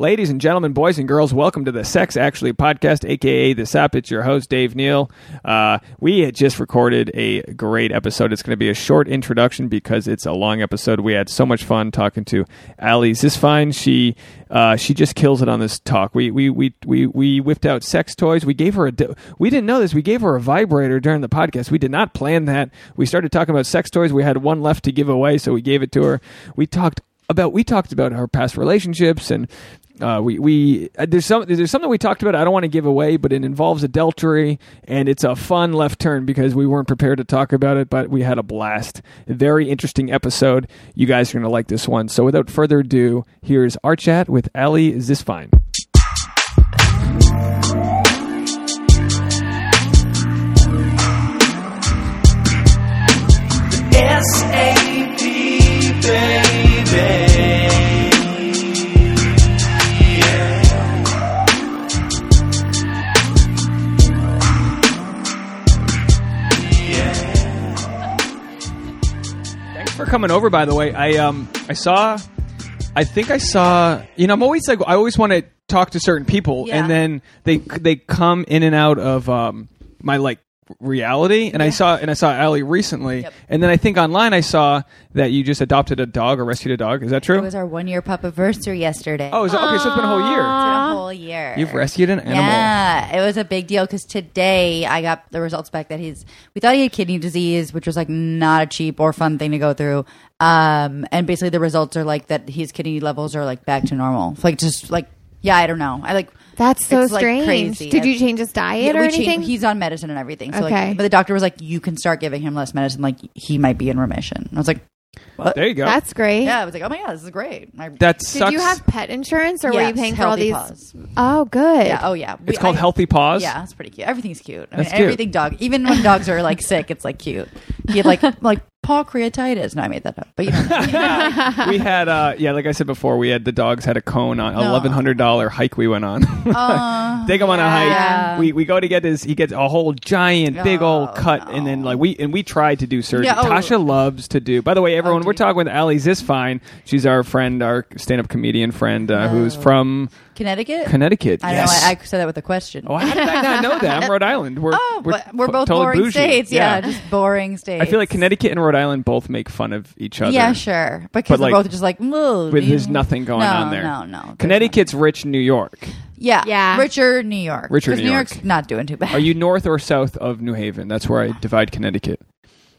Ladies and gentlemen, boys and girls, welcome to the Sex Actually podcast, aka The Sap. It's your host, Dave Neal. Uh, we had just recorded a great episode. It's going to be a short introduction because it's a long episode. We had so much fun talking to Allie Zisfein. She uh, she just kills it on this talk. We we we we we whipped out sex toys. We gave her a. di- We didn't know this. We gave her a vibrator during the podcast. We did not plan that. We started talking about sex toys. We had one left to give away, so we gave it to her. We talked about we talked about her past relationships and uh, we we uh, there's some there's something we talked about I don't want to give away, but it involves adultery and it's a fun left turn because we weren't prepared to talk about it, but we had a blast. A very interesting episode. You guys are gonna like this one. So without further ado, here's our chat with Allie Zisfein. S-A-P, baby. For coming over. By the way, I um I saw, I think I saw. You know, I'm always like I always want to talk to certain people, Yeah. and then they they come in and out of um my like reality. And I saw and I saw Allie recently, Yep. and then I think online I saw that you just adopted a dog or rescued a dog. Is that true? It was our one year pup anniversary yesterday. oh, is it, okay. So it's been a whole year. It's been a whole year. You've rescued an animal. Yeah, it was a big deal because today I got the results back that he's. We thought he had kidney disease, which was like not a cheap or fun thing to go through. Um, and basically the results are like that his kidney levels are like back to normal. Like just like yeah, I don't know. I like That's so It's, like, strange. crazy. Did you change his diet Yeah, or we anything? changed- he's on medicine and everything. So Okay. like, but the doctor was like, you can start giving him less medicine. Like he might be in remission. And I was like, what? There you go. That's great. Yeah, I was like, oh my god, this is great. I, that sucks. Did sucks. you have pet insurance or were you paying for all these? Paws. Oh, good. Yeah. Oh yeah. We- it's called I- Healthy Paws. Yeah, it's pretty cute. Everything's cute. I That's mean, cute. everything dog. Even when dogs are like sick, it's like cute. He had like like paw creatitis. No, I made that up. But you know, we had uh yeah, like I said before, we had the dogs had a cone on eleven hundred dollar hike we went on. uh, Take him on a Yeah. hike. We we go to get his. He gets a whole giant, big old Oh, cut, and then like we and we tried to do surgery. Yeah, oh. Tasha loves to do. By the way, everyone, Oh, we're talking with Allie Zisfein. She's our friend, our stand up comedian friend, uh, who's from Connecticut. Connecticut. I yes. know. I, I said that with a question. oh, how did I not know that? I'm Rhode Island. We're Oh, we're, but we're both totally boring bougie. states. Yeah, just boring states. I feel like Connecticut and Rhode Island both make fun of each other. Yeah, sure. Because But, they're like, both just like, "Ooh, With you- there's nothing going no, on there. No, no. there's Connecticut's rich New York. Yeah, Yeah. Richer New York. Richer 'Cause New New York. York's not doing too bad. Are you north or south of New Haven? That's where I divide Connecticut.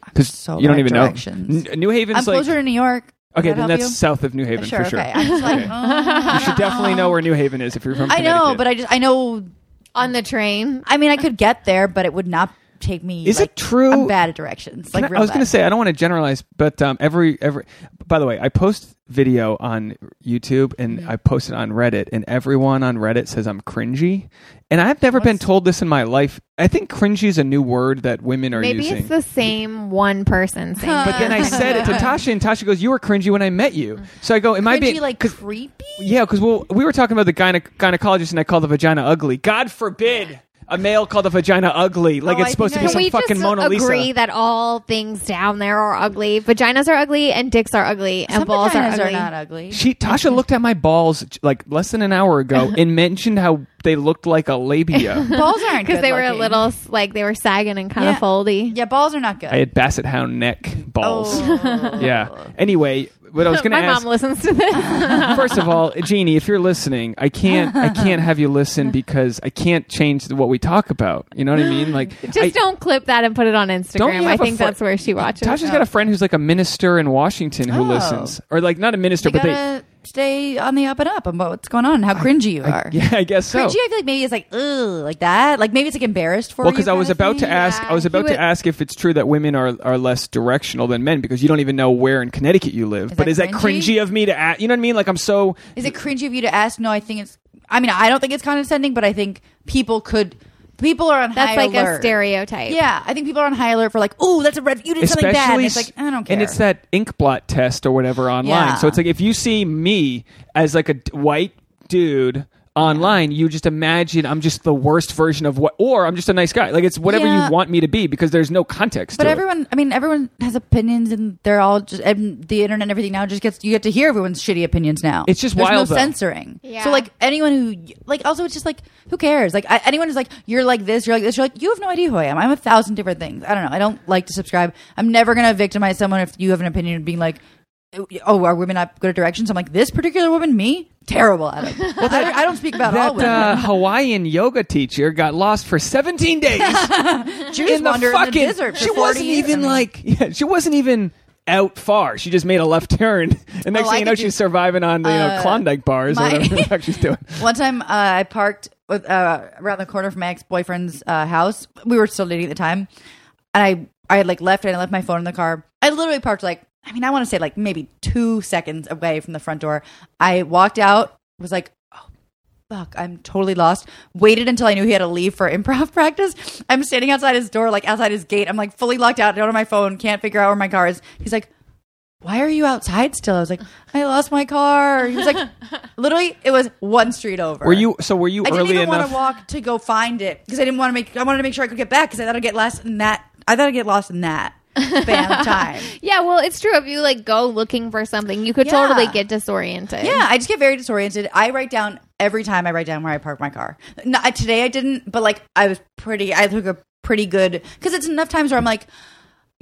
Because so you don't even directions. know. N- New Haven's I'm like closer to New York. Does okay, that then that's you? south of New Haven sure. for sure. Okay. I'm just like, oh. You should definitely know where New Haven is if you're from. I know, but I just I know. On the train. I mean, I could get there, but it would not take me. Is like, it true- I'm bad at directions. Like I, real I was going to say I don't want to generalize, but um, every every. By the way, I post video on YouTube and Mm-hmm. I post it on Reddit, and everyone on Reddit says I'm cringy, and I've never been told this in my life. I think cringy is a new word that women are Maybe using. Maybe it's the same one person saying but then I said it to Tasha, and Tasha goes, "You were cringy when I met you." So I go, "Am I Cringy, being like 'cause- creepy? Yeah, because well, we were talking about the gyne- gynecologist, and I called the vagina ugly. God forbid a male called the vagina ugly, like Oh, it's supposed to be some we fucking just Mona Lisa. I agree that all things down there are ugly? Vaginas are ugly and dicks are ugly and Some balls are vaginas ugly. not ugly. She Tasha looked at my balls like less than an hour ago and mentioned how they looked like a labia. balls aren't Because they were a good-looking. little like they were sagging and kind Yeah. of foldy. Yeah, balls are not good. I had basset hound neck balls. Oh. Yeah. Anyway, what I was going to My ask. mom listens to this. First of all, Jeannie, if you're listening, I can't I can't have you listen because I can't change what we talk about. You know what I mean? Like Just I, don't clip that and put it on Don't Instagram. I have a think fr- that's where she watches. Tasha's got a friend who's like a minister in Washington who Oh. listens, or like not a minister, you but they. gotta stay on the up and up about what's going on and how cringy you are. Yeah, I guess so. Cringy, I feel like maybe it's like ugh, like that. Like maybe it's like embarrassed for Well, because I was about to ask, I was about to ask if it's true that women are are less directional than men because you don't even know where in Connecticut you live. But is that cringy of me to ask? You know what I mean? Like I'm so. Is it cringy of you to ask? No, I think it's. I mean, I don't think it's condescending, but I think people could. People are on That's high like alert. a stereotype. Yeah, I think people are on high alert for like, oh, that's a red. You did something bad. And it's like I don't care. And it's that ink blot test or whatever online. Yeah. So it's like if you see me as like a d- white dude online, you just imagine I'm just the worst version of what, or I'm just a nice guy. Like it's whatever Yeah. you want me to be because there's no context. But to it. everyone, I mean, everyone has opinions, and they're all just and the internet and everything now just gets you get to hear everyone's shitty opinions now. It's just There's wild, no though. censoring. Yeah. So like anyone who like also it's just like who cares? Like I, anyone who's like you're like this, you're like this, you're like you have no idea who I am. I'm a thousand different things. I don't know. I don't like to subscribe. I'm never gonna victimize someone if you have an opinion of being like. Oh, are women not good at directions? I'm like this particular woman, me terrible at it. Well, I, I don't speak about all that women. uh, Hawaiian yoga teacher got lost for 17 days she was in the fucking. in the she 40 wasn't years. even I mean- like. Yeah, she wasn't even out far. She just made a left turn, and next Oh, thing you know, could she's do- surviving on the you know, Uh, Klondike bars my- or whatever the fuck she's doing. One time, uh, I parked with, uh, around the corner from my ex boyfriend's uh, house. We were still dating at the time, and I I had like left and I left my phone in the car. I literally parked like I mean I want to say like maybe two seconds away from the front door. I walked out, was like. oh, Fuck, I'm totally lost. Waited until I knew he had to leave for improv practice. I'm standing outside his door, like outside his gate. I'm like fully locked out, don't have my phone, can't figure out where my car is. He's like, why are you outside still? I was like, I lost my car. He was like, literally, it was one street over. Were you so? Were you I didn't early even want to walk to go find it because I didn't want to make. I wanted to make sure I could get back because I thought I'd get lost in that. I thought I'd get lost in that span time. Yeah, well, it's true. If you like go looking for something, you could Yeah. totally get disoriented. Yeah, I just get very disoriented. I write down every time I write down where I park my car. No, today I didn't, but like I was pretty. I took a pretty good because it's enough times where I'm like.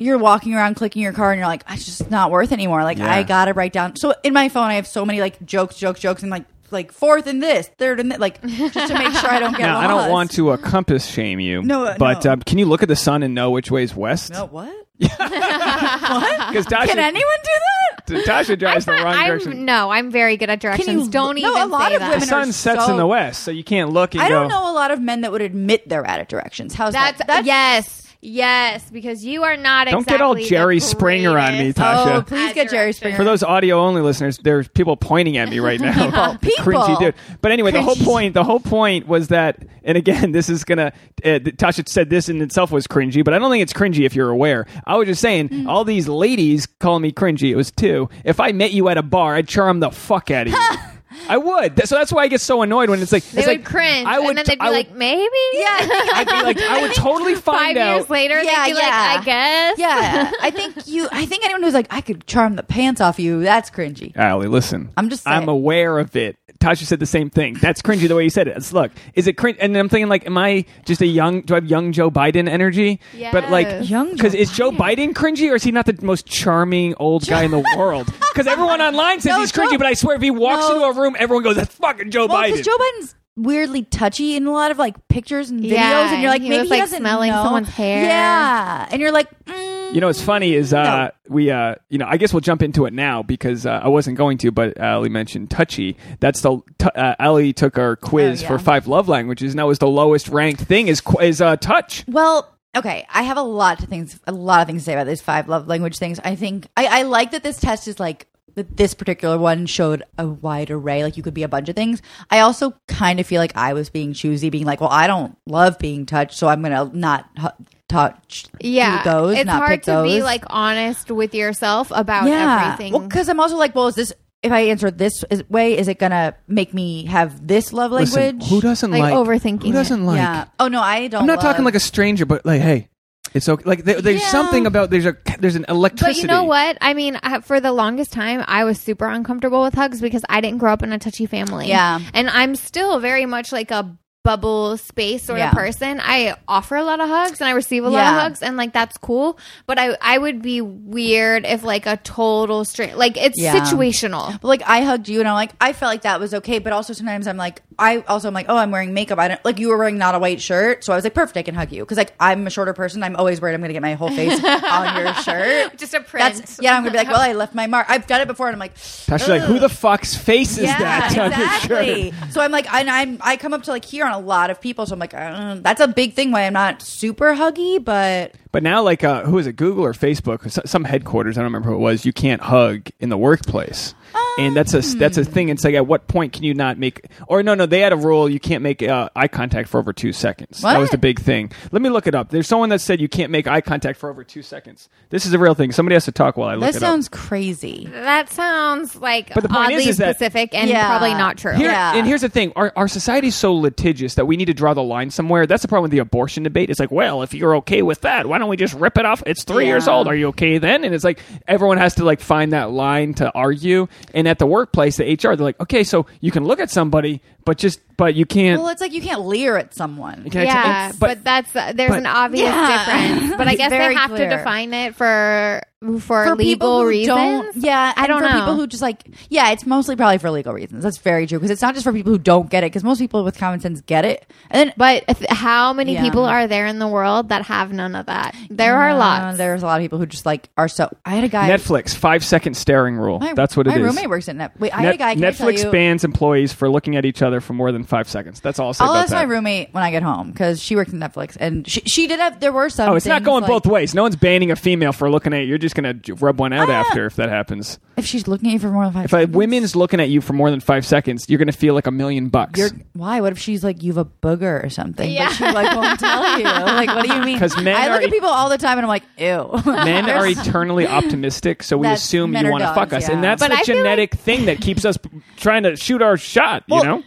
You're walking around clicking your car and you're like, it's just not worth anymore. Like Yeah. I gotta write down. So in my phone, I have so many like jokes, jokes, jokes, and like like fourth in this, third in that, like just to make sure I don't get Now, lost. I don't want to uh, compass shame you. No, uh, but no. Um, can you look at the sun and know which way is west? No, what? because Tasha, Can anyone do that? Tasha drives the I'm, wrong I'm- direction. no, I'm very good at directions. you- Don't no, even a lot say of that. The sun sets so- in the west, so you can't look and I go. don't know a lot of men that would admit they're out of directions. How's That's, that? yes, yes, because you are not. Don't exactly get all Jerry Springer on me, Tasha. Oh, please at get Jerry. Springer. For those audio only listeners, there's people pointing at me right now. People, Cringy people. dude. But anyway, the whole point, the whole point was that, and again, this is gonna. Uh, Tasha said this in itself was cringy, but I don't think it's cringy if you're aware. I was just saying, Mm. all these ladies call me cringy. It was two. If I met you at a bar, I'd charm the fuck out of you. I would. Th- So that's why I get so annoyed when it's like They it's would like, cringe, I would. and then they'd be I would- like, maybe. Yeah, I I'd be like, I would totally Five find out. years later, Yeah, they'd be yeah. like, I guess. yeah. I think you. I think anyone who's like, I could charm the pants off you. That's cringy. Allie, listen. I'm just I'm saying. aware of it. Tasha said the same thing. That's cringy the way you said it. It's, look, is it cringe? And I'm thinking, like, am I just a young? Do I have young Joe Biden energy? Yeah. But like, Young because is Joe Biden. Biden cringy, or is he not the most charming old guy in the world? Because everyone online says No, he's cringy, Joe- but I swear, if he walks No. into a room, everyone goes, "That's fucking Joe Well, Biden." because Joe Biden's weirdly touchy in a lot of like pictures and videos, Yeah, and you're like, he maybe was, he like, doesn't smelling know. someone's hair. Yeah, and you're like, mm, You know, what's funny is uh, we, uh, you know, I guess we'll jump into it now because uh, I wasn't going to, but Allie mentioned touchy. That's the t- uh, Allie took our quiz Oh, yeah. for five love languages, and that was the lowest ranked thing is qu- is uh, touch. Well, okay, I have a lot of things, a lot of things to say about these five love language things. I think I, I like that this test is like that. This particular one showed a wide array. Like you could be a bunch of things. I also kind of feel like I was being choosy, being like, well, I don't love being touched, so I'm gonna not hu- touch Yeah, those, it's not hard pick to be like honest with yourself about yeah. everything. Well, because I'm also like, well, is this if I answer this is- way, is it gonna make me have this love Listen, language? who doesn't Like like, overthinking Who doesn't it. like? yeah. Oh no, I don't. I'm not talking like a stranger, but like, hey, it's okay. Like there, there's Yeah. something about there's a there's an electricity. But you know what? I mean, I, for the longest time, I was super uncomfortable with hugs because I didn't grow up in a touchy family. Yeah. And I'm still very much like a bubble space sort Yeah. of person. I offer a lot of hugs and I receive a lot of hugs and like that's cool. But I I would be weird if like a total straight like it's Yeah. situational. But, like I hugged you and I'm like I felt like that was okay, but also sometimes I'm like I also I'm like oh I'm wearing makeup. I don't like you were wearing not a white shirt, so I was like perfect. I can hug you because like I'm a shorter person. I'm always worried I'm gonna get my whole face on your shirt. Just a print. That's yeah. I'm gonna be like well I left my mark. I've done it before and I'm like Tasha's like, who the fuck's face is yeah that on your exactly. shirt? So I'm like and I'm I come up to like here on a lot of people, so I'm like uh, that's a big thing. Why I'm not super huggy, but But now, like, uh, who is it? Google or Facebook? Some headquarters. I don't remember who it was. You can't hug in the workplace. And that's a that's a thing. It's like at what point can you not make? Or no, no, they had a rule you can't make uh, eye contact for over two seconds. That was the big thing. Let me look it up. There's someone that said you can't make eye contact for over two seconds. This is a real thing. Somebody has to talk while I look That it sounds up. crazy. That sounds like But the point oddly is- is that- specific and Yeah. probably not true. Here, Yeah. And here's the thing: our our society's so litigious that we need to draw the line somewhere. That's the problem with the abortion debate. It's like, well, if you're okay with that, why don't we just rip it off? It's three Yeah. years old. Are you okay then? And it's like everyone has to like find that line to argue. And at the workplace, the HR, they're like, okay, so you can look at somebody, but just but you can't. Well, it's like you can't leer at someone. Can I t- yeah, it's- but, that's uh, there's but- an obvious Yeah. difference. But I guess they have clear. to define it for for, for legal reasons. don't, yeah, I don't for know. people who just like, yeah, it's mostly probably for legal reasons. That's very true because it's not just for people who don't get it. Because most people with common sense get it, and then but if- how many Yeah. people are there in the world that have none of that? There are Uh, lots. There's a lot of people who just like are so. I had a guy. Netflix five second staring rule. My, That's what it my is. roommate works at Net. Wait, I had Net- a guy. Can I tell Netflix you, bans employees for looking at each other for more than five seconds. That's all I'll say I'll about ask that. my roommate when I get home because she works at Netflix and she, she did have. There were some. Oh, it's not things, going like, both ways. No one's banning a female for looking at you. You're just gonna j- rub one out Ah. after if that happens. If she's looking at you for more than five. If a seconds, women's looking at you for more than five seconds, you're gonna feel like a million bucks. You're, why? What if she's like you have a booger or something? Yeah. But she like won't tell you. Like, what do you mean? 'Cause men I look are- at people all the time and I'm like, ew. Men are eternally optimistic, so we That's- assume men you are want to dogs, fuck us, yeah. and that's But the I feel genetic thing that keeps us p- trying to shoot our shot. Well, you know,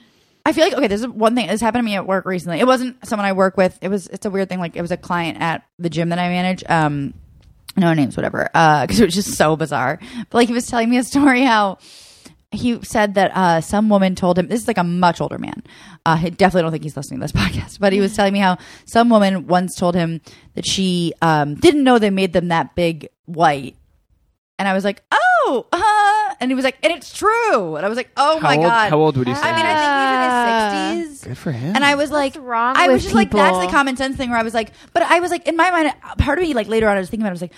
I feel like okay. There's one thing. This happened to me at work recently. It wasn't someone I work with. It was. It's a weird thing. Like it was a client at the gym that I manage. Um, no names, whatever. Uh, because it was just so bizarre. But like he was telling me a story how he said that uh some woman told him. This is like a much older man. Uh, I definitely don't think he's listening to this podcast. But he was telling me how some woman once told him that she um didn't know they made them that big white. And I was like, oh, uh, and he was like, and it's true. And I was like, oh how my old, god. How old would you say? I mean, I think he's in his ah. sixties. Good for him. And I was like, wrong I was with just like, that's the common sense thing where I was like, but I was like, in my mind, part of me, like later on, I was thinking about it, I was like,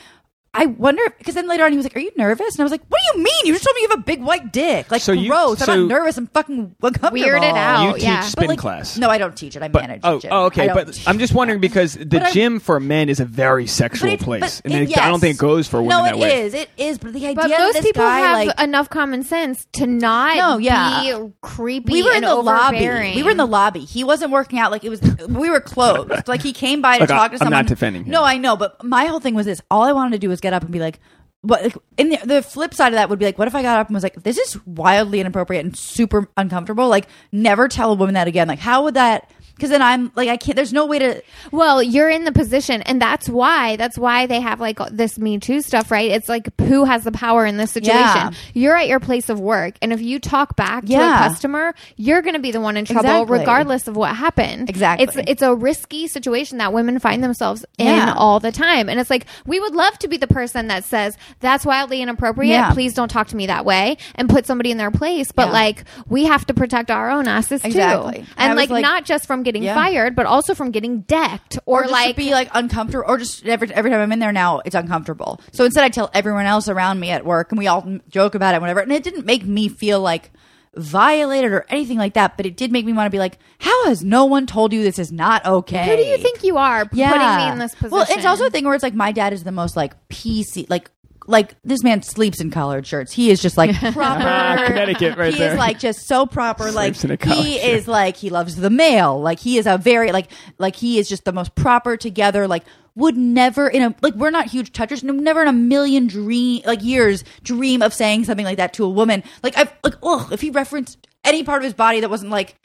I wonder, because then later on he was like, are you nervous? And I was like, what do you mean? You just told me you have a big white dick. Like, So you- gross. I'm so- not nervous. I'm fucking uncomfortable. Weirded out. you teach yeah. spin But like, class. No, I don't teach it. I But, manage oh, gym. oh, okay. But I'm just wondering because the But I- gym for men is a very sexual But it's- place, but and it- I don't think it goes for women No, that it way. is. It is. But the idea But that most this people guy, have like, enough common sense to not No, yeah. be creepy we were in and the lobby. We were in the lobby. He wasn't working out. Like it was. We were closed. like he came by to Look, talk to I'm someone. not defending him. No, I know. But my whole thing was this. All I wanted to do was get up and be like. Like, in the, the flip side of that would be like, what if I got up and was like, this is wildly inappropriate and super uncomfortable? Like, never tell a woman that again. Like, how would that? Because then I'm like, I can't. There's no way to. Well, you're in the position, and that's why that's why they have like this Me Too stuff, right? It's like who has the power in this situation. Yeah. You're at your place of work, and if you talk back to Yeah. a customer, you're going to be the one in trouble, Exactly. regardless of what happened. Exactly. It's it's a risky situation that women find themselves in Yeah. all the time, and it's like we would love to be the person that says that's wildly inappropriate. Please don't talk to me that way, and put somebody in their place. But like we have to protect our own asses Exactly. too, And and like, like- not just from getting Yeah. fired, but also from getting decked or, or, just like be like uncomfortable, or just every every time I'm in there now, it's uncomfortable. So instead, I tell everyone else around me at work, and we all joke about it, whatever. And it didn't make me feel like violated or anything like that, but it did make me want to be like, how has no one told you this is not okay? Who do you think you are yeah. putting me in this position? Well, it's also a thing where it's like my dad is the most like PC, like like this man sleeps in collared shirts. He is just like proper ah, Connecticut right he there. is like just so proper. Like Sleeps in a collared he is like he loves the mail. Like he is a very like like he is just the most proper together. Like would never in a like we're not huge touchers. No, never in a million dream like years dream of saying something like that to a woman. Like I've like oh if he referenced any part of his body that wasn't like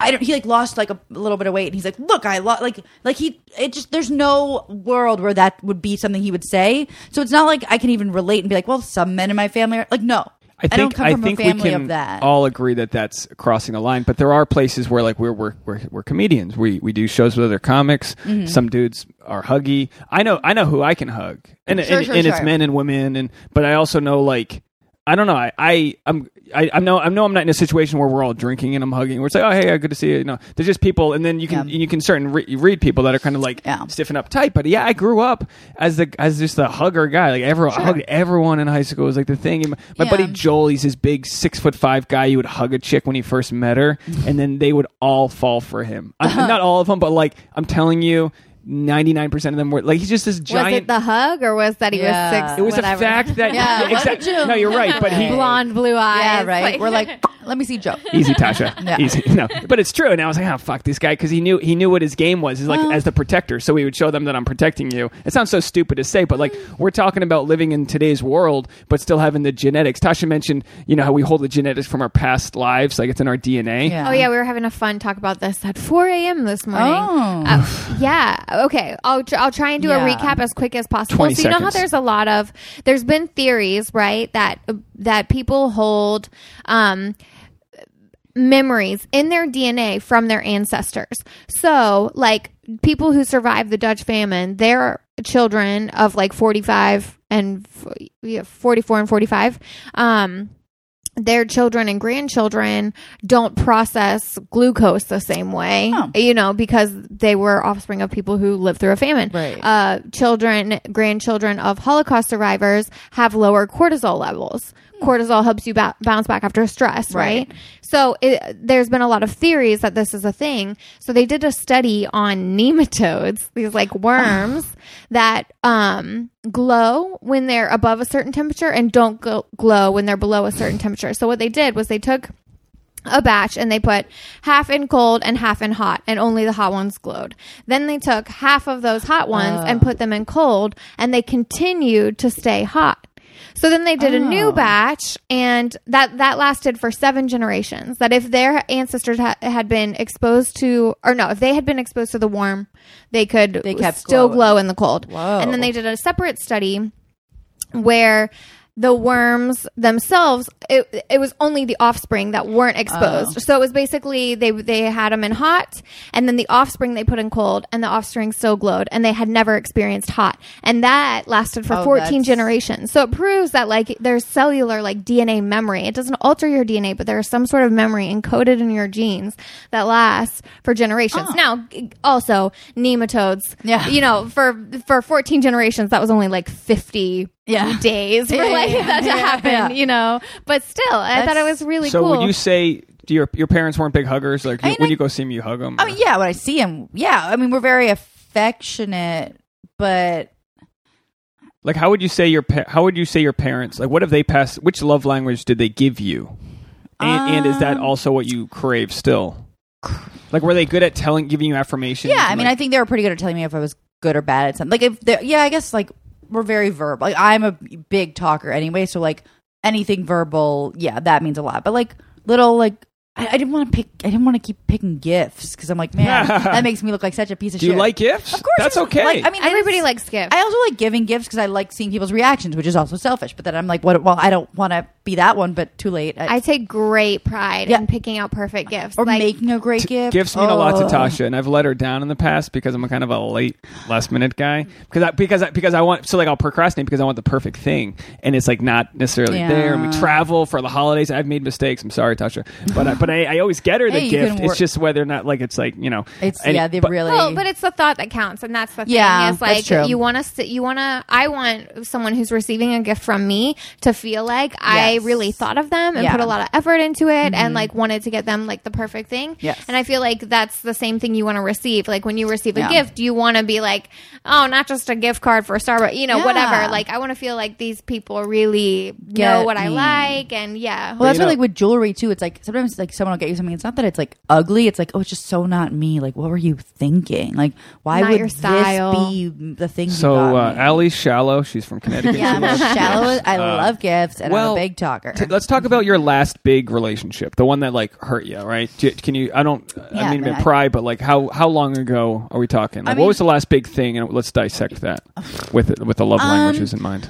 I don't. He like lost like a little bit of weight, and he's like, "Look, I lost." Like, like he. It just there's no world where that would be something he would say. So it's not like I can even relate and be like, "Well, some men in my family are like." No, I think don't come I from think a we family can of that. all agree that that's crossing the line. But there are places where like we're we're we're, we're comedians. We we do shows with other comics. Mm-hmm. Some dudes are huggy. I know I know who I can hug, and Sure, and, sure, and it's men and women. And but I also know like. I don't know. I, I I'm I, I know I know I'm not in a situation where we're all drinking and I'm hugging. We're like, oh hey, uh, good to see you. You know, there's just people, and then you can Yeah. you can certain re- read people that are kind of like Yeah. stiff and uptight. But yeah, I grew up as the as just a hugger guy. Like everyone, I hugged everyone in high school. It was like the thing. And my Yeah. buddy Joel, he's this big six foot five guy. You would hug a chick when he first met her, and then they would all fall for him. I'm, uh-huh. not all of them, but like I'm telling you. Ninety nine percent of them were like he's just this giant Was it the hug or was that he Yeah. was six? it was whatever? the fact that Yeah, what exact- did you- no, you're right, but he blonde, blue eyes. yeah, right. We're like, let me see Joe. easy, Tasha, Yeah. easy. No, but it's true. And I was like, oh fuck this guy because he knew he knew what his game was. He's like Well- as the protector, so he would show them that I'm protecting you. It sounds so stupid to say, but like we're talking about living in today's world, but still having the genetics. Tasha mentioned, you know, how we hold the genetics from our past lives, like it's in our DNA. Yeah. Oh yeah, we were having a fun talk about this at 4 a.m. this morning. Oh. Uh, yeah. Okay. I'll tr- I'll try and do a recap as quick as possible. so you know how there's a lot of there's been theories right that that people hold um memories in their DNA from their ancestors. So, like people who survived the Dutch famine, their children of like 45 and f- yeah, 44 and 45 um their children and grandchildren don't process glucose the same way, Oh. you know, because they were offspring of people who lived through a famine. Right. Uh, children, grandchildren of Holocaust survivors have lower cortisol levels. Cortisol helps you ba- bounce back after stress, right? Right. So it, there's been a lot of theories that this is a thing. So they did a study on nematodes, these like worms that um, glow when they're above a certain temperature and don't go- glow when they're below a certain temperature. So what they did was they took a batch and they put half in cold and half in hot and only the hot ones glowed. Then they took half of those hot ones and put them in cold and they continued to stay hot. So then they did a new Oh. batch and that that lasted for 7 generations. That if their ancestors ha- had been exposed to or no, if they had been exposed to the warm, they could They kept still glowing. glow in the cold. Whoa. And then they did a separate study where the worms themselves it, it was only the offspring that weren't oh. exposed Oh. so it was basically they they had them in hot and then the offspring they put in cold and the offspring still glowed and they had never experienced hot and that lasted for Oh, 14 that's- generations so it proves that like there's cellular like dna memory it doesn't alter your dna but there's some sort of memory encoded in your genes that lasts for generations Oh. now also nematodes Yeah. you know for for 14 generations that was only like 50 Yeah. days for Yeah, like yeah, that to yeah, happen, yeah. you know. But still, I thought it was really so cool. So would you say do your your parents weren't big huggers? Like I mean, when I- you go see them, you hug them. I mean, yeah, when I see him, yeah. I mean, we're very affectionate, but Like how would you say your pa- how would you say your parents like what have they passed? Which love language did they give you? And, and is that Um, also what you crave still? Like were they good at telling giving you affirmation? yeah, I mean, I think they were pretty good at telling me if I was good or bad at something. Like if they're, yeah, I guess like we're very verbal. Like I'm a big talker anyway, so like anything verbal, yeah, that means a lot. But like little like. I, I didn't want to pick. I didn't want to keep picking gifts because I'm like, man, that makes me look like such a piece of do shit. you like gifts? Of course, that's I okay. Like, I mean, Everybody it's- likes gifts. I also like giving gifts because I like seeing people's reactions, which is also selfish. But then I'm like, what? Well, I don't want to be that one, but too late. I, I take great pride Yeah. in picking out perfect gifts. or like, making a great gift. Gifts mean a lot to Oh. Tasha, and I've let her down in the past because I'm a kind of a late, last minute guy. Mm-hmm. Because I, because I, because I want so like I'll procrastinate because I want the perfect thing, and it's like not necessarily Yeah. there. And we travel for the holidays. I've made mistakes. I'm sorry, Tasha, but I, but I, I always get her the Hey, you gift. can It's just whether or not like it's like you know. It's and- yeah, they but- really. Well, but it's the thought that counts, and that's the thing. Yeah, is that's like true. you want to, you want to. I want someone who's receiving a gift from me to feel like I Yes. really thought of them and Yeah. Mm-hmm. put a lot of effort into it, and like wanted to get them like the perfect thing. Yes. and I feel like that's the same thing you want to receive. Like when you receive a Yeah. gift, you want to be like, oh, not just a gift card for Starbucks, you know, Yeah. whatever. Like I want to feel like these people really know Get what I me. like, and yeah. well, that's what know- like with jewelry too. It's like sometimes it's like someone will get you something. It's not that it's like ugly. It's like oh, it's just so not me. Like what were you thinking? Like why Not would your style. this be the thing? you So got uh, me? Allie's shallow. She's from Connecticut. yeah, I'm a loves- shallow. I Uh, love gifts, and well, I'm a big talker. T- let's talk about your last big relationship, the one that like hurt you, right? Do Can you? I don't. I Yeah, mean, man, I- pry, but like, how how long ago are we talking? Like, I mean- what was the last big thing? And let's dissect that with it, with the love Um, languages in mind.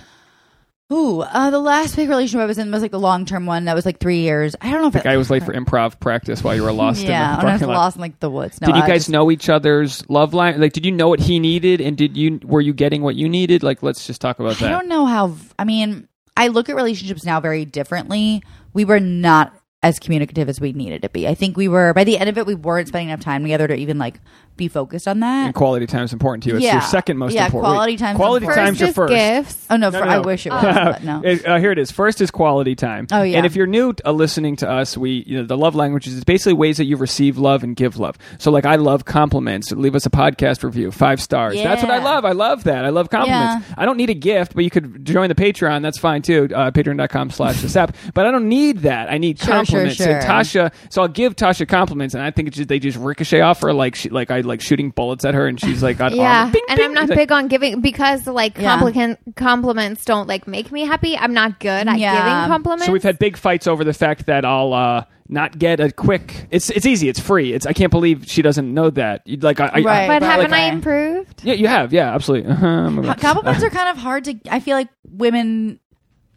Ooh, uh, the last big relationship I was in was like the long term one. That was like three years. I don't know if The guy was late for improv practice while you were lost yeah, in the when I was lot. lost in like the woods. No, did you I guys just- know each other's love line? Like, did you know what he needed, and did you were you getting what you needed? Like, let's just talk about I that. I don't know how. I mean, I look at relationships now very differently. We were not as communicative as we needed to be. I think we were by the end of it, we weren't spending enough time together to even like be focused on that. And quality time is important to you. It's Yeah. your second most Yeah, important. quality time. Quality important. time's your first. gifts. Oh no, No, for, no, I wish it was, but no. It- uh, here it is. First is quality time. Oh, yeah. And if you're new uh, listening to us, we you know the love languages is basically ways that you receive love and give love. So like I love compliments. Leave us a podcast review, five stars. That's what I love. I love that. I love compliments. I don't need a gift, but you could join the Patreon. That's fine too. Uh, Patreon.com slash the sap. But I don't need that. I need Sure, sure, compliments. sure. And Tasha. So I'll give Tasha compliments, and I think it's just, they just ricochet off her like she, like I like shooting bullets at her, and she's like, got Yeah. Bing, and bing. I'm not It's like- big on giving because like Yeah. complicant compliments don't like make me happy. I'm not good at Yeah. giving compliments. So we've had big fights over the fact that I'll uh, not get a quick. It's it's easy. It's free. It's I can't believe she doesn't know that. You'd like I, I- Right. but But haven't I improved? yeah, you have. Yeah, absolutely. Uh-huh. compliments are kind of hard to i feel like women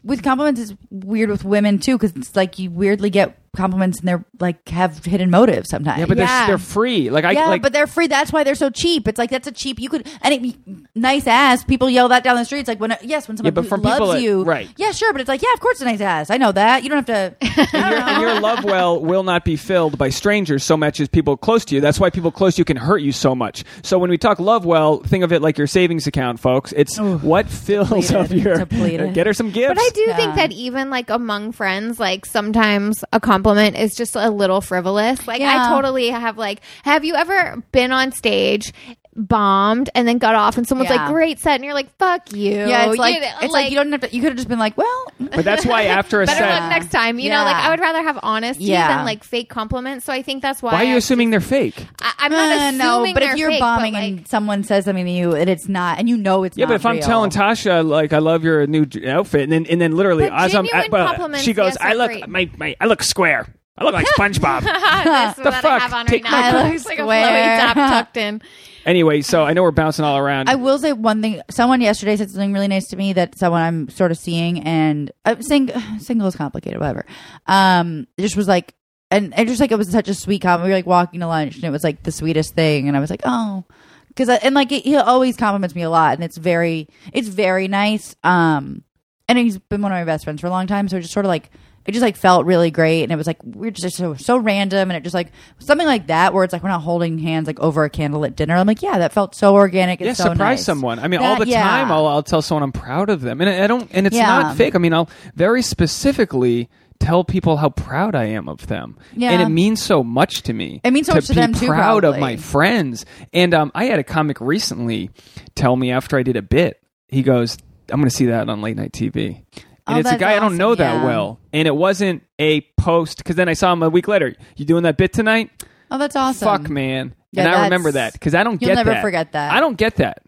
with compliments is weird with women too because it's like you weirdly get compliments and they're like have hidden motives sometimes yeah, but Yeah. they're they're free. Like I yeah, like. but they're free. That's why they're so cheap. It's like that's a cheap. You could and it, nice ass. People yell that down the streets. Like when uh, yes, when someone but who from loves people that- you, right. Yeah, sure. But it's like yeah, of course, it's a nice ass. I know that. You don't have to. and, your, and your love well will not be filled by strangers so much as people close to you. That's why people close to you can hurt you so much. So when we talk love well, think of it like your savings account, folks. It's what fills Depleted. of your. Depleted. Get her some gifts. But I do Yeah. think that even like among friends, like sometimes a compliment is just a little frivolous. Like Yeah. I totally have like, have you ever been on stage? Bombed and then got off and someone's Yeah. like great set and you're like fuck you Yeah, it's like You it's like, you don't have to. You could have just been like, well, But that's why after a better set, luck next time you know like Yeah. i would rather have honesty Yeah. than like fake compliments so i think that's why why are you I- assuming they're fake? I, i'm not uh, assuming no. But if they're you're fake, bombing but, and someone says something to you and it's not, and you know it's Yeah, not but if I'm real. telling Tasha like I love your new j- outfit, and then and then literally But as I'm genuine but compliments, she goes, yes, I are look great. my, my I look square. I look like SpongeBob. that's The what fuck? i have on right Take now my- I look it's like a square. flowy top tucked in anyway, so I know we're bouncing all around. I will say one thing. Someone yesterday said something really nice to me that someone I'm sort of seeing, and I'm saying single is complicated, whatever. Um, it just was like, and it just like it was such a sweet comment. We were like walking to lunch, and it was like the sweetest thing, and I was like, oh, because and like he always compliments me a lot, and it's very, it's very nice. Um, and he's been one of my best friends for a long time, so it just sort of like. It just like felt really great, and it was like we're just so so random, and it just like something like that where it's like we're not holding hands like over a candlelit dinner. I'm like, yeah, that felt so organic. Yeah, so surprise nice. someone. I mean, all the yeah. time I'll, I'll tell someone I'm proud of them, and I don't, and it's Yeah. not fake. I mean, I'll very specifically tell people how proud I am of them, Yeah. and it means so much to me. It means so much to be them, too, Proud of my friends, and um, I had a comic recently tell me after I did a bit, he goes, "I'm going to see that on late night TV." And Oh, it's a guy I don't know awesome, that well, and it wasn't a post because then I saw him a week later. You doing that bit tonight? Oh, that's awesome. Fuck, man. Yeah, and I remember that because I don't you'll get never that. forget that. I don't get that.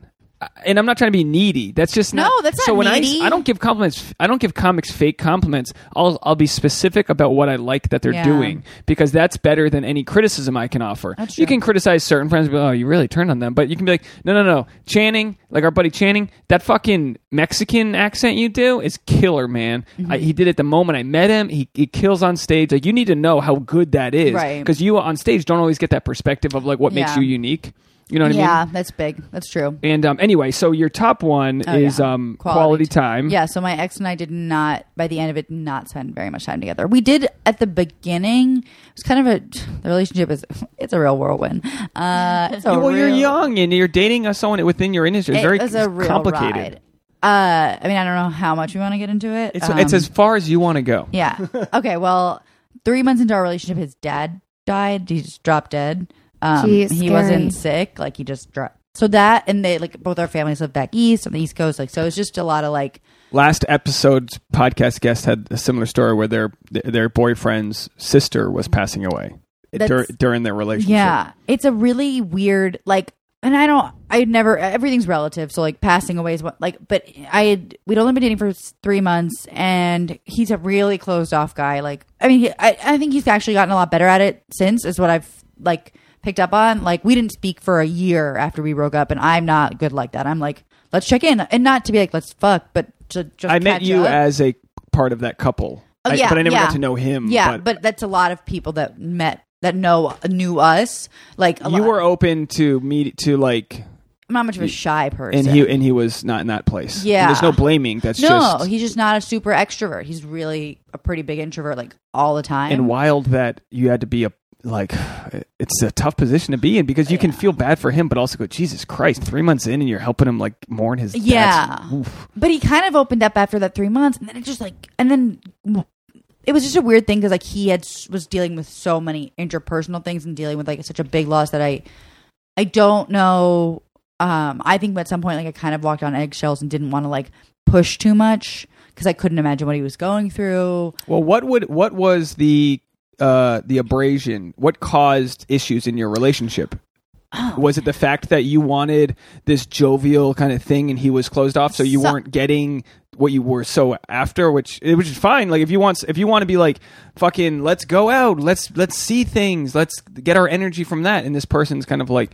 And I'm not trying to be needy. That's just not. No, that's not so when needy. I I don't give compliments. I don't give comics fake compliments. I'll I'll be specific about what I like that they're Yeah. doing because that's better than any criticism I can offer. You can criticize certain friends, but oh, you really turned on them. But you can be like, no, no, no, Channing, like our buddy Channing, that fucking Mexican accent you do is killer, man. Mm-hmm. I, he did it the moment I met him. He he kills on stage. Like you need to know how good that is, Right. Because you on stage don't always get that perspective of like what makes you unique. You know what I mean? yeah, that's big. That's true. And um, anyway, so your top one Oh, is yeah. um, quality, time. Yeah, so my ex and I did not, by the end of it, not spend very much time together. We did at the beginning. It was kind of a the relationship is it's a real whirlwind. Uh, it's a well, you're real- young and you're dating someone within your industry. It's It very was a real complicated. ride. Uh, I mean, I don't know how much we want to get into it. It's Um, it's as far as you want to go. Yeah. Okay. Well, three months into our relationship, his dad died. He just dropped dead. Um, Jeez, he wasn't sick. Like he just dropped. So that and they like both our families live back east on the east coast. Like so, it's just a lot of like Last episode's podcast guest had a similar story where their their boyfriend's sister was passing away dur- during their relationship. yeah. It's a really weird like. And I don't. I never. Everything's relative. So like passing away is what like. But I had we'd only been dating for three months, and he's a really closed off guy. Like I mean, he, I I think he's actually gotten a lot better at it since. Is what I've like picked up on. Like we didn't speak for a year after we broke up, and I'm not good like that. I'm like, let's check in, and not to be like let's fuck, but to just I met you up. as a part of that couple. Oh, I- but I never yeah. got to know him. Yeah, but, but, that's a lot of people that met that know knew us. Like a you lot. were open to meet to like I'm not much of a shy person. and he and he was not in that place. And Yeah. there's no blaming. That's no, just he's just not a super extrovert. He's really a pretty big introvert, like all the time. and wild that you had to be a like it's a tough position to be in because you can feel bad for him but also go jesus christ three months in and you're helping him like mourn his Yeah. But he kind of opened up after that three months, and then it just like, and then it was just a weird thing because like he had was dealing with so many interpersonal things and dealing with like such a big loss that I, I don't know. Um, I think at some point like I kind of walked on eggshells and didn't want to like push too much because I couldn't imagine what he was going through. well what would what was the uh the abrasion what caused issues in your relationship Oh. was it the fact that you wanted this jovial kind of thing and he was closed off so you So- weren't getting what you were so after which it was fine like if you want if you want to be like fucking let's go out let's let's see things let's get our energy from that and this person's kind of like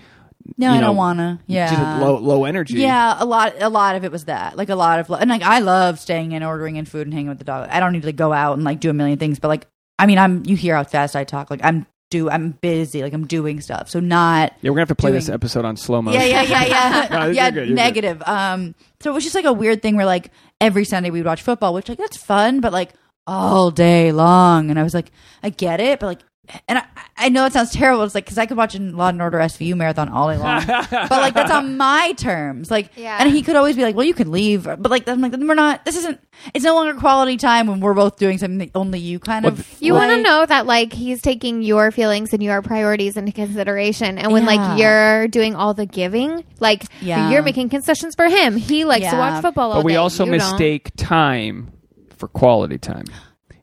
No, I know, don't wanna. Yeah, low low energy Yeah, a lot. A lot of it was that. Like a lot of, and like I love staying in, ordering in food, and hanging with the dog. I don't need to like, go out and like do a million things, but like, I mean, I'm. You hear how fast I talk. Like I'm do. I'm busy. Like I'm doing stuff. So not. yeah we're gonna have to play this episode on slow mo Yeah, yeah, yeah, yeah. No, you're yeah, good, you're negative. Um. So it was just like a weird thing where like every Sunday we'd watch football, which like that's fun, but like all day long, and I was like, I get it, but like. And I, I know it sounds terrible. It's like because I could watch a Law and Order SVU marathon all day long, but like that's on my terms. Like, Yeah. and he could always be like, "Well, you can leave," but like I'm like, we're not. This isn't. It's no longer quality time when we're both doing something that only you kind Well, of. You want to know that like he's taking your feelings and your priorities into consideration, and when Yeah. like you're doing all the giving, like Yeah. you're making concessions for him. He likes to watch football, all but we day. also You don't. mistake time for quality time.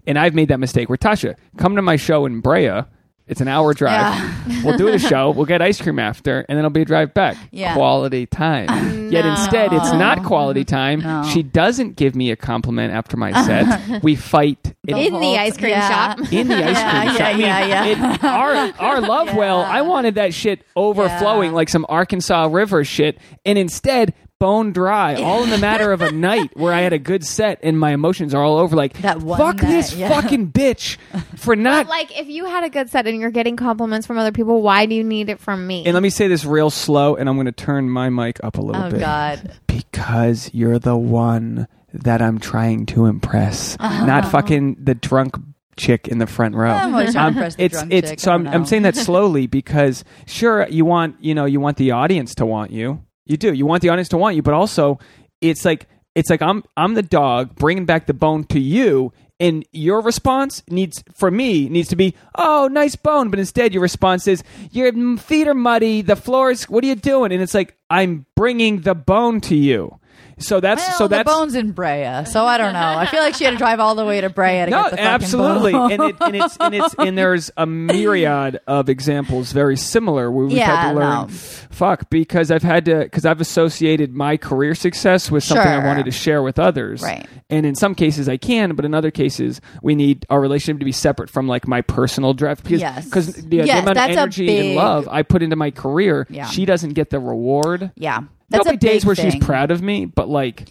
And I've made that mistake where Tasha, come to my show in Brea. It's an hour drive. we'll do the show. We'll get ice cream after, and then it'll be a drive back. Yeah. Quality time. Yet instead, it's not quality time. No. She doesn't give me a compliment after my set. we fight in, in the t- ice cream yeah. shop. in the ice cream shop. yeah, I mean, yeah, yeah. it- our our love well, I wanted that shit overflowing Yeah. like some Arkansas River shit, and instead bone dry, all in the matter of a night where I had a good set and my emotions are all over. Like That one fuck night, this yeah. fucking bitch for not. But like, if you had a good set and you're getting compliments from other people, why do you need it from me? and let me say this real slow, and I'm going to turn my mic up a little bit. Oh bit. God. Because you're the one that I'm trying to impress, not fucking the drunk chick in the front row. I'm always trying to impress the it's drunk it's chick. so I I'm don't I'm know. saying that slowly because sure you want you know you want the audience to want you you do. You want the audience to want you but also it's like it's like I'm I'm the dog bringing back the bone to you and your response needs for me needs to be oh nice bone but instead your response is your feet are muddy the floor is what are you doing? And it's like I'm bringing the bone to you so that's Well, so the that's bones in Brea, so I don't know. I feel like she had to drive all the way to Brea to no, get the fucking absolutely, and, it, and it's and it's and there's a myriad of examples very similar where we've had to learn. no. Fuck, because I've had to because I've associated my career success with something I wanted to share with others. Right. And in some cases I can, but in other cases we need our relationship to be separate from like my personal drive because Yes. because the, the amount of energy and love I put into my career, Yeah. she doesn't get the reward. yeah, that's There'll a be days where thing. she's proud of me, but like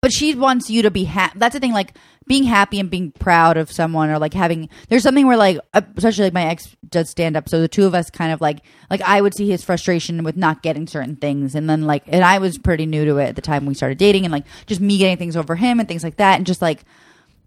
but she wants you to be happy. That's the thing, like being happy and being proud of someone, or like having. There's something where, like, uh, especially like my ex does stand up, so the two of us kind of like, like I would see his frustration with not getting certain things, and then like, and I was pretty new to it at the time we started dating, and like just me getting things over him and things like that, and just like.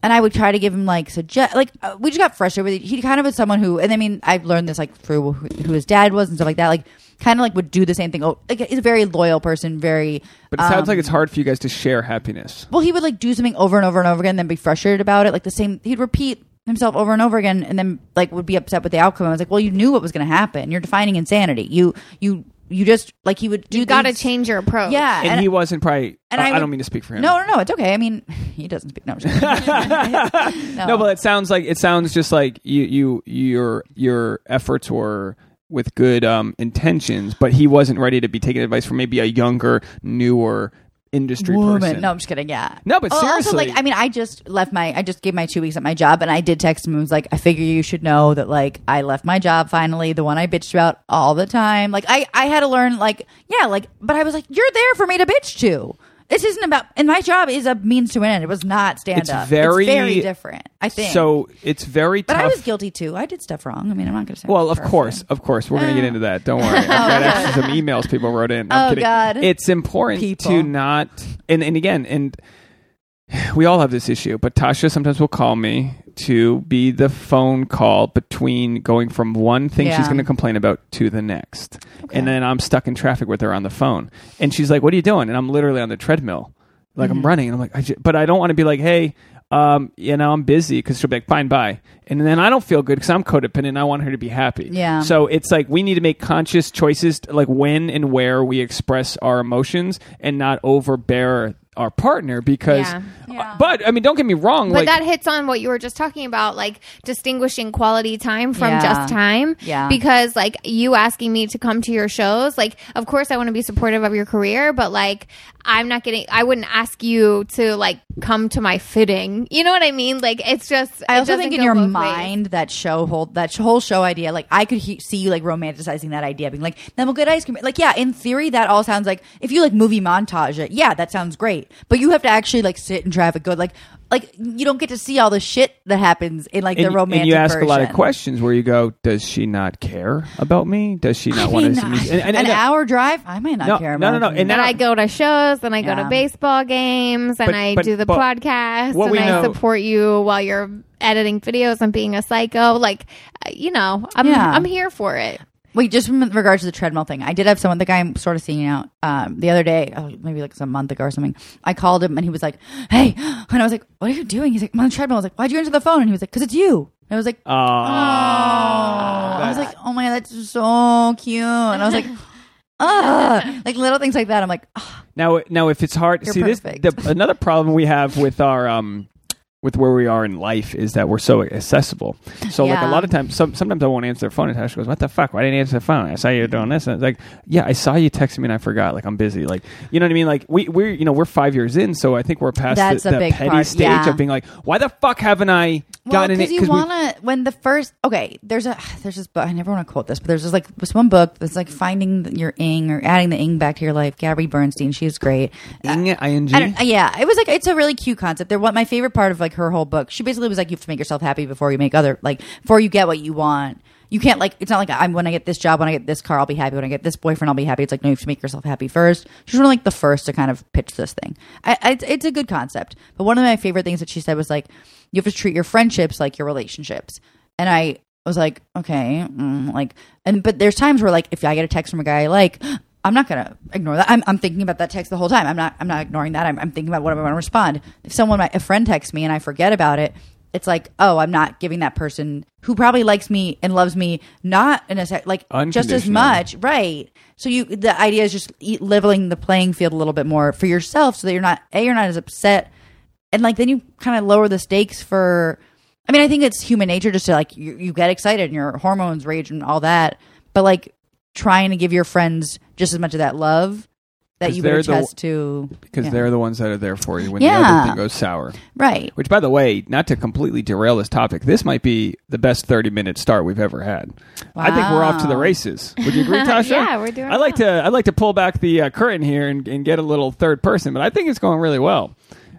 And I would try to give him like suggest like uh, we just got frustrated with it. He kind of was someone who, and I mean, I've learned this like through who, who his dad was and stuff like that. Like, kind of like would do the same thing. Oh, like he's a very loyal person, very. but it sounds um, like it's hard for you guys to share happiness. well, he would like do something over and over and over again, and then be frustrated about it. Like the same, he'd repeat himself over and over again, and then like would be upset with the outcome. I was like, well, you knew what was going to happen. You're defining insanity. You you you just like he would do. you got to change your approach. Yeah, And, he wasn't probably. and I, I I don't mean to speak for him. No, no, no. It's okay. I mean, he doesn't speak. No, I'm just kidding. no, but it sounds like it sounds just like you you your your efforts were with good um, intentions, but he wasn't ready to be taking advice from maybe a younger, newer industry woman. person. No, I'm just kidding. Yeah. No, but Oh, Also, seriously. like, I mean, I just left my, I just gave my two weeks at my job, and I did text him and was like, I figure you should know that, like, I left my job finally, the one I bitched about all the time. Like, I, I had to learn, like, yeah, like, but I was like, you're there for me to bitch to. This isn't about, and my job is a means to an end. It was not stand up. It's very- very different. I think. So it's very but tough. I was guilty too. I did stuff wrong. I mean, I'm not going to say. Well, of perfect. course, of course, we're going to get into that. Don't worry. I've got oh, actually some emails people wrote in. I'm Oh, kidding. God. It's important to not, and and again, and we all have this issue. But Tasha sometimes will call me to be the phone call between going from one thing she's going to complain about to the next, and then I'm stuck in traffic with her on the phone, and she's like, "What are you doing?" And I'm literally on the treadmill, like Mm-hmm. I'm running, and I'm like, I ju- but I don't want to be like, "Hey." Um, you know, I'm busy because she'll be like, fine, bye. And then I don't feel good because I'm codependent. I want her to be happy. Yeah. So it's like we need to make conscious choices, like when and where we express our emotions, and not overbear our partner. Because, Yeah. Uh, yeah. but I mean, don't get me wrong. But like, that hits on what you were just talking about, like distinguishing quality time from Yeah. just time. Yeah. Because like you asking me to come to your shows, like of course I want to be supportive of your career, but like I'm not getting. I wouldn't ask you to like come to my fitting. You know what I mean? Like it's just. I it also doesn't think in your both ways. mind that show whole that whole show idea, like I could he- see you like romanticizing that idea, being like, "Then we'll get ice cream." Like, yeah, in theory, that all sounds like if you like movie montage it, yeah, that sounds great. But you have to actually like sit in traffic, go like, like you don't get to see all the shit that happens in like and, the romantic. and you ask a lot of questions where you go, does she not care about me? Does she I not mean, want to see me? And, and- an and- hour drive, I might not No, care. no, about no, no, you. and Then I go to shows, then I go Yeah. to baseball games, and But- I but- do the but podcast, and we I know- support you while you're editing videos and being a psycho. Like, uh, you know, I'm Yeah. I'm here for it. Wait, just in regards to the treadmill thing, I did have someone, the guy I'm sort of seeing out um, the other day, oh, maybe like some month ago or something. I called him and he was like, "Hey," and I was like, "What are you doing?" He's like, "I'm on the treadmill." I was like, "Why'd you answer the phone?" And he was like, "Cause it's you." And I was like, "Oh," I was like, "Oh my god, that's so cute." And I was like, "Ugh," like little things like that. I'm like, "Ugh." Now, now, if it's hard, You're see this. perfect. The, another problem we have with our um, with where we are in life is that we're so accessible. So, like a lot of times, some, sometimes I won't answer the phone, and Tasha goes, "What the fuck? Why didn't you answer the phone? I saw you doing this." And it's like, "Yeah, I saw you texting me, and I forgot. Like, I'm busy. Like, you know what I mean? Like, we we're you know we're five years in, so I think we're past That's the, a the petty part, stage yeah. of being like, "Why the fuck haven't I Well, gotten because it?" you want to when the first okay, there's a there's this book. I never want to quote this, but there's this like this one book that's like finding your ing or adding the ing back to your life. Gabby Bernstein, she she's great. Ing, ing. Yeah, it was like it's a really cute concept. They're what my favorite part of like her whole book. She basically was like, you have to make yourself happy before you make other like before you get what you want. You can't like it's not like I'm when I get this job, when I get this car, I'll be happy. When I get this boyfriend, I'll be happy. It's like no, you have to make yourself happy first. She's one of like the first to kind of pitch this thing. I, I, it's- a good concept, but one of my favorite things that she said was like, you have to treat your friendships like your relationships. And I was like, okay, mm, like, and but there's times where like if I get a text from a guy I like. I'm not gonna ignore that. I'm, I'm thinking about that text the whole time. I'm not. I'm not ignoring that. I'm, I'm thinking about what I'm going to respond. If someone, a friend, texts me and I forget about it, it's like, oh, I'm not giving that person who probably likes me and loves me not in a sec, like just as much, right? So you, the idea is just leveling the playing field a little bit more for yourself, so that you're not a you're not as upset, and like then you kind of lower the stakes for. I mean, I think it's human nature just to like you, you get excited and your hormones rage and all that, but like trying to give your friends just as much of that love that you would they're the- to because yeah. they're the ones that are there for you when the Yeah. other thing goes sour. right. Which, by the way, not to completely derail this topic, this might be the best 30 minute start we've ever had. I think we're off to the races. Would you agree, Tasha? Yeah, we're doing I like to I like to pull back the uh, curtain here and, and get a little third person, but I think it's going really well.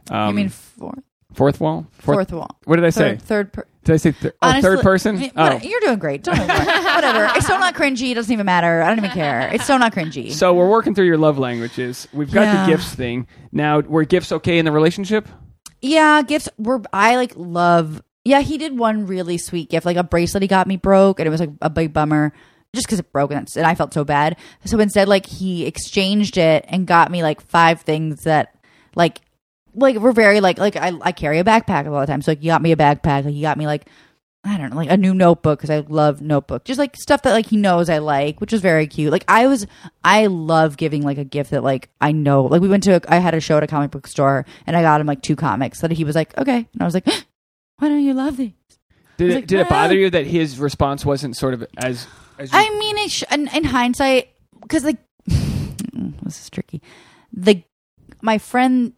Um, you mean fourth, fourth wall? fourth wall? What did I say? Third, third per- Did I say th- oh, Honestly, third person? eh, Oh. You're doing great. Don't worry. Whatever. It's still not cringy. It doesn't even matter. I don't even care. It's still not cringy. So we're working through your love languages. We've got Yeah. the gifts thing. Now, were gifts okay in the relationship? yeah, gifts were. I like love. Yeah, he did one really sweet gift, like a bracelet he got me broke, and it was like a big bummer just because it broke and, and I felt so bad. So instead, like he exchanged it and got me like five things that like like we're very like like I, I carry a backpack a lot of times. So like he got me a backpack. Like he got me like I don't know, like a new notebook because I love notebook. Just like stuff that like he knows I like, which is very cute. Like I was, I love giving like a gift that like I know. Like we went to, a, I had a show at a comic book store and I got him like two comics that he was like, okay, and I was like, why don't you love these? Did it, like, did it bother you that his response wasn't sort of as as you, I mean, it sh- in, in hindsight, because like this is tricky. The my friend,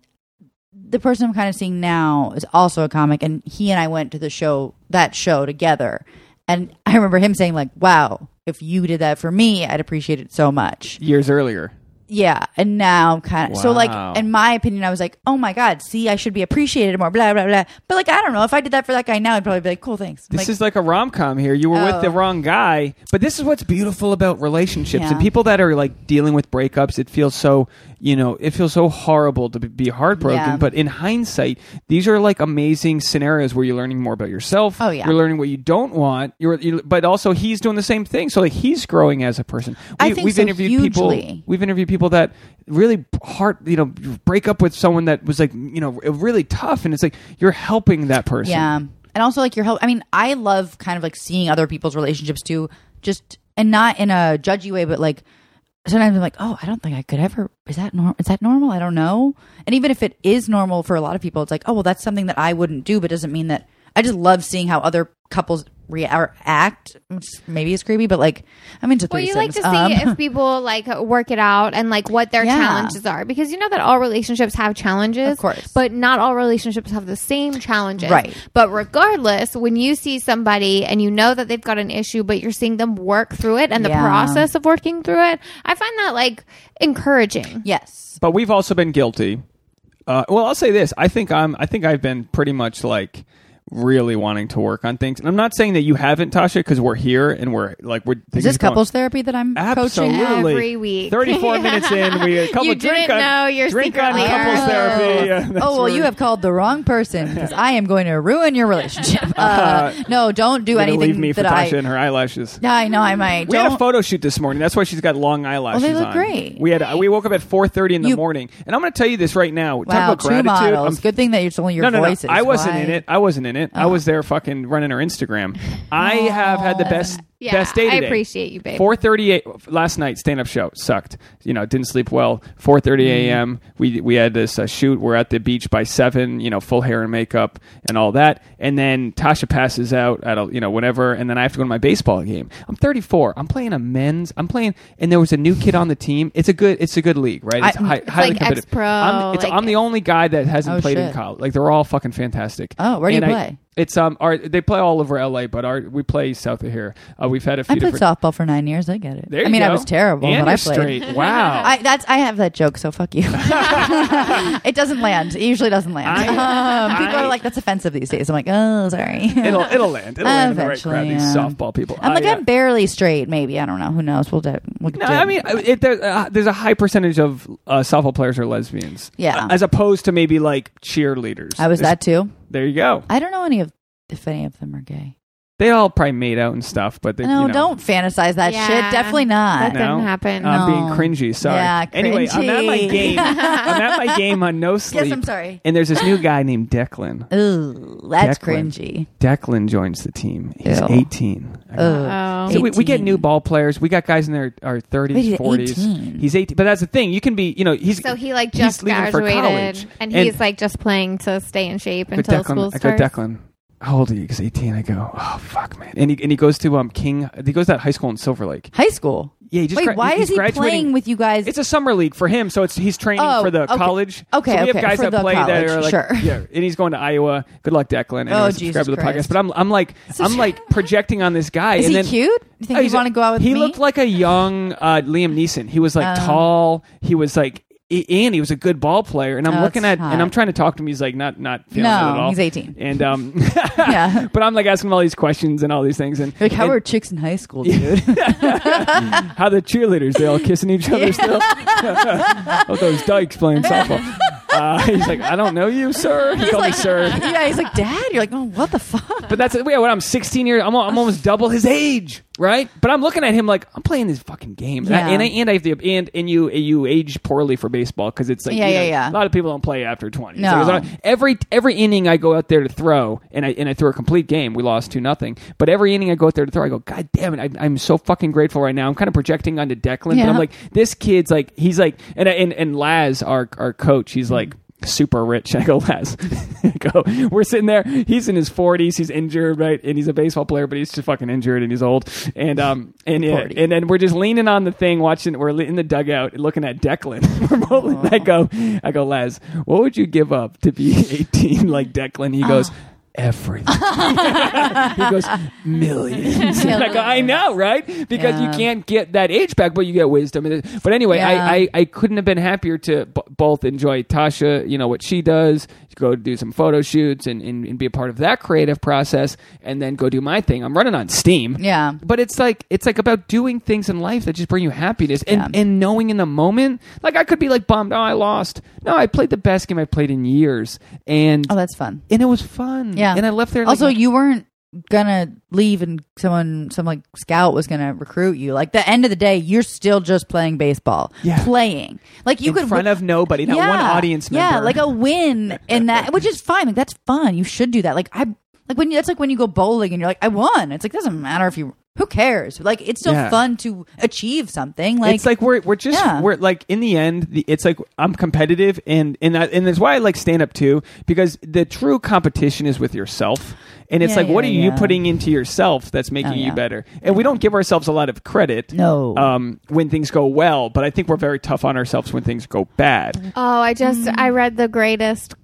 the person I'm kind of seeing now, is also a comic, and he and I went to the show that show together, and I remember him saying like, "Wow, if you did that for me, I'd appreciate it so much." years earlier? Yeah, and now kind of so like Wow. in my opinion, I was like, oh my god, see, I should be appreciated more. Blah blah blah. But like, I don't know if I did that for that guy now, I'd probably be like, cool, thanks. This like, is like a rom com here. You were with Oh. the wrong guy. But this is what's beautiful about relationships and people that are like dealing with breakups. It feels so, you know, it feels so horrible to be heartbroken. Yeah. But in hindsight, these are like amazing scenarios where you're learning more about yourself. Oh, yeah. You're learning what you don't want. You're, you but also he's doing the same thing. So like he's growing as a person. I think we've so interviewed people. hugely. We've interviewed people that really heart, you know, break up with someone that was like, you know, really tough. And it's like you're helping that person. Yeah. And also like your help I mean, I love kind of like seeing other people's relationships too, just and not in a judgy way, but like sometimes I'm like, oh, I don't think I could ever is that normal is that normal? I don't know. And even if it is normal for a lot of people, it's like, oh well that's something that I wouldn't do, but doesn't mean that I just love seeing how other couples react, which maybe is creepy, but like I'm into Well, you like to see Um, if people like work it out and like what their Yeah. challenges are because you know that all relationships have challenges, Of course. but not all relationships have the same challenges. Right. But regardless, when you see somebody and you know that they've got an issue, but you're seeing them work through it and the Yeah. process of working through it, I find that like encouraging. yes. but we've also been guilty. Uh, well, I'll say this: I think I'm. I think I've been pretty much like really wanting to work on things. And I'm not saying that you haven't, Tasha, because we're here and we're like we're. Is this couples therapy that I'm coaching? Every week. 34 minutes in, we a couple You drink didn't on know you're drink on couples therapy. Yeah, oh well, you have called the wrong person because I am going to ruin your relationship. Uh, no, don't do anything leave me for I. Tasha and her eyelashes. Yeah, I know I might. We had a photo shoot this morning. That's why she's got long eyelashes. Well, they look on. great. We had we woke up at 4:30 in the You- morning, and I'm going to tell you this right now. Talk wow, about two gratitude. models. Good thing that it's only your no, no, no. voices. I wasn't Why? in it. I wasn't in it. I was there fucking running her Instagram. I oh, have had the best Yeah, best day today. I appreciate you, babe. 4:38 last night stand up show sucked. You know, didn't sleep well. 4:30 a.m. We we had this uh, shoot. We're at the beach by 7, you know, full hair and makeup and all that. And then Tasha passes out at a, you know, whatever and then I have to go to my baseball game. I'm 34. I'm playing a men's. I'm playing and there was a new kid on the team. It's a good it's a good league, right? It's, I- hi- it's highly like competitive. ex-pro, I'm, it's, like- I'm the only guy that hasn't Oh, played in college. Like they're all fucking fantastic. Oh, where do you And I- play? It's um, our they play all over L.A., but our we play south of here. Uh, we've had a few I played softball for nine years. I get it. There I mean, I was terrible, And but I played. straight. Wow. I that's I have that joke, so fuck you. it doesn't land. It usually doesn't land. I- um, people I- are like, "That's offensive these days." I'm like, "Oh, sorry." it'll it'll land. It'll land in the right Eventually, crowd. These softball people. I'm like, I, uh, I'm barely straight. Maybe I don't know. Who knows? We'll do. We'll no, do- I mean, it, there, uh, there's a high percentage of uh, softball players are lesbians. Yeah. Uh, as opposed to maybe like cheerleaders. I was There's- that too. There you go. I don't know any of if any of them are gay. They all probably made out and stuff, but they, No, you know, don't fantasize that Yeah. shit. Definitely not. That didn't happen. I'm being cringy. Sorry. Yeah, Anyway, I'm at my cringy. game. I'm at my game on no sleep. Yes, I'm sorry. And there's this new guy named Declan. Ooh, that's Declan. cringy. Declan joins the team. He's Ew. 18. Ugh. Oh. So we, we get 18. new ball players. We got guys in their our 30s, Wait, he's 40s. 18. He's 18. But that's the thing. You can be, you know, he's So he like he's just leaving for graduated, college. and he's like just playing to stay in shape I until Declan, school I go, starts. Declan, how old are you? He's 18. I go, oh fuck, man. And he and he goes to um King. He goes to that high school in Silver Lake. High school. Yeah, he just Wait, gra- why he's is he graduating- playing with you guys? It's a summer league for him, so it's he's training Oh, for the okay. college. Okay, so we have okay, guys for that the play that college, are like, sure. yeah, and he's going to Iowa. Good luck, Declan. Oh, Anyway, Jesus subscribe to the Christ. podcast. But I'm I'm like I'm like projecting on this guy. is and he then, cute? You think Oh, you he's a- want to go out with him? he me? looked like a young uh, Liam Neeson. He was like Oh. tall. He was like, and he was a good ball player. And I'm Oh, looking at, and I'm trying to talk to him. He's like, not not feeling No, it at all. he's 18. And um, Yeah. but I'm like asking him all these questions and all these things. And like, how and are chicks in high school, dude? how the cheerleaders? They all kissing each other still. oh, those dykes playing softball. Uh, he's like, I don't know you, sir. He called me sir. yeah, he's like, Dad. You're like, oh, what the fuck? But that's yeah. When I'm 16 years, I'm, I'm almost double his age, right? But I'm looking at him like I'm playing this fucking game, Yeah. and I, and I have to, and and you you age poorly for baseball because it's like Yeah, you yeah, know, yeah. A lot of people don't play after 20. No. So not- every every inning I go out there to throw, and I and I threw a complete game. We lost two nothing, but every inning I go out there to throw, I go, God damn it, I, I'm so fucking grateful right now. I'm kind of projecting onto Declan, but I'm like, this kid's like, he's like, and and and Laz, our our coach, he's like super rich. I go, Les. I go, we're sitting there. He's in his 40s. He's injured, right? And he's a baseball player, but he's just fucking injured and he's old. And um and yeah, and then we're just leaning on the thing, watching. We're in the dugout, looking at Declan. we're both, I go, I go, Les, what would you give up to be 18 like Declan? He goes. Everything. he goes, millions. like, I know, right? Because you can't get that age back, but you get wisdom. But anyway, Yeah. I, I, I couldn't have been happier to b- both enjoy Tasha, you know, what she does, go do some photo shoots and, and, and be a part of that creative process, and then go do my thing. I'm running on Steam. Yeah. But it's like it's like about doing things in life that just bring you happiness and, Yeah. and knowing in the moment. Like I could be like bummed, oh I lost. No, I played the best game I played in years. And Oh, that's fun. and it was fun. Yeah. And I left there like, Also, you weren't gonna leave and someone some like scout was gonna recruit you. Like the end of the day you're still just playing baseball. Yeah. playing. Like you in could front of nobody, not one audience member. yeah like a win in that which is fine. Like that's fun. You should do that. Like i like when you that's like when you go bowling and you're like i won. It's like doesn't matter if you who cares like it's so Yeah. fun to achieve something like it's like we're we're just Yeah. we're like in the end the, it's like I'm competitive and and I, and that's why I like stand up too because the true competition is with yourself and it's Yeah, like what are yeah, you putting into yourself that's making Oh, you better and we don't give ourselves a lot of credit No. um when things go well but I think we're very tough on ourselves when things go bad Oh, I just Mm. I read the greatest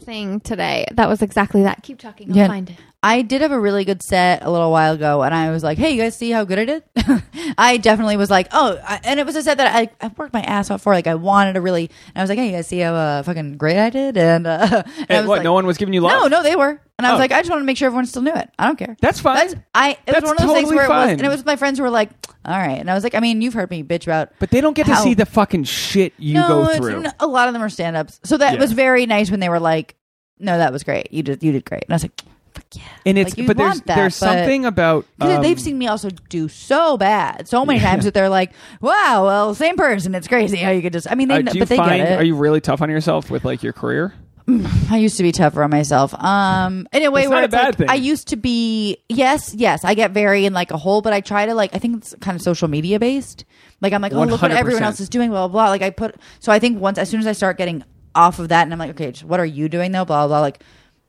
thing today. That was exactly that. Keep talking. I'll Yeah. find it. I did have a really good set a little while ago, and I was like, "Hey, you guys see how good I did?" I definitely was like, "Oh," I, and it was a set that I, I worked my ass off for. Like, I wanted to really, and I was like, "Hey, you guys see how uh, fucking great I did?" And, uh, and I and was what like, no one was giving you love no, no, they were, and I was Oh. like, I just want to make sure everyone still knew it. I don't care. That's fine. That's I. It That's was one of those things totally where it was, and it was my friends who were like, "All right," and I was like, I mean, you've heard me bitch about, but they don't get to see the fucking shit you no, go through a lot of them are stand ups, so that Yeah. was very nice when they were like, "No, that was great. You did, you did great," and I was like, "Fuck yeah." and it's Like, but there's that, there's but- something about um, they've seen me also do so bad so many Yeah. times that they're like, "Wow, well, same person. It's crazy how you could just." I mean, they, uh, do you but they find get it. are you really tough on yourself with like your career I used to be tougher on myself. Um, in a way That's where not a it's like. I used to be. Yes, yes, I get very in like a hole, but I try to like. I think it's kind of social media based. Like I'm like, oh, look what everyone else is doing, blah blah blah. Like I put. So I think once, as soon as I start getting off of that, and I'm like, okay, just what are you doing though? Blah blah. blah. Like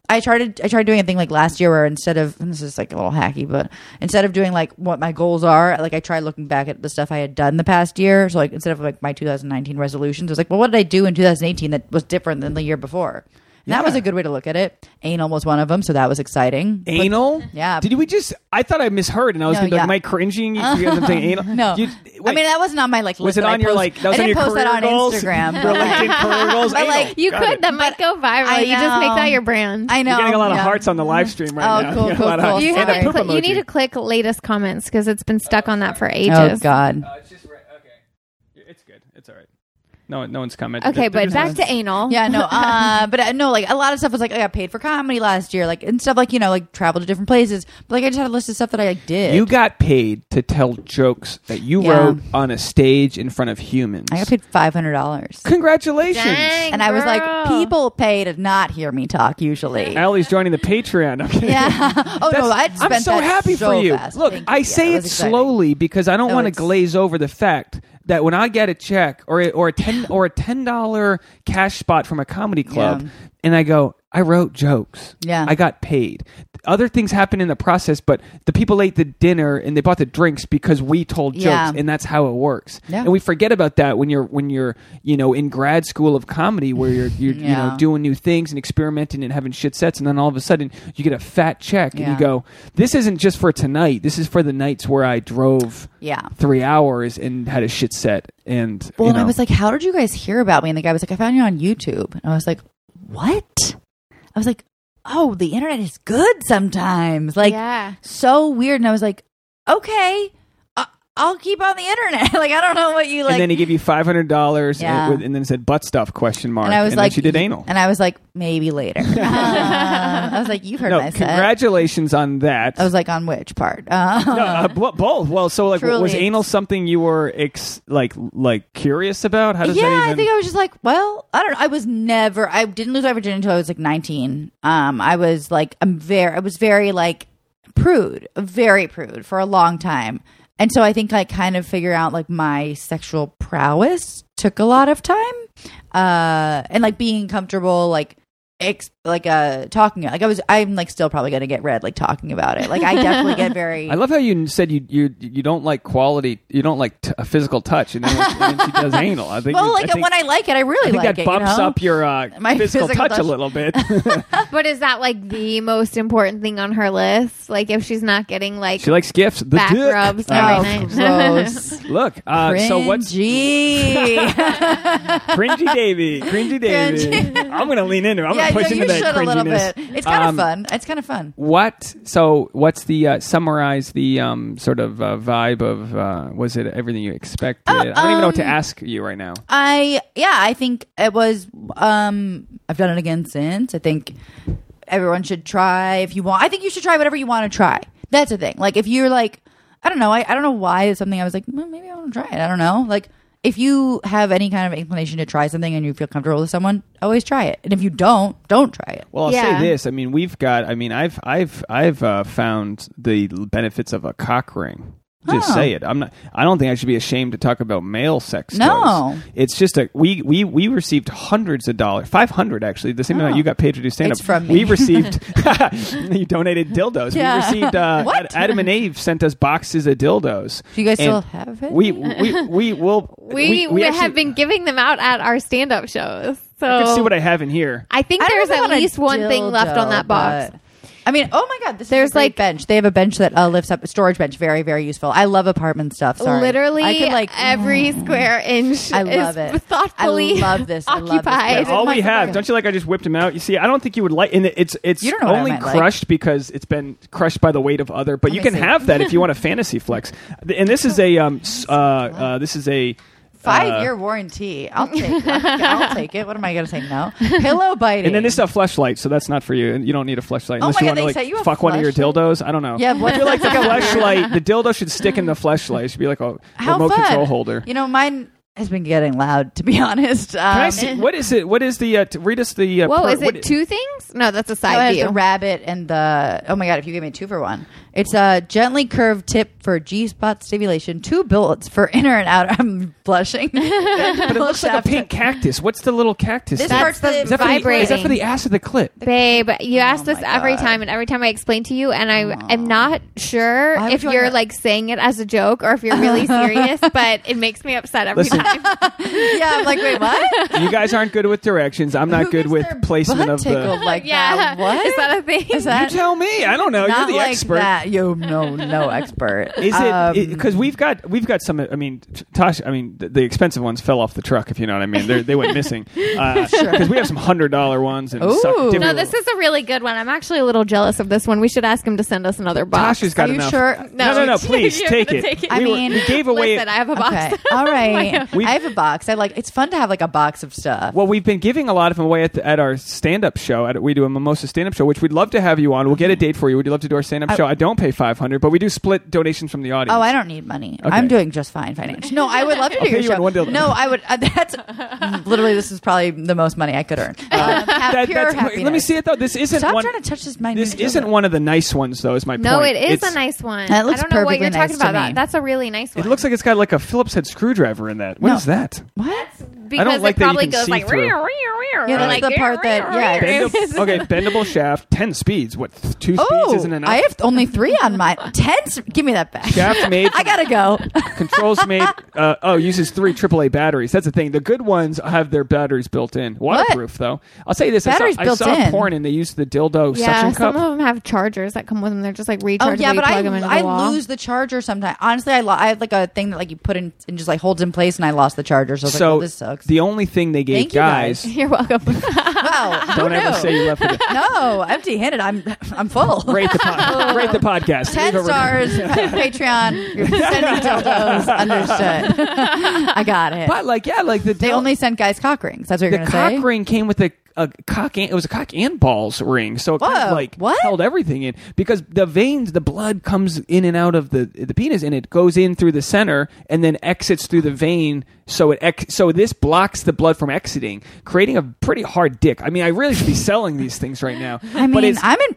I tried. I tried doing a thing like last year where instead of this is like a little hacky, but instead of doing like what my goals are, like I tried looking back at the stuff I had done the past year. So like instead of like my 2019 resolutions, I was like, well, what did I do in 2018 that was different than the year before? And that was a good way to look at it. Anal was one of them, so that was exciting. But- anal yeah. did we just I thought I misheard and I was No, gonna be like yeah. am I cringing because I'm saying anal no, You- I mean that wasn't on my like. Was list it that I on your post- like? That was I on didn't your post that on goals? Instagram. Your LinkedIn career goals. But, Anal. like, You Got could. it. That might go viral. I you just make that your brand. I know. You're getting a lot of yeah. hearts on the live stream right Oh, now. cool, You're cool, a lot cool. hearts. You have a to. poop Click, you need to click latest comments because it's been stuck on that for oh, ages. Oh God. Uh, it's just right. Okay, it's good. It's all right. No, no one's commenting. Okay, They're but just- back to anal. Yeah, no, uh, but uh, no, like a lot of stuff was like I got paid for comedy last year, like and stuff like you know, like travel to different places. But like I just had a list of stuff that I like, did. You got paid to tell jokes that you Yeah. wrote on a stage in front of humans. I got paid five hundred dollars, Congratulations. Dang, and I was like, girl. people pay to not hear me talk usually. Allie's joining the Patreon. Okay. Yeah. Oh no, I I'm so that happy so for you. fast. Look, Thank I you. say Yeah, it was exciting. slowly because I don't No, want to it's- glaze over the fact that when I get a check or a, or a ten or a ten dollar cash spot from a comedy club, Yeah. and I go, I wrote jokes. Yeah. I got paid. Other things happen in the process, but the people ate the dinner and they bought the drinks because we told jokes, Yeah. and that's how it works. Yeah. And we forget about that when you're when you're you know in grad school of comedy where you're you're you know Yeah. doing new things and experimenting and having shit sets, and then all of a sudden you get a fat check and Yeah. you go, this isn't just for tonight. This is for the nights where I drove Yeah. three hours and had a shit set. And Well, you and I was like, "How did you guys hear about me?" And the guy was like, "I found you on YouTube." And I was like, "What?" I was like, "Oh, the internet is good sometimes." Like, yeah. so weird. And I was like, "Okay, I'll keep on the internet." like, I don't know what you like. and then he gave you five hundred dollars, Yeah. and, and then said butt stuff question mark, and I was then like, she did anal. And I was like, maybe later. Um, I was like, you've heard no, my set. congratulations on that. I was like, on which part? Uh, no, uh, bo- both. Well, so like, Truly. was anal something you were ex- like like curious about? How does yeah, that even? I think I was just like, well, I don't know. I was never. I didn't lose my virginity until I was like nineteen. Um, I was like, I'm very. I was very like prude, very prude for a long time, and so I think like kind of figure out like my sexual prowess took a lot of time, uh, and like being comfortable like ex- like uh talking like I was I'm like still probably gonna get red like talking about it. Like I definitely get very I love how you said you you you don't like quality, you don't like t- a physical touch, and then, and then she does anal. I think well you- like I think, when I like it I really I think like that it. bumps you know? up your uh, My physical, physical touch, touch. a little bit. But is that like the most important thing on her list? Like if she's not getting like she likes gifts. The back dick. rubs Uh, every Oh, night. gross. Look, uh, so what's Cringy. cringy Davy? Cringy Davy. Cringy. I'm gonna lean into. it. I'm yeah, gonna push no, you into should that a little bit. It's kind of Um, fun. It's kind of fun. What? So, what's the uh, summarize the um, sort of uh, vibe of? Uh, was it everything you expected? I don't even know what to um, ask you right now. I yeah, I think it was. Um, I've done it again since. I think everyone should try if you want. I think you should try whatever you want to try. That's the thing. Like if you're like, I don't know. I, I don't know why it's something I was like, well, maybe I want to try it. I don't know. Like if you have any kind of inclination to try something and you feel comfortable with someone, always try it. And if you don't, don't try it. Well, I'll Yeah. say this. I mean, we've got. I mean, I've I've I've uh, found the benefits of a cock ring. Just Oh. say it. I'm not. I don't think I should be ashamed to talk about male sex. No. toys. it's just a we we we received hundreds of dollars, five hundred actually, the same amount Oh. you got paid to do stand up. It's from me. We received. you donated dildos. Yeah. We received. Uh, What? Adam and Eve sent us boxes of dildos. Do you guys And still have it? We we we will. we, we, actually- have been giving them out at our stand up shows. So I can see what I have in here. I think I there's know if I at least one thing left on that box. but- I mean, oh my god, this There's is a great like- bench. They have a bench that uh, lifts up a storage bench. Very, very useful. I love apartment stuff. Sorry, Literally I could like every square inch I love is it. thoughtfully I love this. I love this. occupied. All we have. God. Don't you like? I just whipped him out. You see, I don't think you would like. And it's it's You don't know only might like. crushed because it's been crushed by the weight of other. But Let you can see. have that if you want a fantasy flex. And this is a um uh, uh this is a Five uh, year warranty. I'll take it. I'll take it. What am I going to say? No. Pillow biting. And then this is a fleshlight, so that's not for you. And you don't need a fleshlight Oh unless my you God, want to they like sent you fuck one of your dildos. I don't know. Yeah, what- I feel like the fleshlight. the dildo should stick in the flashlight. It should be like a How remote fun. control holder. You know, mine has been getting loud. To be honest. Um, Can I see what is it? What is the? Uh, t- read us the. Uh, Whoa, per- is what- it two things? No, that's a side has view. the rabbit and the oh my god! If you gave me two for one, it's a gently curved tip for G spot stimulation. Two bullets for inner and outer. I'm blushing. But it looks like a pink cactus. What's the little cactus? This thing? part's the is that for the, is that for the ass of the clit? Babe, you oh ask this Oh my every God. time, and every time I explain to you, and I am not sure Why would if you you're wanna- like saying it as a joke or if you're really serious, but it makes me upset every Listen. time. yeah, I'm like, wait, what? You guys aren't good with directions. I'm not Who good with placement butt of the. like yeah, that? What is that a thing? Is that... You tell me. I don't know. not You're the like expert. that? You no no expert. Is Um, it because we've got we've got some? I mean, Tosh. I mean, the, the expensive ones fell off the truck. If you know what I mean, They're, they went missing because we have some hundred dollar ones and Ooh. suck, No, this is a really good one. I'm actually a little jealous of this one. We should ask him to send us another box. Tosh has got Are you enough. sure? No, no, no. Please You're take it. take it. I We, were- mean- we gave away. Listen, I have a box. Okay, all right. We- I have a box. I like. It's fun to have like a box of stuff. well, we've been giving a lot of them away at, the, at our stand up show. At, we do a Mimosa stand up show, which we'd love to have you on. We'll get a date for you. Would you love to do our stand up show? I don't pay five hundred, but we do split donations from the audience. Oh, I don't need money. Okay. I'm doing just fine financially. No, I would love to do I'll your you in show. one dildo. No, I would. Uh, that's literally this is probably the most money I could earn. Um, have That- pure happiness. let me see it though. This isn't Stop one. trying to touch this. My This isn't one of the nice ones, though. Is my No, point. it is It's- a nice one. That looks I don't know what you're talking nice to about. That. That's a really nice one. It looks like it's got like a Phillips head screwdriver in that. What No. is that? What? because don't like it that you probably can goes see like through. rear, rear, rear, Yeah, that's like, the part that- yeah, rear, it rear. is. okay, bendable shaft, ten speeds. What? th- Two speeds Oh, isn't enough. I have only three on my tens. Give me that back. Shaft made. I gotta go. Controls made. Uh, oh, uses three AAA batteries. That's the thing. The good ones have their batteries built in. Waterproof though. I'll say this. Batteries I saw, built I saw in. porn and they use the dildo Yeah, suction some cup. of them have chargers that come with them. They're just like Oh yeah, you but plug I them into the I wall. lose the charger sometimes. Honestly, I lo- I have like a thing that like you put in and just like holds in place, and I lost the charger. So I was like, so well, this sucks. the only thing they gave Thank you, guys. guys. You're welcome. wow. Don't ever knew? say you left it. no. Empty-handed. I'm I'm full. Rate the pod, rate the podcast. Ten Leave a stars. Patreon. You're sending dildos. Understood. I got it. But like, yeah, like the they dil- only sent guys cock rings. That's what the you're gonna cock say. ring came with a, a cock and it was a cock and balls ring so it kind of Whoa, like what? held everything in because the veins the blood comes in and out of the the penis and it goes in through the center and then exits through the vein so it ex- so this blocks the blood from exiting creating a pretty hard dick i mean i really should be selling these things right now I but mean, it's I'm in.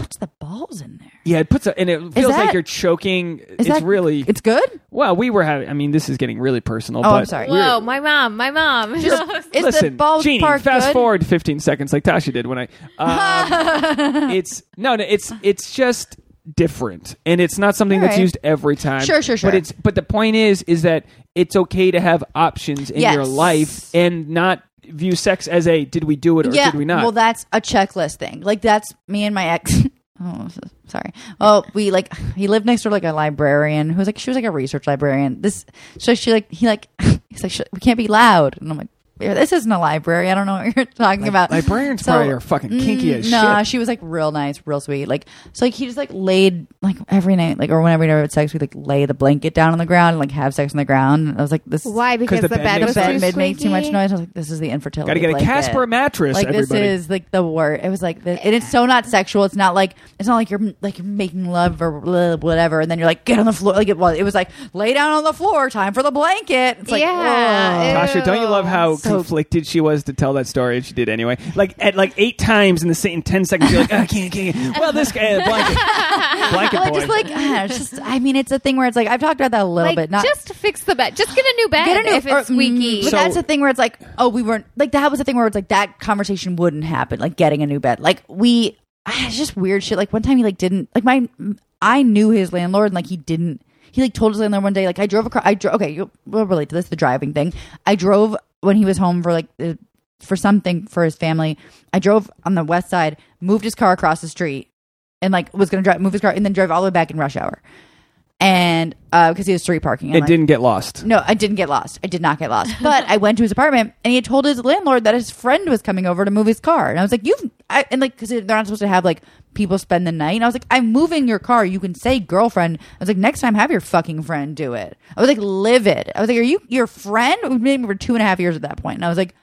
Puts the balls in there. Yeah, it puts a, and it feels that- like you're choking. It's that really It's good. well. We were having. I mean, this is getting really personal. Oh, but I'm sorry. we're- Whoa, my mom, my mom. Is the Listen, balls Jeannie, part fast good? forward 15 seconds like Tasha did when I. Um, it's no, no, it's it's just different, and it's not something All that's right. used every time. Sure, sure, sure. But it's but the point is, is that it's okay to have options in Yes. your life and not view sex as a did we do it or yeah. did we not? Well, that's a checklist thing. Like that's me and my ex. Oh, sorry. Oh, we like he lived next door to like a librarian who was like she was like a research librarian. This so she like he like he's like we can't be loud, and I'm like. "Yeah, This isn't a library. I don't know what you're talking about. librarians So- probably are fucking mm, kinky as nah, shit. she was like real nice, real sweet. Like so, like he just like laid like every night, like or whenever we had sex, we like lay the blanket down on the ground and like have sex on the ground. And I was like, this Why? Because the the, bed bed was the bed too made make too much noise. I was like, this is the infertility. Got to get a blanket. Casper mattress, Like everybody. this is like the word. It was like, the, and it's so not sexual. It's not like it's not like you're like you're making love or blah, whatever, and then you're like get on the floor. Like it was. It was like lay down on the floor. Time for the blanket. It's like Yeah. whoa. Tasha, don't you love how So- conflicted she was to tell that story, and she did anyway. Like at like eight times in the same ten seconds, you're like, "Ah, I can't, can't. can't." Well, this guy, uh, blanket, blanket Well, boy. just like it's just. I mean, it's a thing where it's like I've talked about that a little Like, bit. Not just fix the bed. Just get a new bed get a new if it's or, mm, squeaky. But So- that's the thing where it's like, oh, we weren't like that was the thing where it's like that conversation wouldn't happen, like getting a new bed. Like we, ah, it's just weird shit. Like one time he like didn't like my, I knew his landlord and like he didn't. He like told his landlord one day like I drove across. I drove. Okay, you will relate to this the driving thing. I drove when he was home for like uh, for something for his family. I drove on the west side, moved his car across the street, and like was gonna drive move his car and then drive all the way back in rush hour. And uh because he was street parking. and, it like, didn't get lost. no, I didn't get lost. I did not get lost. But I went to his apartment and he had told his landlord that his friend was coming over to move his car. And I was like, you've, I, and like, cause they're not supposed to have like people spend the night. And I was like, I'm moving your car. You can say girlfriend. I was like, next time have your fucking friend do it. I was like, livid. I was like, are you your friend? We've been for two and a half years at that point. And I was like,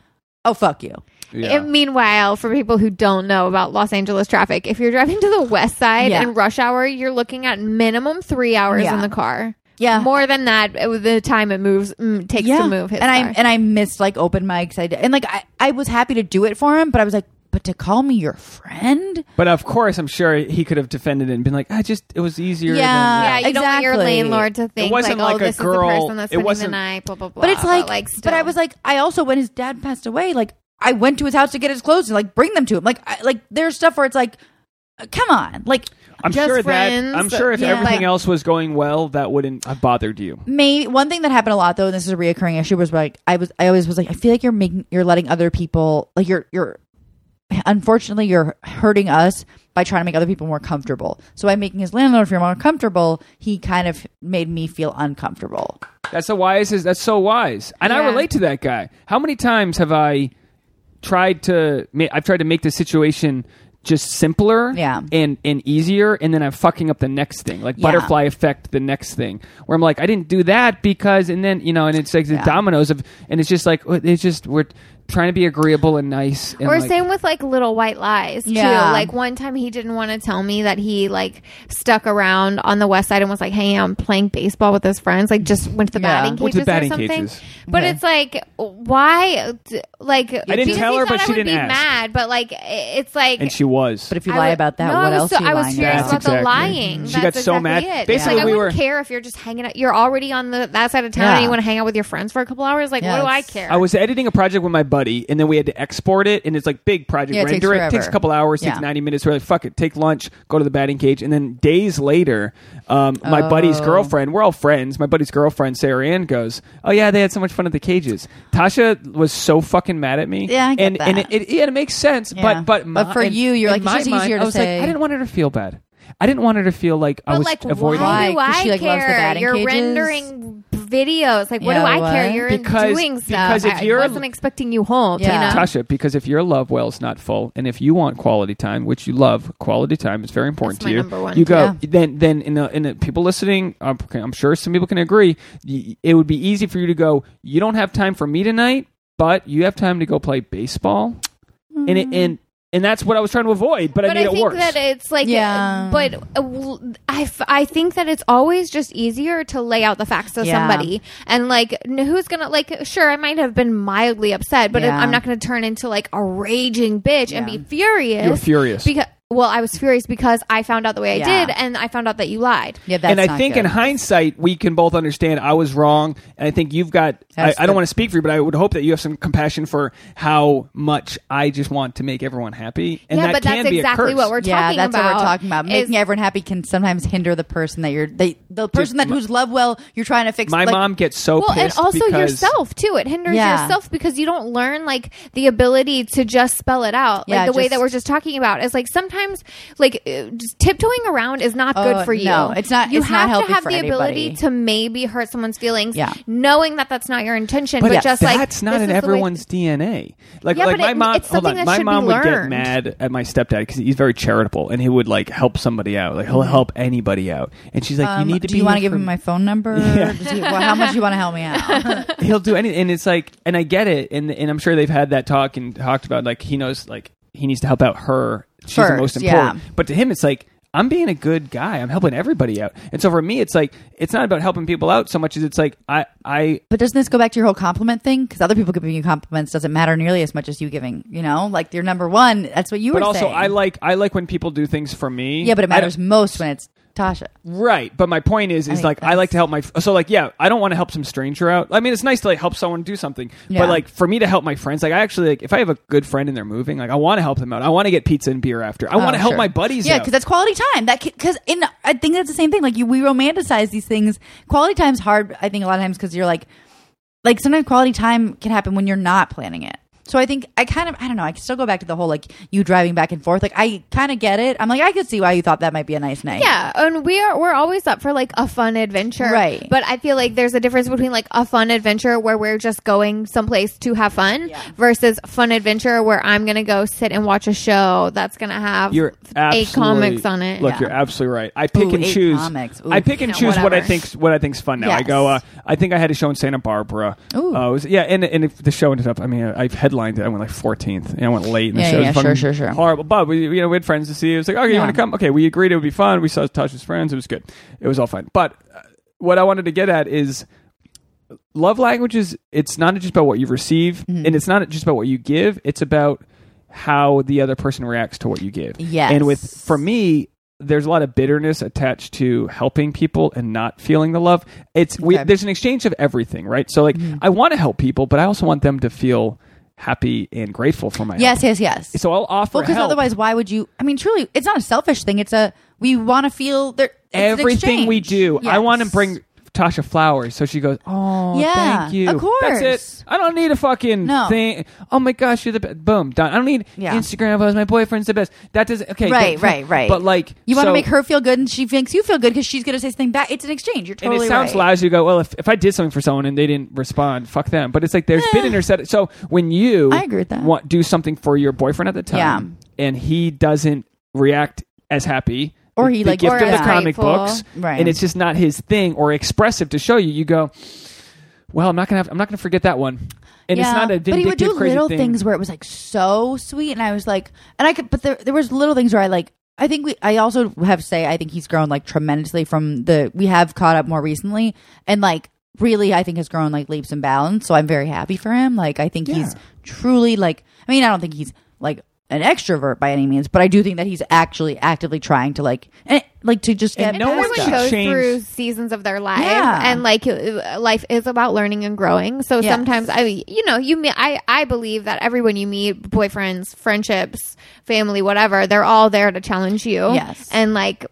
oh, fuck you. Yeah. And meanwhile, for people who don't know about Los Angeles traffic, if you're driving to the west side Yeah. in rush hour, you're looking at minimum three hours Yeah. in the car. Yeah. More than that, it was the time it moves mm, takes to move his and car. I and I missed like open mics. I did, and like I, I was happy to do it for him, but I was like, but to call me your friend? But of course, I'm sure he could have defended it and been like, I just, it was easier. Yeah. yeah, than, you don't want your Exactly. landlord to think wasn't like, like oh, a this girl- is the person that's it spending the wasn't- night, blah blah blah. But it's like, like, but I was like, I also when his dad passed away, like I went to his house to get his clothes and like bring them to him. Like, I, like there's stuff where it's like, uh, come on, like I'm Just sure friends, that I'm sure if yeah. everything Like- else was going well, that wouldn't have bothered you. maybe one thing that happened a lot though, and this is a reoccurring issue, was like I was, I always was like, I feel like you're making, you're letting other people, like you're, you're, unfortunately, you're hurting us by trying to make other people more comfortable. So by making his landlord feel more comfortable, he kind of made me feel uncomfortable. That's the wisest. That's so wise, and I relate to that guy. How many times have I tried to? ma- I've tried to make the situation just simpler, Yeah. and and easier, and then I'm fucking up the next thing, like Yeah. butterfly effect, the next thing, where I'm like, I didn't do that because, and then you know, and it's like the Yeah. dominoes of, and it's just like oh, it's just we're trying to be agreeable and nice, and or like, same with like little white lies too. Yeah. Like one time he didn't want to tell me that he like stuck around on the west side and was like hanging out and playing baseball with his friends. Like just went to the Yeah. batting Went to cages batting or something. cages. But Okay. it's like why? Like I didn't tell her, but she I didn't be ask. mad. But like it's like. and she was. But if you I lie would- about that, no, what I was else so, are you I was lying furious about? That's the exactly- lying. She That's got so exactly mad. It. Basically, like, I wouldn't were- care if you're just hanging out. You're already on the that side of town and you want to hang out with your friends for a couple hours. Like, what do I care? I was editing a project with my buddy, and then we had to export it, and it's like big project. Yeah, it takes Render it takes a couple hours, takes Yeah. ninety minutes. We're like, fuck it, take lunch, go to the batting cage, and then days later, um, my buddy's Oh. girlfriend, we're all friends. My buddy's girlfriend, Sarah Ann, goes, "Oh yeah, they had so much fun at the cages." Tasha was so fucking mad at me. Yeah, I get and and that. it, it, yeah, it makes sense, Yeah. but but But my- for in- you, you're in like, it's my just mind, easier I to was say- like, I didn't want her to feel bad. I didn't want her to feel like I But was like, avoiding. why do Why? 'Cause I she, like, loves the care? batting You're cages? rendering videos. Like, what Yeah, do I care? You're Because- doing stuff. because if I you're- wasn't expecting you home, Yeah. Tina. Tasha, because if your love well's not full, and if you want quality time, which you love, quality time is very important That's to my you. number one. You go Yeah. then. Then in the, in the, people listening, okay, I'm sure some people can agree. It would be easy for you to go. You don't have time for me tonight, but you have time to go play baseball, and it, and and that's what I was trying to avoid. But, I But made I it think worse. that it's like, Yeah. but uh, w- I, f- I think that it's always just easier to lay out the facts to Yeah. somebody. And like, who's gonna, like, sure, I might have been mildly upset, but Yeah. I'm not gonna turn into like a raging bitch and be furious. You were furious. Because, well, I was furious because I found out the way I Yeah. did, and I found out that you lied. Yeah, that's and I not think good. in hindsight, we can both understand I was wrong, and I think you've got. I, That's I don't the- want to speak for you, but I would hope that you have some compassion for how much I just want to make everyone happy, and yeah, that but can that's be a exactly curse. what we're yeah, talking that's about. what we're talking about. is- Making everyone happy can sometimes hinder the person that you're they the person that whose love well you're trying to fix. My like- mom gets so well, and pissed also because yourself too. It hinders Yeah. yourself because you don't learn like the ability to just spell it out, like Yeah, the way just- that we're just talking about. Is like sometimes like uh, just tiptoeing around is not Oh, good for you. no, it's not- You it's have healthy to have for the ability to maybe hurt someone's feelings, Yeah. knowing that that's not your intention, but, But just that's like that's not this in is the everyone's DNA. Like, Yeah, like my it- mom. it's hold on, my mom would get mad at my stepdad because he's very charitable and he would like help somebody out. Like he'll help anybody out, and she's like, Um, "You need to do be." you want to give him my phone number? Yeah. He- well, how much you want to help me out? he'll do anything and it's like and i get it and and i'm sure they've had that talk and talked about like he knows like he needs to help out her she's the First, most yeah. important but to him it's like i'm being a good guy i'm helping everybody out and so for me it's like it's not about helping people out so much as it's like i i But doesn't this go back to your whole compliment thing? Because other people giving you compliments doesn't matter nearly as much as you giving. You know, like you're number one. That's what you but were But also saying. i like i like when people do things for me yeah, but it matters most when it's Tasha. Right, but my point is, is think like I that's- like to help my. So like, yeah, I don't want to help some stranger out. I mean, it's nice to like help someone do something, Yeah. but like for me to help my friends, like I actually like if I have a good friend and they're moving, like I want to help them out. I want to get pizza and beer after. I want to Oh, help sure. my buddies. Yeah, out. because that's quality time. That because in I think that's the same thing. Like you, we romanticize these things. Quality time's hard. I think a lot of times because you're like, like sometimes quality time can happen when you're not planning it. So I think I kind of I don't know. I can still go back to the whole like you driving back and forth. Like I kind of get it. I'm like I could see why you thought that might be a nice night. Yeah, and we are we're always up for like a fun adventure, Right. But I feel like there's a difference between like a fun adventure where we're just going someplace to have fun Yeah. versus fun adventure where I'm gonna go sit and watch a show that's gonna have You're eight comics on it. Look, Yeah. you're absolutely right. I pick Ooh, and choose. comics. Ooh. I pick and Yeah, choose what I whatever. think what I think's fun now. I go. Uh, I think I had a show in Santa Barbara. Ooh. Uh, was, yeah, and and if the show ended up. I mean, I headlined it. I went like 14th. And I went late. And the Yeah, show yeah, was fucking sure, sure, sure. Horrible, but we you know we had friends to see. It was like okay, you Yeah. want to come? Okay, we agreed it would be fun. We saw Tasha's friends. It was good. It was all fine. But uh, what I wanted to get at is love languages it's not just about what you receive Mm-hmm. and it's not just about what you give it's about how the other person reacts to what you give Yes. and with for me there's a lot of bitterness attached to helping people and not feeling the love it's we, Okay. Mm-hmm. there's an exchange of everything right so like i want to help people but i also want them to feel happy and grateful for my Yes. help. Yes. Yes. so i'll offer Well, because help. otherwise, why would you? I mean, truly, it's not a selfish thing. It's a we want to feel there. everything we do i want to bring Tasha flowers, so she goes. Oh, Yeah, thank you. of course. That's it. I don't need a fucking No. thing. Oh my gosh, you're the best. Boom, done. I don't need Yeah. Instagram photos. My boyfriend's the best. That does okay. Right, that- right, right. But like, You want to so- make her feel good, and she makes you feel good because she's going to say something back. It's an exchange. You're And totally it sounds right. lousy. You go, well, if, if I did something for someone and they didn't respond, fuck them. But it's like there's. At it. So when you I agree with that. want do something for your boyfriend at the time, and he doesn't react as happy, Or he, the like, gift of the comic grateful. books, Right. and it's just not his thing or expressive to show you. You go, well, I'm not gonna have, I'm not gonna forget that one. And it's not a but he would do little thing. things where it was like so sweet, and I was like, and I could, but there there was little things where I like. I think we. I also have to say I think he's grown like tremendously from the. We have caught up more recently, and like really, I think has grown like leaps and bounds. So I'm very happy for him. Like I think he's truly like. I mean, I don't think he's like an extrovert by any means, but I do think that he's actually actively trying to like, eh, like to just get And no one past Everyone should stuff. goes change- through seasons of their life, Yeah. and like uh, life is about learning and growing. So Yes. sometimes, I, you know, you meet. I, I believe that everyone you meet, boyfriends, friendships, family, whatever, they're all there to challenge you, Yes. and like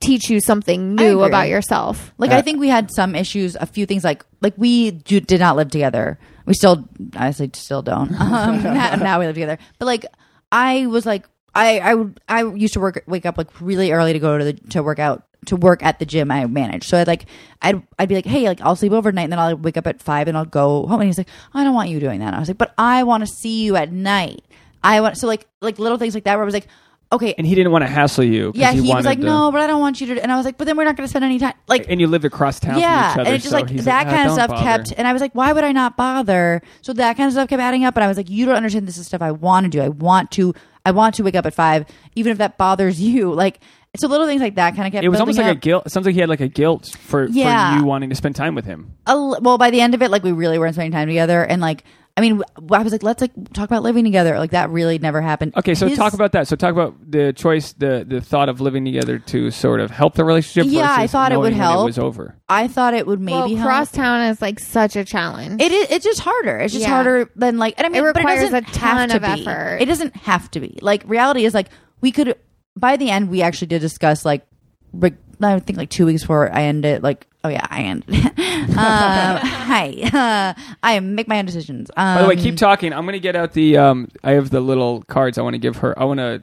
teach you something I new agree. about yourself. Like Uh, I think we had some issues, a few things like like we do, did not live together. We still, honestly, still don't. Um, now, now we live together. But like I was like I I would I used to work wake up like really early to go to the to work out to work at the gym I manage. So I'd like I'd I'd be like, hey, like I'll sleep overnight and then I'll wake up at five and I'll go home. And he's like, I don't want you doing that. And I was like, but I want to see you at night. I want so like like little things like that where I was like, okay, and he didn't want to hassle you. yeah, he, was like, to- no, but I don't want you to. And I was like, but then we're not going to spend any time. Like And you lived across town yeah, from each other. and it's just so like that "Ah, kind of stuff bother." kept. And I was like, why would I not bother? So that kind of stuff kept adding up, and I was like, you don't understand. This is stuff I want to do. I want to. I want to wake up at five, even if that bothers you. Like so, little things like that kind of kept. It was almost like up. a guilt. It sounds like he had like a guilt for, Yeah. for you wanting to spend time with him. a well by the end of it like we really weren't spending time together and like I mean, I was like, let's like talk about living together. Like that really never happened. Okay, so His- talk about that. So talk about the choice, the the thought of living together to sort of help the relationship. Yeah, I thought it would help. It was over. I thought it would maybe well, help. crosstown is like such a challenge. It is. It's just harder. It's just Yeah. harder than like. And I mean, It requires doesn't a ton have to of be. effort. It doesn't have to be. Like reality is like we could. By the end, we actually did discuss like. Like, I think like two weeks before I ended. Like, oh yeah, I ended. um, hi, uh, I make my own decisions. Um, By the way, keep talking. I'm going to get out the. Um, I have the little cards. I want to give her. I want to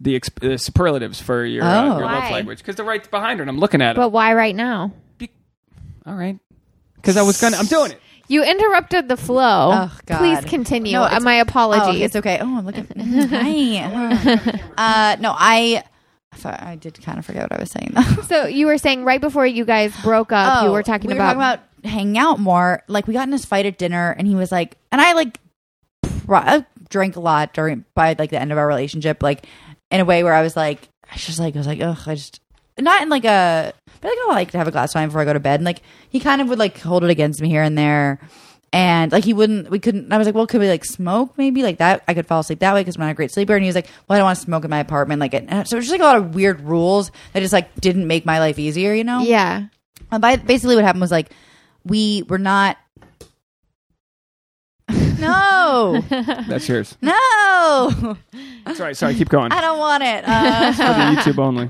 the, exp- the superlatives for your, uh, Oh. your love language because they're right behind her, and I'm looking at it. but why right now? All right, because I was gonna. I'm doing it. You interrupted the flow. Oh, God. Please continue. No, Uh, it's- my Oh, apologies. it's okay. Oh, look at hi. uh, no, I. I did kind of forget what I was saying. though. So you were saying right before you guys broke up, you Oh, were talking we about, were talking about hanging out more. Like we got in this fight at dinner, and he was like, and I like I drank a lot during by like the end of our relationship, like in a way where I was like, I just like, I was like, ugh, I just not in like a, but like oh, I like to have a glass of wine before I go to bed, and like he kind of would like hold it against me here and there. And like he wouldn't, we couldn't. I was like, well, could we like smoke maybe like that? I could fall asleep that way because I'm not a great sleeper. And he was like, well, I don't want to smoke in my apartment. Like, it, so it was just like a lot of weird rules that just like didn't make my life easier, you know? yeah. Um, and by, basically, what happened was like we were not. No, That's yours. no, Sorry, sorry. Keep going. I don't want it uh, For the YouTube only.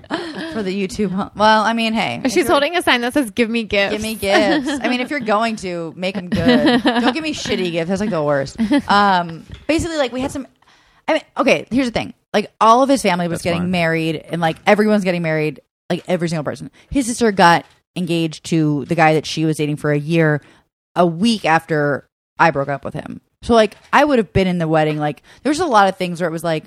for the YouTube. Well, I mean, hey, if She's you're- holding a sign that says "Give me gifts." Give me gifts. I mean, if you're going to make them good, don't give me shitty gifts. That's like the worst. Um, basically, like we had some. I mean, okay. Here's the thing. Like all of his family was That's getting fine. married, and like everyone's getting married. Like every single person. His sister got engaged to the guy that she was dating for a year, a week after I broke up with him. So like I would have been in the wedding. Like there was a lot of things where it was like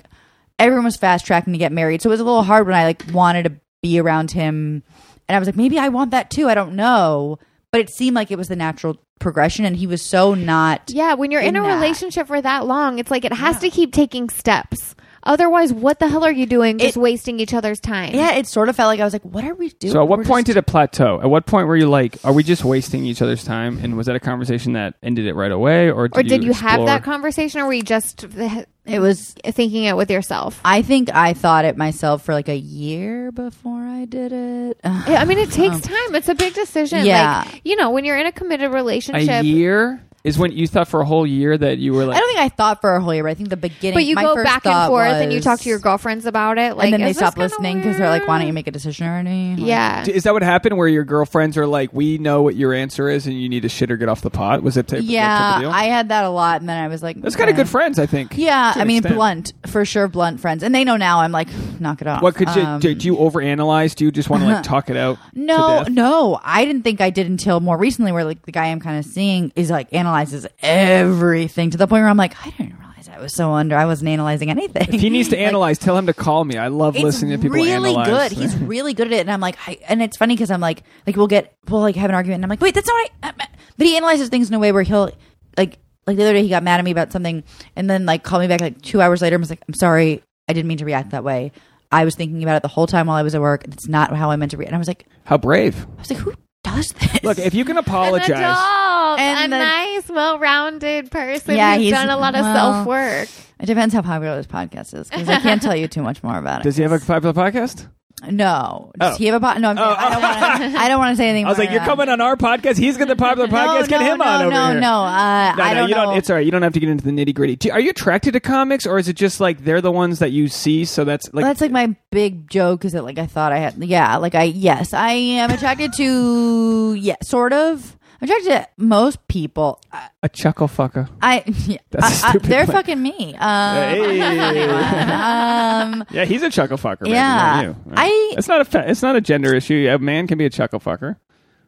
everyone was fast tracking to get married. So it was a little hard when I like wanted to be around him, and I was like, maybe I want that too. I don't know, but it seemed like it was the natural progression, and he was so not. Yeah, when you're in, in a that. relationship for that long, it's like it has to keep taking steps. Otherwise, what the hell are you doing? Just It- wasting each other's time. Yeah, it sort of felt like I was like, what are we doing? So, at what We're point just- did it plateau? At what point were you like, "Are we just wasting each other's time?" And was that a conversation that ended it right away, or did Or did you, have explore- that conversation, or were you just th- it was? thinking it with yourself? I think I thought it myself for like a year before I did it. Yeah, I mean, it takes time. It's a big decision. Yeah. Like, you know, when you're in a committed relationship, a year? Is when you thought for a whole year that you were like, I don't think I thought for a whole year, but I think the beginning. but you my go first back and thought forth and you talk to your girlfriends about it. Like, and then they stop listening because they're like, "Why don't you make a decision already?" Like, Yeah. Is that what happened? Where your girlfriends are like, "We know what your answer is, and you need to shit or get off the pot." Was it type, that type yeah. of? I had that a lot, and then I was like, That's kind of good friends, I think. Yeah, I mean, extent. blunt for sure, blunt friends, and they know now. I'm like, knock it off. What could you Um, do? Do you overanalyze? Do you just want to like talk it out? No, no, I didn't think I did until more recently, where like the guy I'm kind of seeing is like analyzes everything to the point where I'm like, I didn't realize I was so under. I wasn't analyzing anything. If he needs to Like, analyze, tell him to call me. I love listening to people He's really analyze. good. He's really good at it, and I'm like, I, and it's funny because I'm like, like we'll get we'll like have an argument, and I'm like, wait, that's not right. Uh, But he analyzes things in a way where he'll like like the other day he got mad at me about something, and then like called me back like two hours later and was like, I'm sorry, I didn't mean to react that way. I was thinking about it the whole time while I was at work. It's not how I meant to react. And I was like, How brave! I was like, who does this? Look, if you can An apologize, adult, And a the- nice, well-rounded person Yeah, who's he's- done a lot of well- self-work. It depends how popular this podcast is because I can't tell you too much more about it. does he have a popular podcast? No. Does Oh. he have a pod? No, I'm, I don't want to. I don't want to say anything. I was like, you're that. coming on our podcast. He's got the popular No, podcast. Get no, him no, on over no, here. no. Uh, No, I no, don't you know. don't. It's all right. You don't have to get into the nitty gritty. Are you attracted to comics, or is it just like they're the ones that you see? So that's like That's like my big joke. Is that like I thought I had? Yeah, like I yes, I am attracted to yeah, sort of. I'm attracted to most people. I, a chuckle fucker. I, yeah, That's a I- I- stupid they're plan. fucking me. Um, um, Yeah, he's a chuckle fucker. Baby, Yeah. not. I- It's not a. Fa- it's not a gender issue. A man can be a chuckle fucker.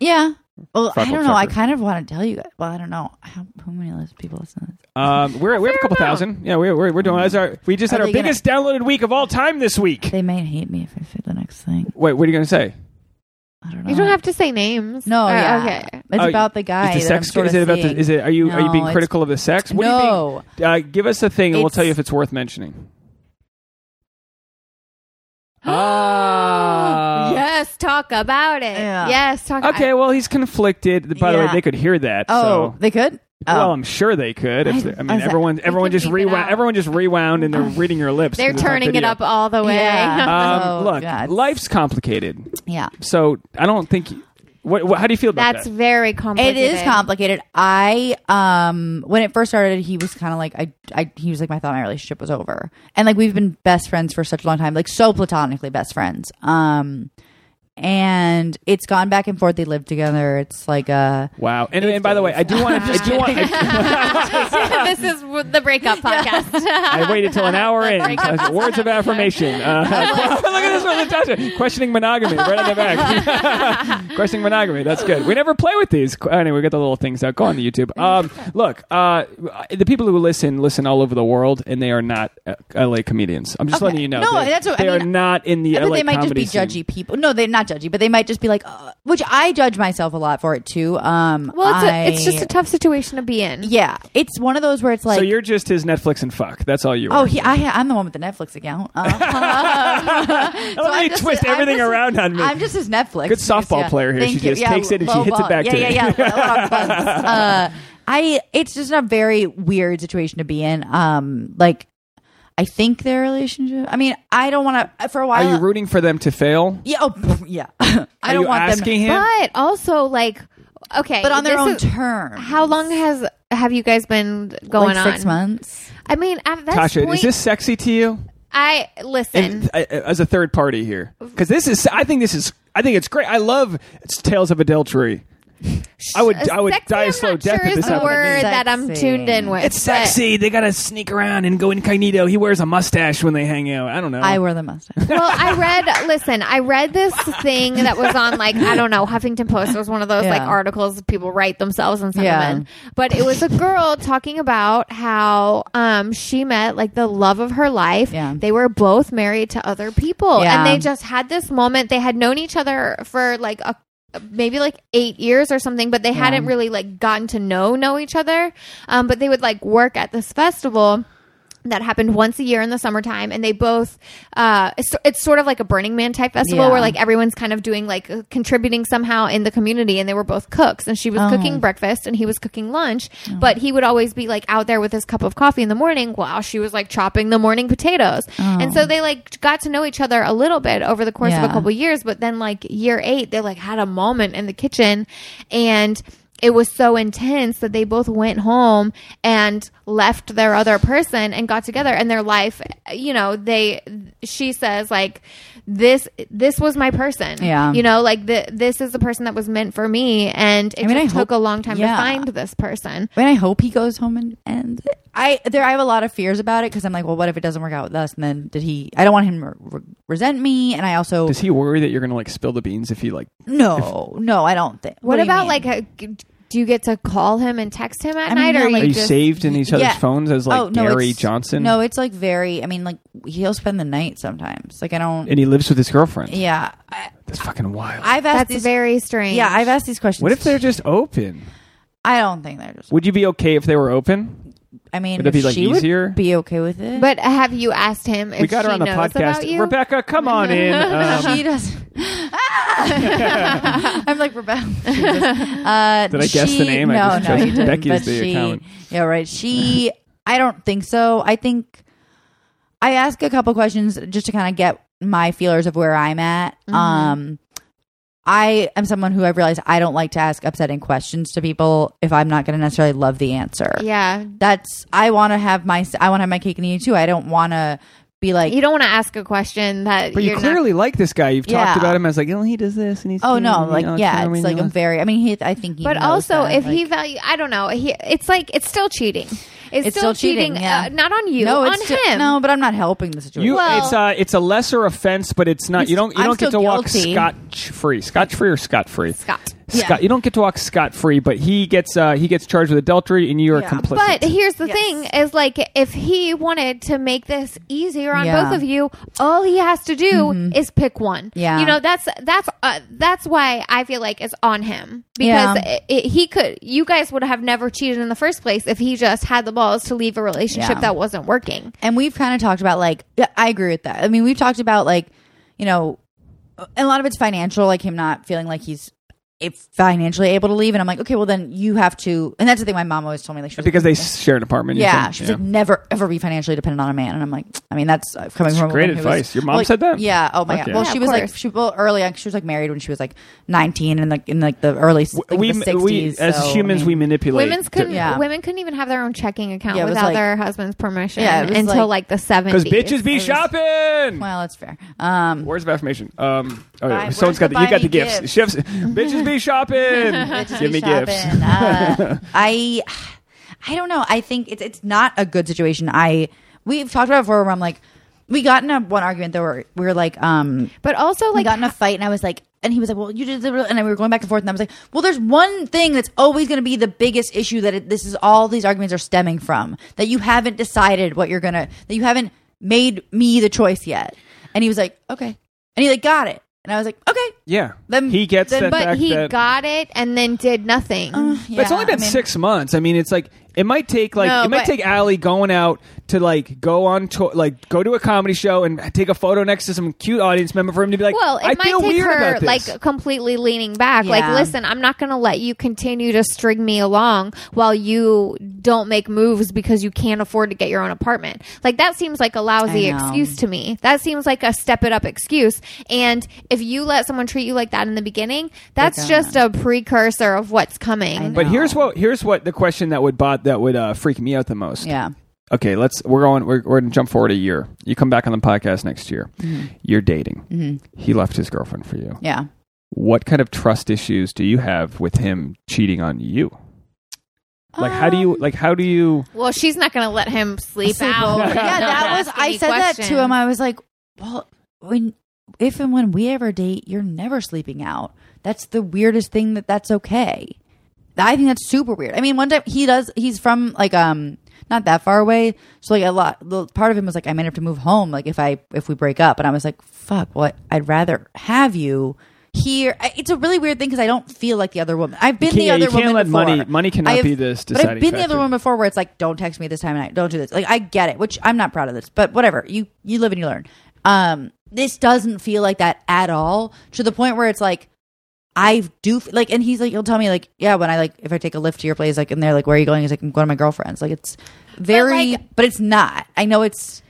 yeah. Well, I don't know. I kind of want to tell you. guys. Well, I don't know how, how many people listen. to this? Um, we're we have a couple amount. thousand. Yeah, we're we're, we're doing. That's our, we just Are had our they gonna- biggest downloaded week of all time this week. They may hate me if I say the next thing. Wait, what are you gonna say? I don't know. You don't have to say names. No, Uh, yeah. Okay. It's Oh, about the guy. Is the that I'm sex? sort Is it about seeing. the? Is it? Are you are you No, being it's- critical of the sex? What no. Are you being, uh, give us a thing, and we'll It's- tell you if it's worth mentioning. Ah. yes, talk about it. Yeah. Yes, talk. Okay, well, he's conflicted. By the way, Yeah. they could hear that. Oh, so. they could. Well, I'm sure they could. If I- they- I, I mean, was- everyone, they everyone could just beep it rewound. out. Everyone just rewound, and they're reading your lips. They're 'cause it's on turning it video. up all the way. Yeah. Um, So, look, yeah, it's- life's complicated, Yeah. so I don't think. What, what? How do you feel about that? That's that? very It complicated. is complicated. I um when it first started, he was kind of like I I he was like I thought my relationship was over, and like we've been best friends for such a long time, like so platonically best friends. Um, and it's gone back and forth. They live together. It's like a Wow. And, and by the way, I do want to. I do want. I, this is the breakup podcast. I waited till an hour in. Uh, Words of affirmation. Uh, look at this one, Natasha. Questioning monogamy, right on the back. Questioning monogamy. That's good. We never play with these. Anyway, we got the little things out. Go on the YouTube. Um, look, uh, the people who listen listen all over the world, and they are not uh, LA comedians. I'm just Okay. letting you know. No, they, that's what- I they are not in the but LA they might just comedy be scene. judgy people. No, they're not judgy, but they might just be like, uh, which I judge myself a lot for it too. Um, well, it's, I- a, it's just a tough situation to be in. yeah. It's one of those where it's like, so you're just his Netflix and fuck. That's all you are. oh, he, I, I'm the one with the Netflix account. Uh, I love how you twist everything around on me. I'm just his Netflix. Good softball Yeah. player here. Thank She you. just Yeah, takes it and she low hits it back yeah, to yeah, you. Yeah, yeah. buns. uh, I. It's just a very weird situation to be in. Um, like, I think their relationship. I mean, I don't want to. For a while, Are you rooting for them to fail? yeah, oh, pff, yeah. I Are don't you want them. asking him? But also, like, okay, but on their own is- terms. How long has have you guys been going like six on? months. I mean, at that Tasha, point, is this sexy to you? I listen. And, uh, as a third party here, because this is, I think this is, I think it's great. I love tales of adultery. I would, I would die a I'm slow not death if this the happened to me. that I'm Sexy. tuned in with. It's but- sexy. They gotta sneak around and go incognito. He wears a mustache when they hang out. I don't know. I wear the mustache. well, I read. Listen, I read this thing that was on like I don't know Huffington Post. It was one of those Yeah. like articles people write themselves and send Yeah. them in. But it was a girl talking about how um she met like the love of her life. Yeah. They were both married to other people, Yeah. and they just had this moment. They had known each other for like a maybe like eight years or something but they hadn't really like gotten to know know each other. Um, but they would like work at this festival that happened once a year in the summertime and they both uh it's, it's sort of like a burning man type festival Yeah. where like everyone's kind of doing like uh, contributing somehow in the community and they were both cooks and she was Oh. cooking breakfast and he was cooking lunch but he would always be like out there with his cup of coffee in the morning while she was like chopping the morning potatoes and so they like got to know each other a little bit over the course of a couple years but then like year eight they like had a moment in the kitchen and it was so intense that they both went home and left their other person and got together and their life you know they she says like this this was my person Yeah. you know like the, this is the person that was meant for me and it I mean, just I took hope- a long time yeah. to find this person I mean, I hope he goes home and and. I there. I have a lot of fears about it because I'm like, well, what if it doesn't work out with us? And then did he? I don't want him to re- resent me, and I also Does he worry that you're gonna like spill the beans if he like? no, no, I don't think. what, do about like uh, a, do you get to call him and text him at I mean, night or you're like- Are you you just saved in each other's Yeah. phones as like oh no, Gary it's- Johnson? No, it's like very. I mean, like he'll spend the night sometimes. Like I don't. and he lives with his girlfriend. yeah, I, That's fucking wild. I've asked that's these. very strange yeah, I've asked these questions. what if they're just open? I don't think they're just. Would you be okay if they were open? I mean, Would it if be, like, she easier? would be okay with it. but have you asked him if we got her she on the knows about podcast. you? Rebecca, come on in. Um, she does. I'm like Rebecca. Uh, Did I guess the name? I No, just no, chose- you didn't. Becky's but the she, accountant. Yeah, right. She. I don't think so. I think I ask a couple questions just to kind of get my feelers of where I'm at. Mm-hmm. Um, I am someone who I've realized I don't like to ask upsetting questions to people if I'm not going to necessarily love the answer. yeah That's I want to have my I want to have my cake and eat it too. I don't want to be like you don't want to ask a question that but you you're clearly like this guy. You've Yeah. talked about him as like, oh, he does this and he's. Oh doing- no, you like know, yeah, it's like you a very. I mean, he. I think he. But knows also, that, if he value, I don't know. He, it's like it's still cheating. It's, It's still, still cheating. cheating, yeah. uh, not on you, no, on it's ju- him. no, but I'm not helping the situation. You, Well- it's uh, it's a lesser offense, but it's not. You don't, you I'm don't get to still walk scotch free, scotch free or scot free. Scott. Yeah. Scott, you don't get to walk scot free, but he gets uh, he gets charged with adultery, and you are Yeah. complicit. But here's the Yes. thing: is like if he wanted to make this easier on Yeah. both of you, all he has to do is pick one. Yeah. you know that's that's uh, that's why I feel like it's on him because Yeah. it, it, he could. You guys would have never cheated in the first place if he just had the balls to leave a relationship Yeah. that wasn't working. and we've kind of talked about like I agree with that. I mean, we've talked about like you know, and a lot of it's financial, like him not feeling like he's if financially able to leave, and I'm like, okay, well then you have to. And that's the thing my mom always told me, like, she was because like, they share an apartment. you yeah, think? she's like never ever be financially dependent on a man, and I'm like, I mean, that's uh, coming from a great woman advice. was- Your mom like, said that? Yeah. Oh my Fuck god. yeah. Well, Yeah, she of was like she well early. Like, she was like married when she was like 19, and like in like the early like, we, the 60s. we as so, I humans mean- we manipulate. Women's couldn't. Yeah. Women couldn't even have their own checking account Yeah, without like- their husband's permission. Yeah, until like- like, the seventies. because bitches be shopping. Well, that's fair. Um, Words of affirmation. Um, oh, yeah. Buy- someone's where's got the the, you got the gifts. gifts? Chefs, bitches be shopping. bitches Give be me gifts. Uh, I, I don't know. I think it's it's not a good situation. I we've talked about it before where I'm like, we got in a one argument though where we were like, um, But also, we like, got in a fight and I was like, and he was like, well, you did, the real-" and we were going back and forth and I was like, well, there's one thing that's always going to be the biggest issue that it, this is all these arguments are stemming from that you haven't decided what you're gonna that you haven't made me the choice yet. And he was like, okay, and he like got it, and I was like, okay, Yeah, Then- he gets then- the but fact he that. got it and then did nothing. Uh, but it's only been six months. I mean, it's like it might take like No, it might but- take Allie going out to like go on to like go to a comedy show and take a photo next to some cute audience member for him to be like, well, it I might feel take weird her about this. like completely leaning back. Like, Yeah. listen, I'm not going to let you continue to string me along while you don't make moves because you can't afford to get your own apartment. Like that seems like a lousy I know. excuse to me. That seems like a step it up excuse. And if you let someone treat you like that in the beginning, that's just a precursor of what's coming. but here's what here's what the question that would bot that would uh, freak me out the most. yeah, okay, let's we're going we're, we're gonna jump forward a year. You come back on the podcast next year. Mm-hmm. You're dating. Mm-hmm. He left his girlfriend for you. yeah. What kind of trust issues do you have with him cheating on you? Like how do you um, like how do you well, she's not going to let him sleep, Sleep out. over. Yeah, that was. Ask I any said that to him. I was like, well, when if and when we ever date, you're never sleeping out. That's the weirdest thing. That that's okay. I think that's super weird. I mean, one time he does. He's from like um not that far away, so like a lot. The part of him was like, I might have to move home. Like if I if we break up, and I was like, fuck, what? I'd rather have you. Here, I- it's a really weird thing because I don't feel like the other woman. I've been the other you can't woman let before. money- money cannot have- be this But I've been the other woman before where it's like, don't text me this time of night, don't do this. Like I get it, which I'm not proud of this, but whatever. You you live and you learn. Um, this doesn't feel like that at all to the point where it's like. I do like, and he's like, he'll tell me like, yeah, when I like, if I take a Lyft to your place, like, and they're like, where are you going? He's like, I'm going to my girlfriend's. Like, it's very, but, like- it's not. I know it's,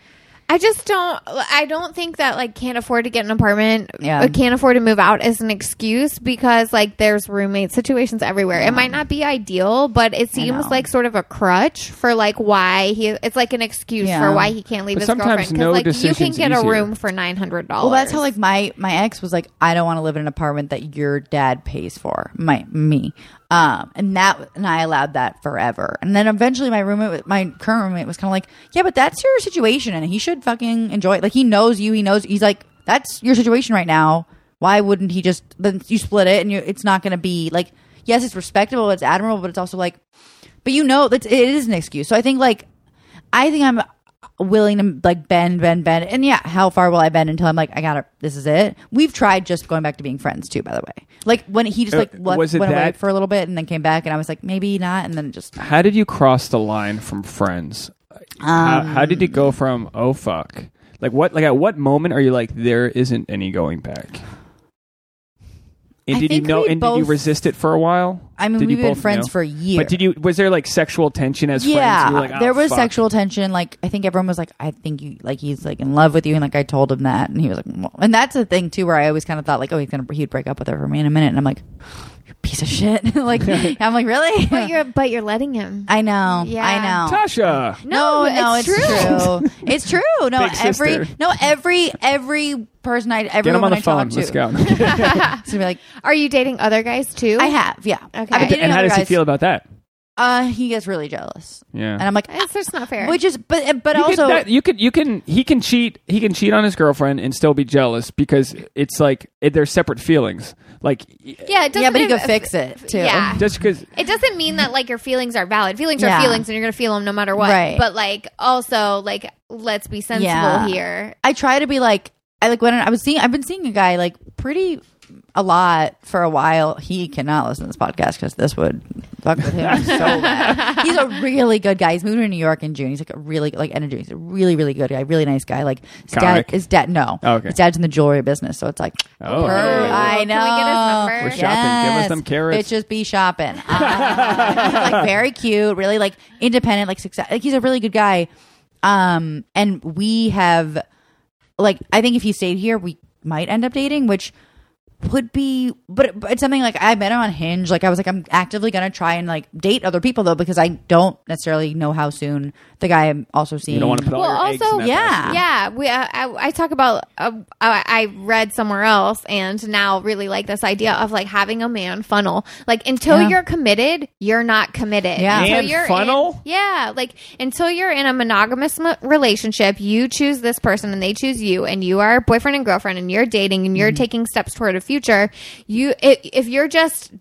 I just don't. I don't think that like can't afford to get an apartment. Yeah. uh, can't afford to move out is an excuse because like there's roommate situations everywhere. It might not be ideal, but it seems like sort of a crutch for like why he. It's like an excuse Yeah. for why he can't leave But his sometimes girlfriend. no like you can decision's get a room for nine hundred dollars. well, that's how like my my ex was like, I don't want to live in an apartment that your dad pays for, my me, um, and that and I allowed that forever. And then eventually, my roommate, my current roommate, was kind of like, yeah, but that's your situation, and he should fucking enjoy it. Like he knows you, he knows he's like, that's your situation right now. Why wouldn't he just then you split it and you? It's not going to be like, yes, it's respectable, it's admirable, but it's also like, but you know that it is an excuse. So I think like, I think I'm willing to like bend, bend, bend. And yeah, how far will I bend until I'm like, I got it. This is it. We've tried just going back to being friends too, by the way. Like when he just Uh, like was it went away for a little bit and then came back, and I was like, maybe not, and then just how did you cross the line from friends? how, how did it go from oh fuck? Like what like at what moment are you like there isn't any going back? And I did you know and did you resist it for a while? I mean, Did we've been friends know? for a year. But did you was there like sexual tension as yeah, friends? Were like, there "Oh, was fuck." sexual tension. Like I think everyone was like, I think you like he's like in love with you, and like I told him that, and he was like, well. and that's the thing too, where I always kind of thought like, oh, he's gonna he'd break up with her for me in a minute, and I'm like, you piece of shit. like I'm like, really? But you're but you're letting him. I know, Yeah. I know. Tasha. No, No, no, it's it's, true. true. it's true. No, Big every sister. no every every person I every Get him on woman the I phone. talk Let's to, go. it's gonna be like, Are you dating other guys too? I have, yeah. Okay. I've been dating and how other does he guys. feel about that? Uh, he gets really jealous, Yeah. and I'm like, That's just not fair. which is, but but you also, could, that, you could you can he can cheat he can cheat on his girlfriend and still be jealous because it's like it, they're separate feelings like yeah, it doesn't yeah, but he could fix it too. Yeah. just because It doesn't mean that like your feelings are valid. Feelings Yeah. are feelings, and you're gonna feel them no matter what. Right. But like also like let's be sensible Yeah. here. I try to be like, I like when I was seeing, I've been seeing a guy like pretty a lot for a while. He cannot listen to this podcast because this would fuck with him so bad. He's a really good guy. He's moving to New York in June. He's like a really like end of June. He's a really really good guy. Really nice guy. Like his Comic? dad. His dad. No. Oh, okay. His dad's in the jewelry business, so it's like. Oh, per- hey. I Can know. we get his number? We're shopping. Give us them carats. Bitches be shopping. Uh, he's like very cute, really like independent, like success. Like he's a really good guy. Um, and we have, like, I think if he stayed here, we might end up dating, which would be, but, but it's something like I met him on Hinge. Like I was like, I'm actively gonna try and like date other people though because I don't necessarily know how soon the guy I'm also seeing. You don't want to put all Well, your eggs also- in that yeah. basket. Yeah, we. Uh, I, I talk about. Uh, I, I read somewhere else, and now really like this idea of like having a man funnel. Like until Yeah. you're committed, you're not committed. Yeah. Until Man you're funnel? In, yeah, like until you're in a monogamous m- relationship, you choose this person and they choose you, and you are boyfriend and girlfriend, and you're dating, and Mm-hmm. you're taking steps toward a future. You, if, if you're just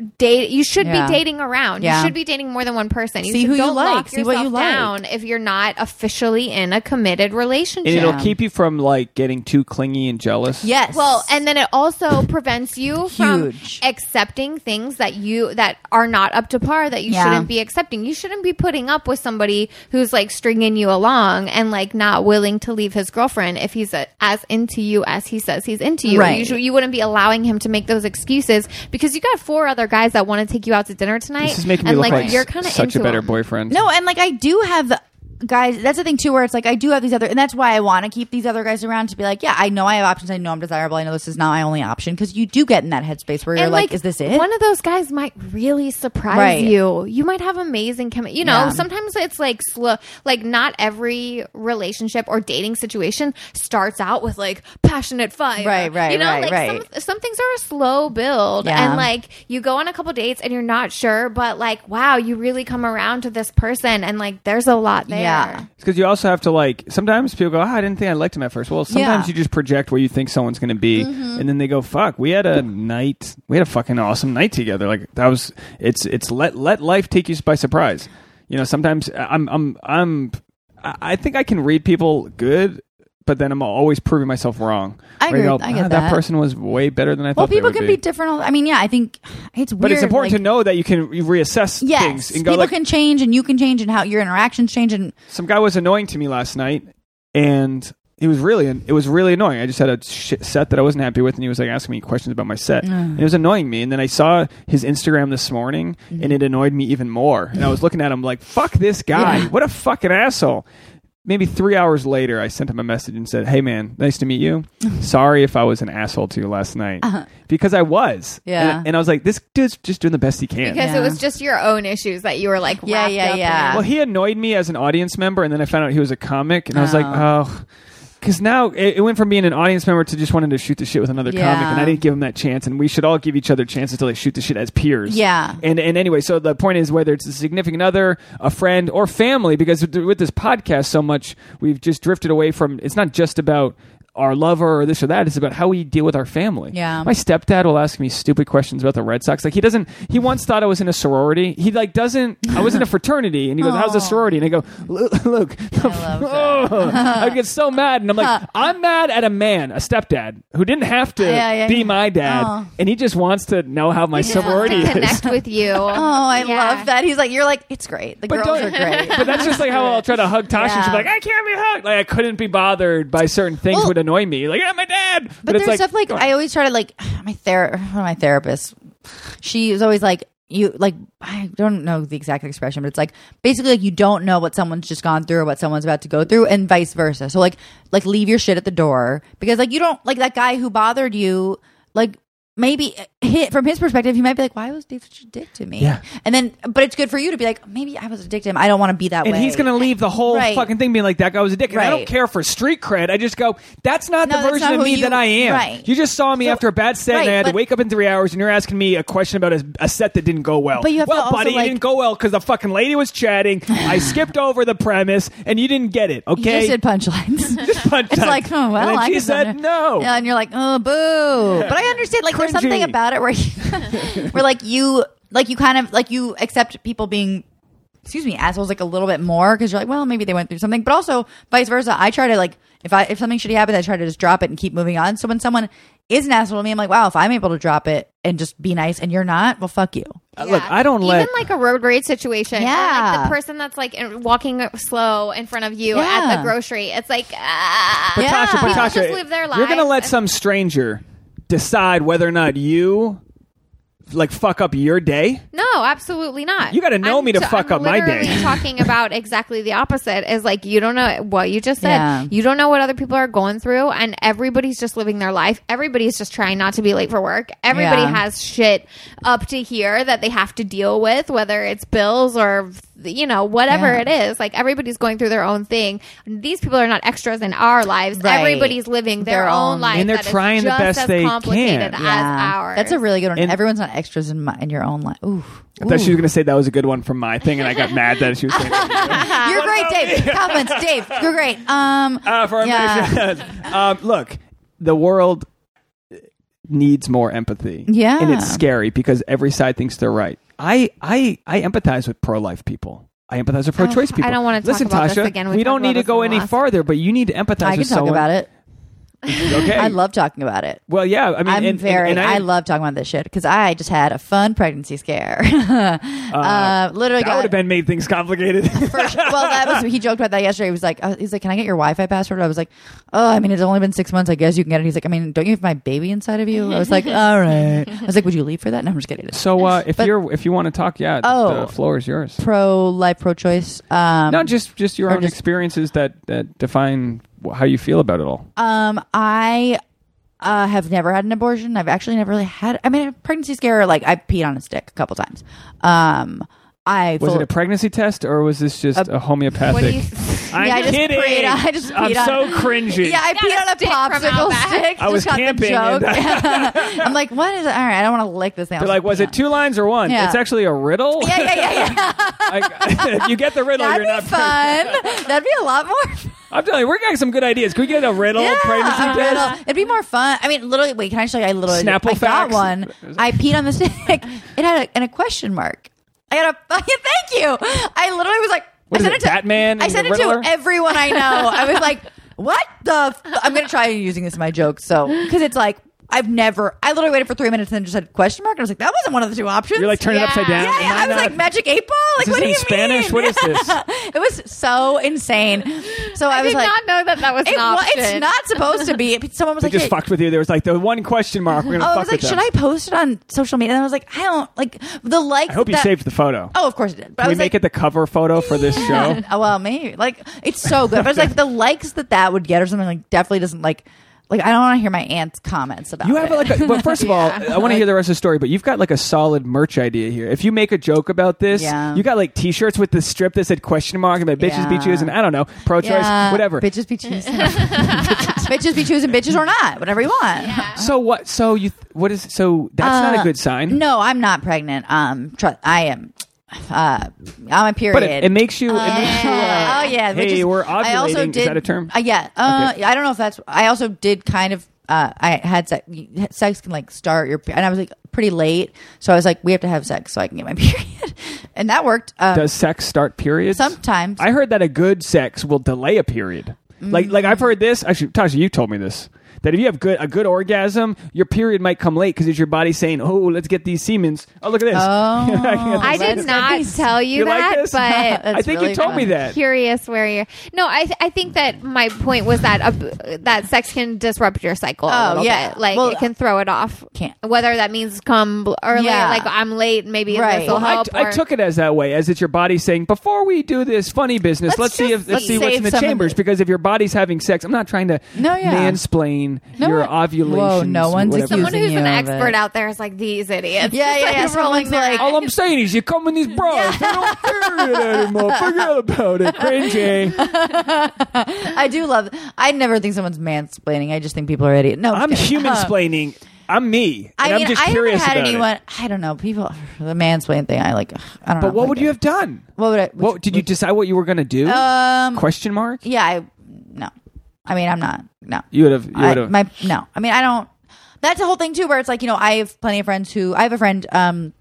date you should Yeah. be dating around Yeah. you should be dating more than one person you See should, who you like. lock See what you yourself like. down if you're not officially in a committed relationship And it'll keep you from like getting too clingy and jealous. Yes. Well, and then it also prevents you from accepting things that you that are not up to par that you Yeah. shouldn't be accepting. You shouldn't be putting up with somebody who's like stringing you along and like not willing to leave his girlfriend if he's uh as into you as he says he's into you. Right. You, should, you wouldn't be allowing him to make those excuses because you got four other guys that want to take you out to dinner tonight. This is making me and look like, like you're kind of such a better him. boyfriend. No, and like I do have the guys. That's the thing too, where it's like I do have these other, and that's why I want to keep these other guys around to be like, yeah, I know I have options. I know I'm desirable. I know this is not my only option because you do get in that headspace where you're And, like, is this it? One of those guys might really surprise Right. you. You might have amazing chemistry. You know, Yeah. sometimes it's like slow. Like not every relationship or dating situation starts out with like passionate fire. Right, right, You know, right, like right. Some, some things are a slow build, Yeah. and like you go on a couple dates and you're not sure, but like wow, you really come around to this person, and like there's a lot there. Yeah. Because you also have to like. Sometimes people go, oh, "I didn't think I liked him at first. Well, sometimes Yeah. Mm-hmm. you just project where you think someone's going to be, and then they go, "Fuck, we had a night. We had a fucking awesome night together. Like that was. It's it's let let life take you by surprise. You know, sometimes I'm I'm I'm. I I think I can read people good, but then I'm always proving myself wrong. I agree. go, I get "Ah, that." person was way better than I well, thought. Well, people can be. different. all- I mean, yeah, I think it's weird. But it's important like, to know that you can reassess Yes, things and go people like, can change, and you can change, and how your interactions change, and some guy was annoying to me last night, and he was really it was really annoying. I just had a sh- set that I wasn't happy with, and he was like asking me questions about my set, and it was annoying me. And then I saw his Instagram this morning, Mm-hmm. and it annoyed me even more. And I was looking at him like, "Fuck this guy! Yeah. What a fucking asshole!" Maybe three hours later, I sent him a message and said, "Hey man, nice to meet you. Sorry if I was an asshole to you last night, because I was. Uh-huh. Yeah. and, and I was like, this dude's just doing the best he can. Because Yeah. it was just your own issues that you were like Yeah, yeah, up yeah. in. Well, he annoyed me as an audience member, and then I found out he was a comic, and I was like, oh. Because now it, it went from being an audience member to just wanting to shoot the shit with another Yeah. comic, and I didn't give him that chance. And we should all give each other chances till they shoot the shit as peers. Yeah. And and anyway, so the point is whether it's a significant other, a friend, or family, because with with this podcast so much, we've just drifted away from. It's not just about our lover or this or that. It's about how we deal with our family. Yeah. My stepdad will ask me stupid questions about the Red Sox. Like he doesn't. He once thought I was in a sorority. He like doesn't. I was in a fraternity, and he goes, "How's a sorority?" And I go, "Look, look." oh, I get so mad, and I'm like, I'm mad at a man, a stepdad, who didn't have to Yeah, yeah, be yeah. my dad, Oh. and he just wants to know how my He just wants sorority to is. connect with you. oh, I Yeah. love that. He's like, you're like, it's great. The But girls don't- are great. But that's just like how I'll try to hug Tasha. and She'll be Yeah. like, I can't be hugged. Like I couldn't be bothered by certain things Well- would annoy me. Like, yeah, my dad. But, it's there's stuff like. I always try to like my ther one of my therapists. She was always like you like I don't know the exact expression, but it's like basically like you don't know what someone's just gone through or what someone's about to go through, and vice versa. So like like leave your shit at the door because like you don't like that guy who bothered you like. Maybe eh, hit, from his perspective, he might be like, "Why was Dave such a dick to me?" Yeah. and then, but it's good for you to be like, "Maybe I was a dick to him. I don't want to be that and way." he's gonna leave the whole Right. fucking thing being like that guy was a dick. And I don't care for street cred. I just go, that's not No, the that's version not of me you- that I am. right. You just saw me So- after a bad set, and I had to wake up in three hours, and you're asking me a question about a, a set that didn't go well. But you have to well, also, buddy, like- it didn't go well because the fucking lady was chatting. I skipped over the premise, and you didn't get it. You Okay, just did punchlines. Just punch it's like, oh well. And she said no. Yeah, and you're like, oh, boo. But I understand. Like, there's something about it where, you, where like you, like you kind of like you accept people being, excuse me, assholes like a little bit more because you're like, well, maybe they went through something. But also vice versa. I try to like if I if something shitty happens, I try to just drop it and keep moving on. So when someone is an asshole to me. I'm like, wow, if I'm able to drop it and just be nice and you're not, well, fuck you. Uh, Look, I don't even let. like a road rage situation. or, like Yeah. the person that's like in- walking slow in front of you Yeah. at the grocery. It's like, ah. but Yeah. Tasha, but People Tasha, just live their you're gonna lives let and- some stranger decide whether or not you like fuck up your day. No, absolutely not. You gotta know I'm me to t- fuck I'm up my day. talking about exactly the opposite. Is like you don't know what you just said. Yeah. You don't know what other people are going through, and everybody's just living their life. Everybody's just trying not to be late for work. Everybody Yeah. has shit up to here that they have to deal with, whether it's bills or you know whatever Yeah. it is. Like everybody's going through their own thing. These people are not extras in our lives. Right. Everybody's living their, Their own, own- life, And they're that is trying the just best as they complicated can. as ours. That's a really good one. And- Everyone's not extras in my, in your own life. Ooh. I thought she was gonna say that was a good one from my thing, and I got mad that she was saying. that. You're great, Dave. Compliments, Dave. You're great. Um, Uh, for our Yeah. um, look, the world needs more empathy. Yeah. and it's scary because every side thinks they're right. I I I empathize with pro life people. I empathize with pro-choice oh, people. I don't wanna talk Listen, about Tasha, this again. We we don't need to go any farther, but you need to empathize I can with talk someone. about it. Okay, I love talking about it. Well, yeah, I mean, I'm and- and- very. and I, love talking about this shit because I just had a fun pregnancy scare. uh, literally That got would have been made things complicated. first, well, that was he joked about that yesterday. He was like, uh, he's like, can I get your Wi-Fi password? I was like, oh, I mean, it's only been six months. I guess you can get it. He's like, I mean, don't you have my baby inside of you? I was like, all right. I was like, would you leave for that? No, I'm just kidding. so, uh, if But- you're if you want to talk, yeah, Oh. the floor is yours. Pro life, pro choice. Um, No, just just your own just- experiences that that define how you feel about it all. Um, I uh, have never had an abortion. I've actually never really had. I mean, a pregnancy scare. Like I peed on a stick a couple times. Um, I Was full- it a pregnancy test or was this just a, homeopathic? What do you? I'm Yeah, I just kidding. peed on- I just I'm on- so cringy. Yeah, I peed a on a popsicle Outback. stick. I was Just got camping The and- joke. I'm like, what is it? All right, I don't want to lick this thing. They're like, was it two lines or one? Yeah. It's actually a riddle. Yeah, yeah, yeah, yeah. I- if you get the riddle, That'd you're be not. fun. That'd be a lot more. fun. I'm telling you, we're getting some good ideas. Can we get a riddle Yeah, pregnancy a test? riddle. It'd be more fun. I mean, literally. Wait, can I show you? I literally, Snapple I got facts? one. I peed on the stick. It had a, and a question mark. I got a. fucking Thank you. I literally was like, What I is sent it, it to Batman I sent it to everyone I know. I was like, what the? F-? I'm gonna try using this in my joke. So because it's like. I've never. I literally waited for three minutes and then just said question mark. And I was like, that wasn't one of the two options. You're like turn it Yeah. upside down. yeah, Am yeah. I was not- like magic eight ball. Like Is what do in you Spanish? mean? What is this? it was so insane. So I, I was did like, not know that that was it, an wa- option. it's not supposed to be. Someone was they like, just hey- fucked with you. There was like the one question mark. We're gonna Oh, I fuck was like, with should them. I post it on social media? And I was like, I don't like the likes. I hope you that- saved the photo. Oh, of course it did. But I Can we was make like, it the cover photo for this show? Oh, well, maybe like it's so good. But I was like, the likes that that would get or something like definitely doesn't like. Like I don't want to hear my aunt's comments about You have it. like a, well, first of all, Yeah. I want to hear the rest of the story, but you've got like a solid merch idea here. If you make a joke about this, Yeah. you got like T-shirts with the strip that said question mark and the bitches be Yeah. choosing. I don't know, pro-choice, Yeah, whatever. Bitches be choosing. bitches be choosing bitches or not, whatever you want. So what? So you? th- What is? So that's not a Uh, good sign. No, I'm not pregnant. Um, tr- I am. Uh, on my period. but it, it makes you. It makes you. Uh, oh yeah. Hey, is- we're I also ovulating. Is did, that a term? Uh, yeah. Uh, Okay. I don't know if that's. I also did kind of. Uh, I had sex. Sex can like start your, and I was like pretty late, so I was like, we have to have sex so I can get my period, and that worked. Um, Does sex start periods? sometimes I heard that a good sex will delay a period. Like, like I've heard this. Actually, Tasha, you told me this. That if you have good a good orgasm, your period might come late because it's your body saying, "Oh, let's get these semens." Oh, look at this. Oh. I Let's did not get tell you, You like that, this? but I think really you told me that. curious where you're. No, I th- I think that my point was that uh, that sex can disrupt your cycle. Oh, little yeah. bit. like Well, it can throw it off. Can't. Whether that means come early, Yeah. like I'm late, maybe Right. this will Well, I, help. I or- took it as that way, as it's your body saying, before we do this funny business, let's, Let's see if let's let's see what's in the chambers. Because if your body's having sex, I'm not trying to No, yeah. mansplain No your one- ovulation. Whoa, no one's whatever. Someone accusing who's an of expert it. out there is like these idiots. Yeah, Just, yeah, yeah. like, rolling Someone's like- All. I'm saying is, you come in these bras. They don't period anymore. Forget about it. Cringy. I do love. I never think someone's mansplaining. I just think people are idiots. No, I'm just kidding. human Uh, splaining. I'm me. And I am mean, just I curious haven't had about anyone. it. I don't know. People, the mansplain thing. I like. I don't know. But what would it. you have done? What would I? What did you decide what you were going to do? Um. Question mark. Yeah. I. No. I mean, I'm not. No. You would have. You I, would have. my no. I mean, I don't. That's the whole thing too, where it's like you know, I have plenty of friends who I have a friend, um,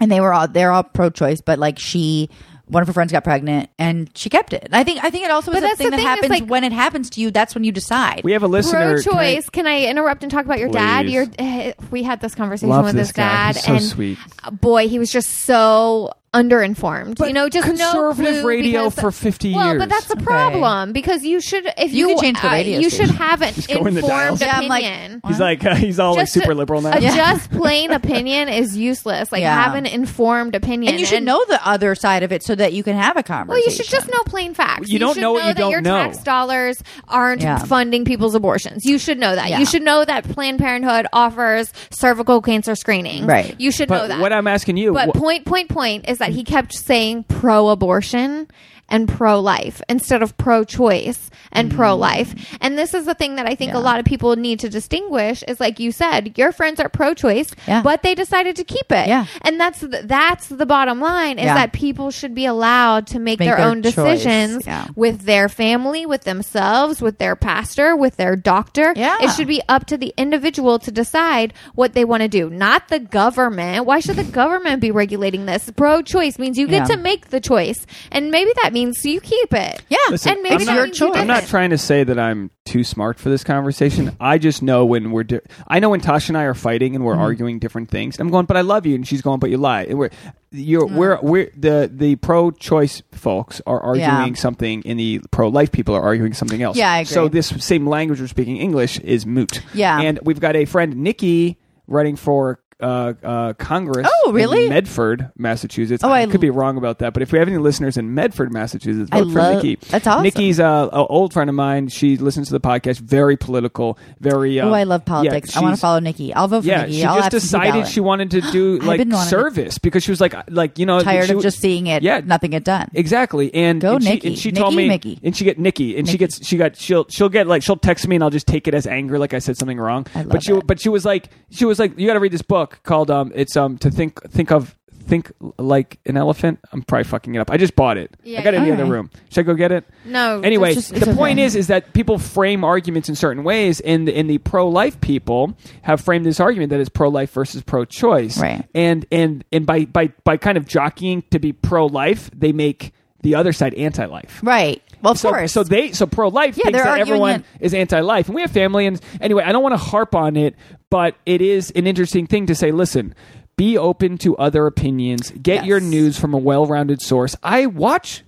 and they were all they're all pro-choice, but like she one of her friends got pregnant and she kept it. And I think I think it also is a that's thing that thing, happens like- when it happens to you. That's when you decide. We have a listener. Pro can I- choice. Can I, interrupt and talk about your dad? Please. Your eh, we had this conversation Love with this his guy. dad, He's so and sweet. boy, he was just so underinformed. But you know, just conservative clue radio because- for 50 well, years. Well, but that's the problem because you should if You you, change the uh, you should have an go in the dials. informed Yeah, I'm like, opinion. He's like he's all like super a- liberal now. A Yeah. just plain opinion is useless. Like Yeah. have an informed opinion, and you should know the other side of it so that you can have a conversation. Well, you should just know plain facts. You don't should know what you that don't your know. tax dollars aren't Yeah. funding people's abortions. You should know that. Yeah. You should know that Planned Parenthood offers cervical cancer screening. Right. You should know that. what I'm asking you, But wh- point, point, point is that he kept saying pro-abortion and pro-life instead of pro-choice and pro-life. And this is the thing that I think Mm. Yeah. a lot of people need to distinguish is like you said, your friends are pro-choice, Yeah. but they decided to keep it. Yeah. And that's the, that's the bottom line is Yeah. that people should be allowed to make, Make their, their own choice. decisions with their family, with themselves, with their pastor, with their doctor. Yeah. It should be up to the individual to decide what they want to do, not the government. Why should the government be regulating this? Pro choice means you get to make the choice. And maybe that means you keep it. Yeah. Listen, and maybe I'm that not, means you I'm not didn't. trying to say that I'm too smart for this conversation. I just know when we're. Di- I know when Tasha and I are fighting and we're Mm-hmm. arguing different things. I'm going, but I love you, and she's going, but you lie. And we're you're Mm-hmm. we're we're the the pro-choice folks are arguing Yeah. something, and the pro-life people are arguing something else. Yeah, I agree. So this same language we're speaking English is moot. Yeah. and we've got a friend Nikki running for. Uh, uh, Congress. Oh, in really? Medford, Massachusetts. Oh, I I could be wrong about that, but if we have any listeners in Medford, Massachusetts, I vote for love- Nikki. that's awesome. Nikki's uh, an old friend of mine. She listens to the podcast. Very political. Very. Uh, Oh, I love politics. yeah, I want to follow Nikki. I'll vote for Yeah, Nikki. she I'll just decided she wanted to do like been wanting to- service because she was like, like you know, tired she of just seeing it. Yeah, nothing get done. Exactly, and Go and she, Nikki. and she told me, Mickey. and she get Nikki, and she gets she got she'll she'll get like she'll text me, and I'll just take it as anger, like I said something wrong. I love but she it. but she was like she was like you got to read this book called um it's um to think think of think like an elephant. I'm probably fucking it up. I just bought it. Yeah, I got it in the other room. Should I go get it? No. Anyway, just- the point okay. is, is that people frame arguments in certain ways, and the, and the pro-life people have framed this argument that it's pro-life versus pro-choice, Right. And and and by by by kind of jockeying to be pro-life, they make the other side anti-life. Right. Well, of So, course. so they so pro-life Yeah, thinks that everyone that- is anti-life, and we have family. And anyway, I don't want to harp on it, but it is an interesting thing to say. Listen, be open to other opinions. Get Yes. your news from a well-rounded source. I watch.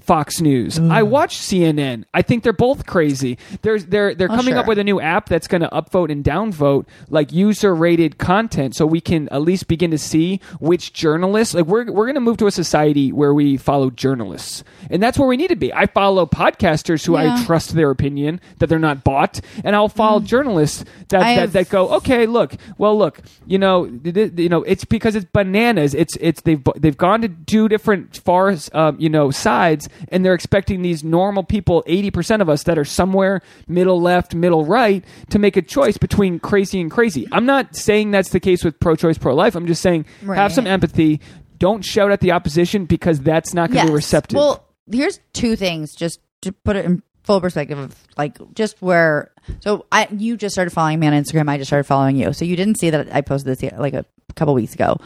Fox News. I watch CNN. I think they're both crazy. There's they're they're Oh, coming up with a new app that's going to upvote and downvote like user rated content, so we can at least begin to see which journalists. Like we're we're going to move to a society where we follow journalists, and that's where we need to be. I follow podcasters who I trust their opinion that they're not bought, and I'll follow journalists that, Mm. I that have- that go, okay, look, well, look, you know, th- th- you know, it's because it's bananas. It's it's they've they've gone to two different far, um, you know, sides, and they're expecting these normal people, eighty percent of us that are somewhere middle left, middle right, to make a choice between crazy and crazy. I'm not saying that's the case with pro-choice, pro-life. I'm just saying have some empathy. Don't shout at the opposition because that's not going to be receptive. Well, here's two things just to put it in full perspective of like just where. So I you just started following me on Instagram. I just started following you. So you didn't see that I posted this like a couple weeks ago.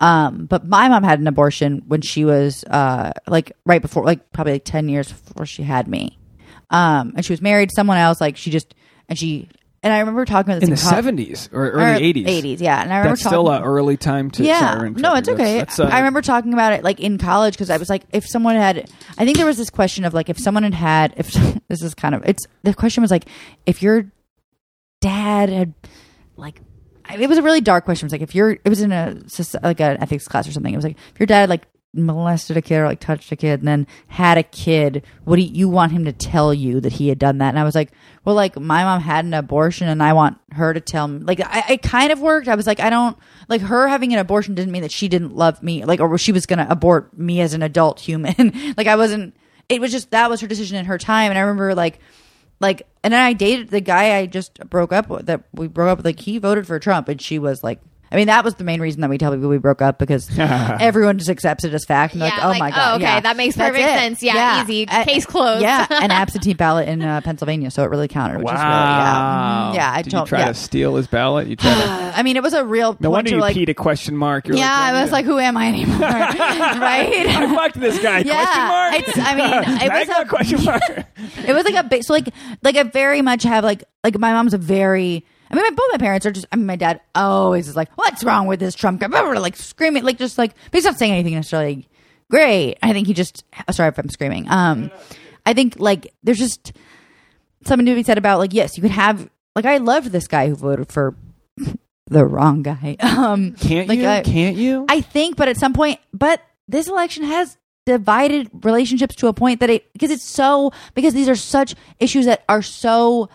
Um, but my mom had an abortion when she was uh like right before like probably like ten years before she had me. Um, and she was married to someone else. Like she just and she and I remember talking about this in the co- seventies or early eighties, Eighties, yeah. And I remember That's still talking, an early time to. yeah, sorry, no, it's okay. That's- that's, uh, I remember talking about it like in college because I was like, if someone had, I think there was this question of like, if someone had had, if this is kind of, it's the question was like, if your dad had like, it was a really dark question. It was like, if you're, it was in a like an ethics class or something. It was like, if your dad like molested a kid or like touched a kid and then had a kid, what do you, want him to tell you that he had done that? And I was like, well, like my mom had an abortion and I want her to tell me. Like, I, it kind of worked. I was like, I don't like her having an abortion didn't mean that she didn't love me, like, or she was to abort me as an adult human. like, I wasn't. It was just that was her decision in her time. And I remember like, like, and then I dated the guy I just broke up with. That we broke up with. Like, he voted for Trump, and she was like I mean, that was the main reason that we tell people we broke up because everyone just accepts it as fact. And Yeah, like, oh like, my god, oh, okay, yeah, that makes That's perfect it. sense. Yeah, easy. Uh, Case closed. Yeah, an absentee ballot in uh, Pennsylvania, so it really counted. Which wow. is really, yeah, yeah. I Did told, you try yeah. to steal his ballot? You tried to. I mean, it was a real. No point wonder to, you like, peed a question mark. You're Yeah, like, I was like, who am I anymore? right? I fucked this guy. Yeah, question mark. it's- I mean, it was Magna a- question mark. it was like a big so like like I very much have like like my mom's a very I mean my both my parents are just I mean my dad always is like what's wrong with this Trump guy like screaming like just like but he's not saying anything necessarily great I think he just sorry if I'm screaming um I think like there's just something to be said about like yes you could have like I loved this guy who voted for the wrong guy um Can't like, you? I- Can't you? I think, but at some point, but this election has divided relationships to a point that it because it's so because these are such issues that are so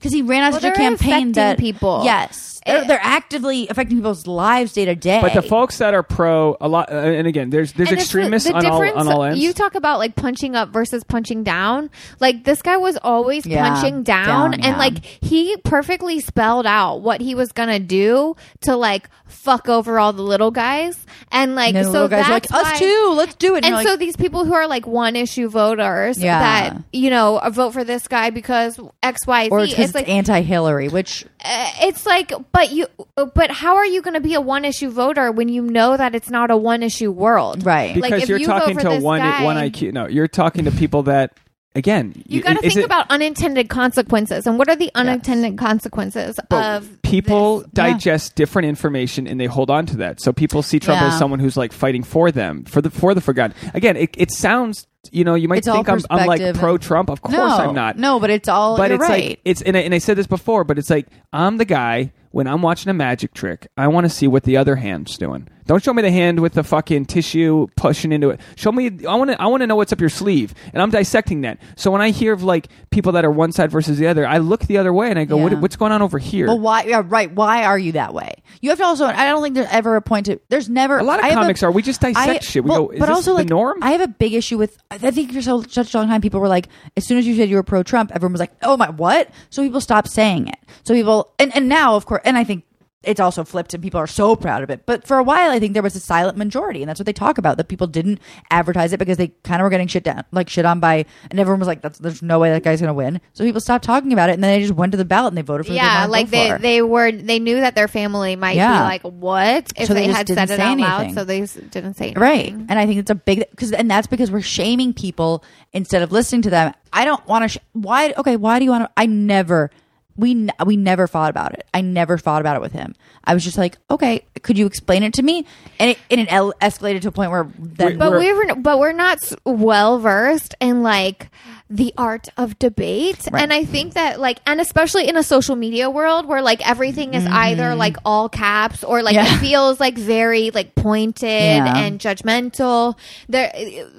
because he ran on Well, a campaign that people. Yes, they're, Eh. they're actively affecting people's lives day to day. But the folks that are pro a lot, uh, and again, there's there's And it's the- extremists the on all on all ends. You talk about like punching up versus punching down. Like this guy was always Yeah, punching down, down, and yeah. like he perfectly spelled out what he was gonna do to like fuck over all the little guys, and like And the so little guys that's like why- us too. Let's do it. And you're so like, these people who are like one issue voters Yeah. that you know vote for this guy because X Y Z. or it's like anti-Hillary, which uh, it's like, but you, uh, but how are you going to be a one issue voter when you know that it's not a one issue world? right. Like, because if you're you talking to one guy- one IQ. No, you're talking to people that again. You got to think it- about unintended consequences, and what are the unintended consequences of people this? digest different information and they hold on to that. So people see Trump Yeah. as someone who's like fighting for them for the for the forgotten. Again, it, it sounds you know you might It's think I'm, I'm like pro trump Of course no, I'm not. No, but it's all. but you're it's right. like it's and I, and I said this before, but it's like I'm the guy when I'm watching a magic trick. I want to see what the other hand's doing. Don't show me the hand with the fucking tissue pushing into it. Show me. I want to. I want to know what's up your sleeve, and I'm dissecting that. So when I hear of like people that are one side versus the other, I look the other way and I go, what, "What's going on over here?" Well, why? Yeah, right. Why are you that way? You have to also. I don't think there's ever a point to. There's never. A lot of I have comics are. We just dissect shit. We well, go, is but this also the like norm? I have a big issue with. I think for so such a long time, people were like, as soon as you said you were pro Trump, everyone was like, oh my, what? So people stopped saying it. So people, and and now of course, and I think. It's also flipped, and people are so proud of it. But for a while, I think there was a silent majority, and that's what they talk about. That people didn't advertise it because they kind of were getting shit down, like shit on by, and everyone was like, "That's there's no way that guy's gonna win." So people stopped talking about it, and then they just went to the ballot and they voted for. Yeah, like they for. they were they knew that their family might Yeah. be like what if So they they, had said it out loud, so they didn't say anything. Right. And I think it's a big because and that's because we're shaming people instead of listening to them. I don't want to sh- why okay, why do you want to I never we n- we never fought about it. I never fought about it with him. I was just like, "Okay, could you explain it to me?" And it and it el- escalated to a point where then But We're- we're but we're not well versed in like the art of debate, Right. and I think that like and especially in a social media world where like everything is either like all caps or like Mm-hmm. Yeah. it feels like very like pointed Yeah. and judgmental. There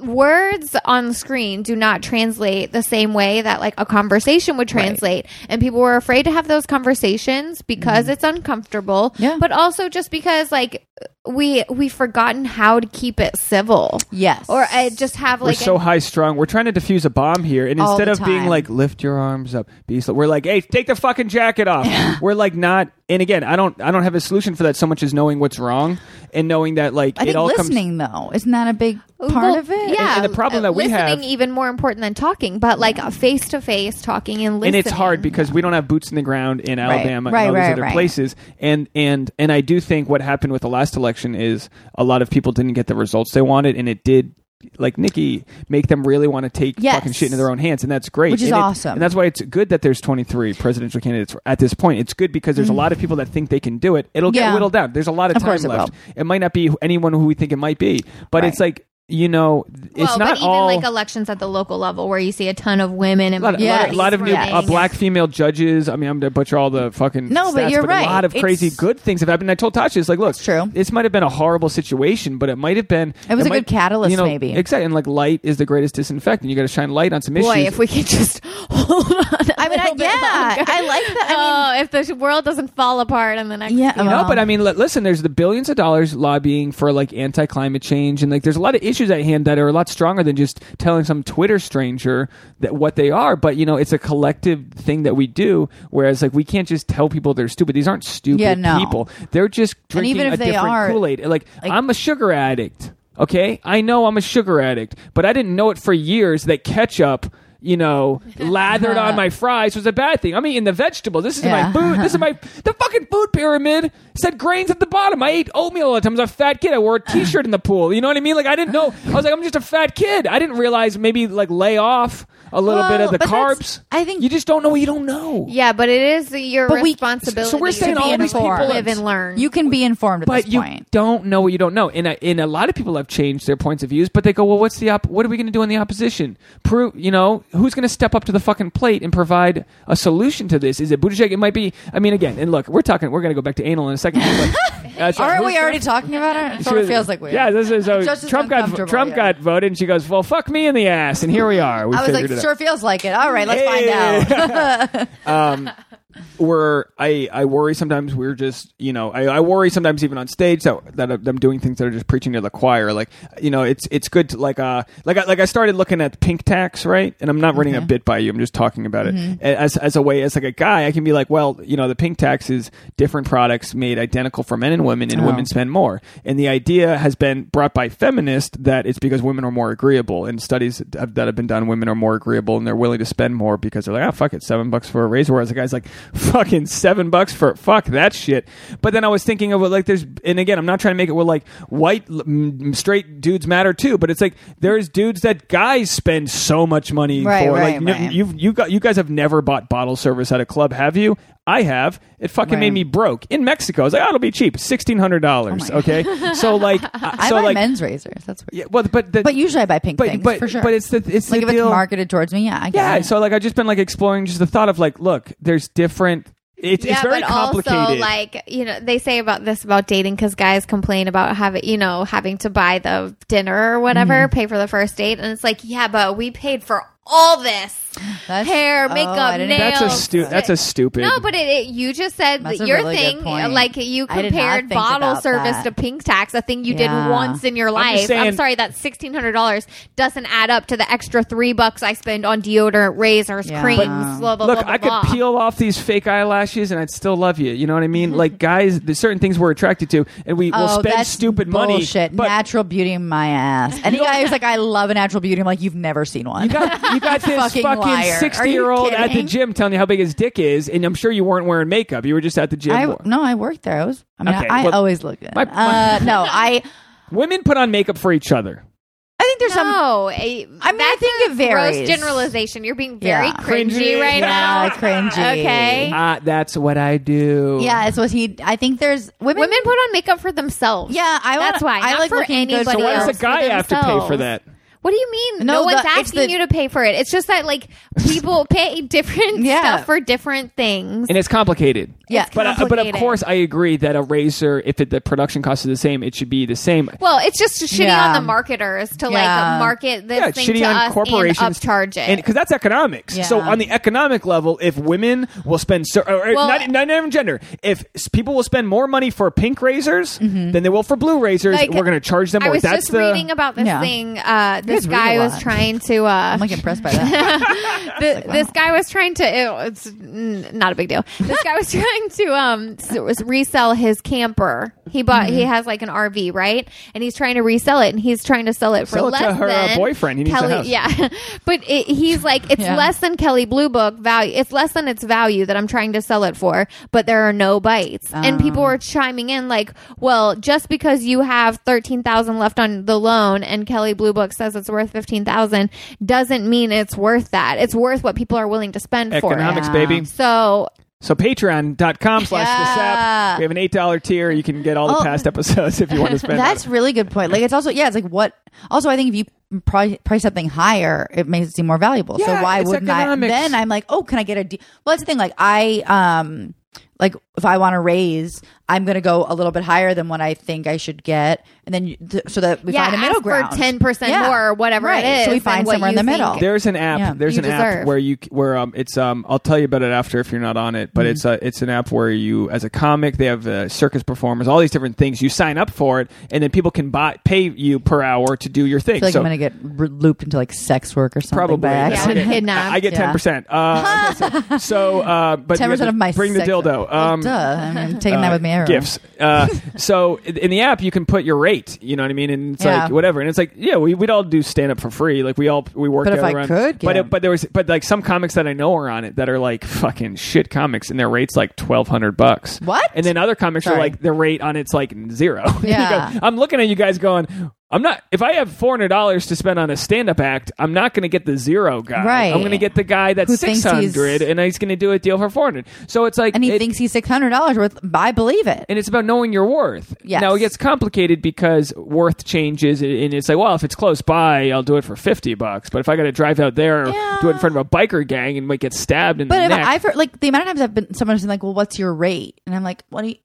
words on the screen do not translate the same way that like a conversation would translate, and people were afraid to have those conversations because it's uncomfortable. Mm-hmm. Yeah. but also just because like we we've forgotten how to keep it civil. yes. Or I just have we're like so high strung. We're trying to defuse a bomb here, and All instead the of being time. like lift your arms up, be slow, we're like, hey, take the fucking jacket off. we're like not. And again, I don't. I don't have a solution for that so much as knowing what's wrong and knowing that like I it think all comes. listening though, isn't that a big part Well, of it? Yeah, And- and the problem that we listening have- even more important than talking, but like face to face talking and listening. and it's hard because we don't have boots in the ground in Alabama Right, and all these right, other right. places. And and and I do think what happened with the last election is a lot of people didn't get the results they wanted, and it did. Like Nikki, make them really want to take Yes. fucking shit into their own hands, and that's great. Which is And it- awesome. and that's why it's good that there's 23 presidential candidates at this point. It's good because there's a lot of people that think they can do it. It'll get Mm. Whittled down. There's a lot of, Of time course it left. It might not be anyone who we think it might be, but Right. it's like you know, it's well, not but even all like elections at the local level where you see a ton of women and a lot, of- Yeah. lot, of, lot of new Yes. uh, black female judges. I mean, I'm going to butcher all the fucking No, but you're A right. lot of crazy It's- good things have happened. I told Tasha, it's like, look, That's true. This might have been a horrible situation, but it might have been. It was a might- good catalyst, you know, maybe. Exactly, and like light is the greatest disinfectant. You got to shine light on some issues. boy, if we could just hold on. a I mean, I, little bit yeah, longer. I like that. I oh, if the world doesn't fall apart in the next, Yeah, few well- no, but I mean, li- listen. There's the billions of dollars lobbying for like anti-climate change, and like there's a lot of issues issues at hand that are a lot stronger than just telling some Twitter stranger that what they are. But you know, it's a collective thing that we do. Whereas, like, we can't just tell people they're stupid. These aren't stupid Yeah, no. people. They're just drinking even if a they different Kool Aid. Like, like- I'm a sugar addict. Okay, I know I'm a sugar addict, but I didn't know it for years that ketchup. You know, lathered on my fries was a bad thing. I'm eating the vegetables. This is Yeah. my food. This is my the fucking food pyramid said grains at the bottom. I ate oatmeal all the time. I was a fat kid. I wore a t-shirt in the pool. You know what I mean? Like I didn't know. I was like, I'm just a fat kid. I didn't realize maybe like lay off a little bit Well, of the but that's- carbs. I think- you just don't know what you don't know. Yeah, but it is your But we- responsibility. so we're saying to all these people- informed, live and learn. You can be informed at But this you point. don't know what you don't know, and a, and a lot of people have changed their points of views. But they go, well, what's the op- What are we going to do in the opposition? Prove, you know, who's going to step up to the fucking plate and provide a solution to this? Is it Buttigieg? It might be. I mean, again, and look, we're talking. We're going to go back to anal in a second. But, uh, so Aren't we already talking about it? it was- feels like we. Yeah, this is so Trump got Trump yeah. got voted, and she goes, "Well, fuck me in the ass," and here we are. We I was like, figured it out. sure feels like it. All right, let's Hey. find out. where I, I worry sometimes we're just you know I, I worry sometimes even on stage that that I'm doing things that are just preaching to the choir. Like you know it's it's good to like uh like I, like I started looking at pink tax right? And I'm not running a bit by you. I'm just talking about it. As as a way as like a guy I can be like well you know the pink tax is different products made identical for men and women and Oh. women spend more. And the idea has been brought by feminists that it's because women are more agreeable and studies that have been done women are more agreeable and they're willing to spend more because they're like oh fuck it seven bucks for a razor. Whereas the guy's like fucking seven bucks for fuck that shit. But then I was thinking of it like there's and again I'm not trying to make it well like white straight dudes matter too but it's like there's dudes that guys spend so much money Right, for. Right, like right. you've you got you guys have never bought bottle service at a club have you I have. It fucking made me broke in Mexico. I was like, oh, it'll be cheap, sixteen hundred dollars. okay, so like, uh, I so buy like, men's razors. That's weird. yeah, well, but the, But usually I buy pink but things but for sure. but it's the it's like the if deal. it's marketed towards me, yeah, I get yeah, it. so like I've just been like exploring just the thought of like, look, there's different. It's yeah, it's very but complicated. also like you know they say about this about dating because guys complain about having you know having to buy the dinner or whatever, Mm-hmm. pay for the first date, and it's like yeah, but we paid for all this That's- hair, oh, makeup, I didn't- nails. that's a stu- That's a stupid. No, but it, it, you just said That's that your really thing, uh, like you I did not compared bottle service that. to pink tax, a thing you Yeah. did once in your I'm just life. I'm sorry, that sixteen hundred dollars doesn't add up to the extra three bucks I spend on deodorant, razors, Yeah. creams, But- blah blah Look, blah. blah, I could blah. peel off these fake eyelashes and I'd still love you. You know what I mean? like guys, there's certain things we're attracted to, and we will Oh, spend that's stupid money. bullshit. But natural beauty, my ass. Any guy who's like, I love a natural beauty. I'm like, you've never seen one. You got you got this Fucking fucking liar. Are sixty-year-old at the kidding? gym telling you how big his dick is, and I'm sure you weren't wearing makeup. You were just at the gym. I, more. no, I worked there. I was. I mean, Okay, I, I well, always look good. my- my- uh, no, I. Women put on makeup for each other. I think there's some. No, I mean, I think a it varies. Gross generalization. You're being very Yeah. cringy, Cringy, right Yeah, now. cringy. Okay. Ah, that's what I do. Yeah, it's what he. I think there's women. Women put on makeup for themselves. Yeah, I wanna- That's why. I not like for looking good anybody for Why does a else, guy have to pay for themselves. that? What do you mean? No, No, one's the- it's asking the- you to pay for it. It's just that like people pay different Yeah. stuff for different things. And it's complicated. Yeah. But, uh, but of complicated. course, I agree that a razor, if it, the production cost is the same, it should be the same. well, it's just shitty Yeah. on the marketers to Yeah. like market this yeah, thing shitty to on us corporations and upcharge it. and because that's economics. So Yeah. on the economic level, if women will spend, so, or, or Well- not, not even gender, if s- people will spend more money for pink razors than they will for blue razors, Like, we're going to charge them I more. was that's just the reading about this Yeah. thing. Uh, this read guy was trying to. Uh, I'm like impressed by that. the, this guy was trying to ew, it's not a big deal this guy was trying to um s- was resell his camper he bought Mm-hmm. he has like an rv right and he's trying to resell it and he's trying to sell it for Sell it to less her, uh, than boyfriend. He needs kelly yeah but it, he's like it's Yeah. less than Kelley Blue Book value it's less than its value that i'm trying to sell it for but there are no bites and people were chiming in like well just because you have 13000 left on the loan and Kelley Blue Book says it's worth 15000 doesn't mean it's worth that it's worth what people are willing to spend for it economics, Yeah. baby. so So patreon.com slash the Yeah. sap. We have an $8 tier. You can get all the Oh. past episodes if you want to spend That's really good point. Like it's also yeah, it's like what. Also, I think if you price, price something higher, it makes it seem more valuable. so why wouldn't economics. I? Then I'm like, oh, can I get a? De- well, that's the thing. Like I um. Like if I want to raise, I'm going to go a little bit higher than what I think I should get, and then you, th- so that we Yeah, find a middle ask for ground, 10% more or whatever it right. is So we than find what somewhere in you the middle. think. There's an app. Yeah. There's You an app deserve. where you where um it's um I'll tell you about it after if you're not on it. But Mm-hmm. it's a it's an app where you as a comic they have uh, circus performers, all these different things. You sign up for it, and then people can buy pay you per hour to do your thing. I feel like so I'm going to get r- looped into like sex work or something probably by Yeah, accident. kidnapped. I get Yeah. ten percent. Uh, so- so, uh, but Ten you have percent to of my bring the sex- dildo. Well, Um, duh. I'm taking that uh, with me. everywhere. gifts. Uh, so in the app, you can put your rate. You know what I mean? And it's Yeah. like whatever. And it's like yeah, we we'd all do stand up for free. Like we all we work. But if out I around, could but it, but there was but like some comics that I know are on it that are like fucking shit comics, and their rate's like twelve hundred bucks. What? And then other comics are like their rate on it's like zero. Yeah. go- I'm looking at you guys going. I'm not. If I have four hundred dollars to spend on a stand-up act, I'm not going to get the zero guy. Right. I'm going to get the guy that's Who thinks he's- hundred, and he's going to do a deal for four hundred. So it's like and he it- thinks he's six hundred dollars worth. I believe it. and it's about knowing your worth. Yes. Now it gets complicated because worth changes, and it's like, well, if it's close by, I'll do it for fifty bucks. But if I got to drive out there, or Yeah. do it in front of a biker gang, and might get stabbed in But the if neck. I've heard like the amount of times I've been someone's been like, "Well, what's your rate?" And I'm like, "What do you?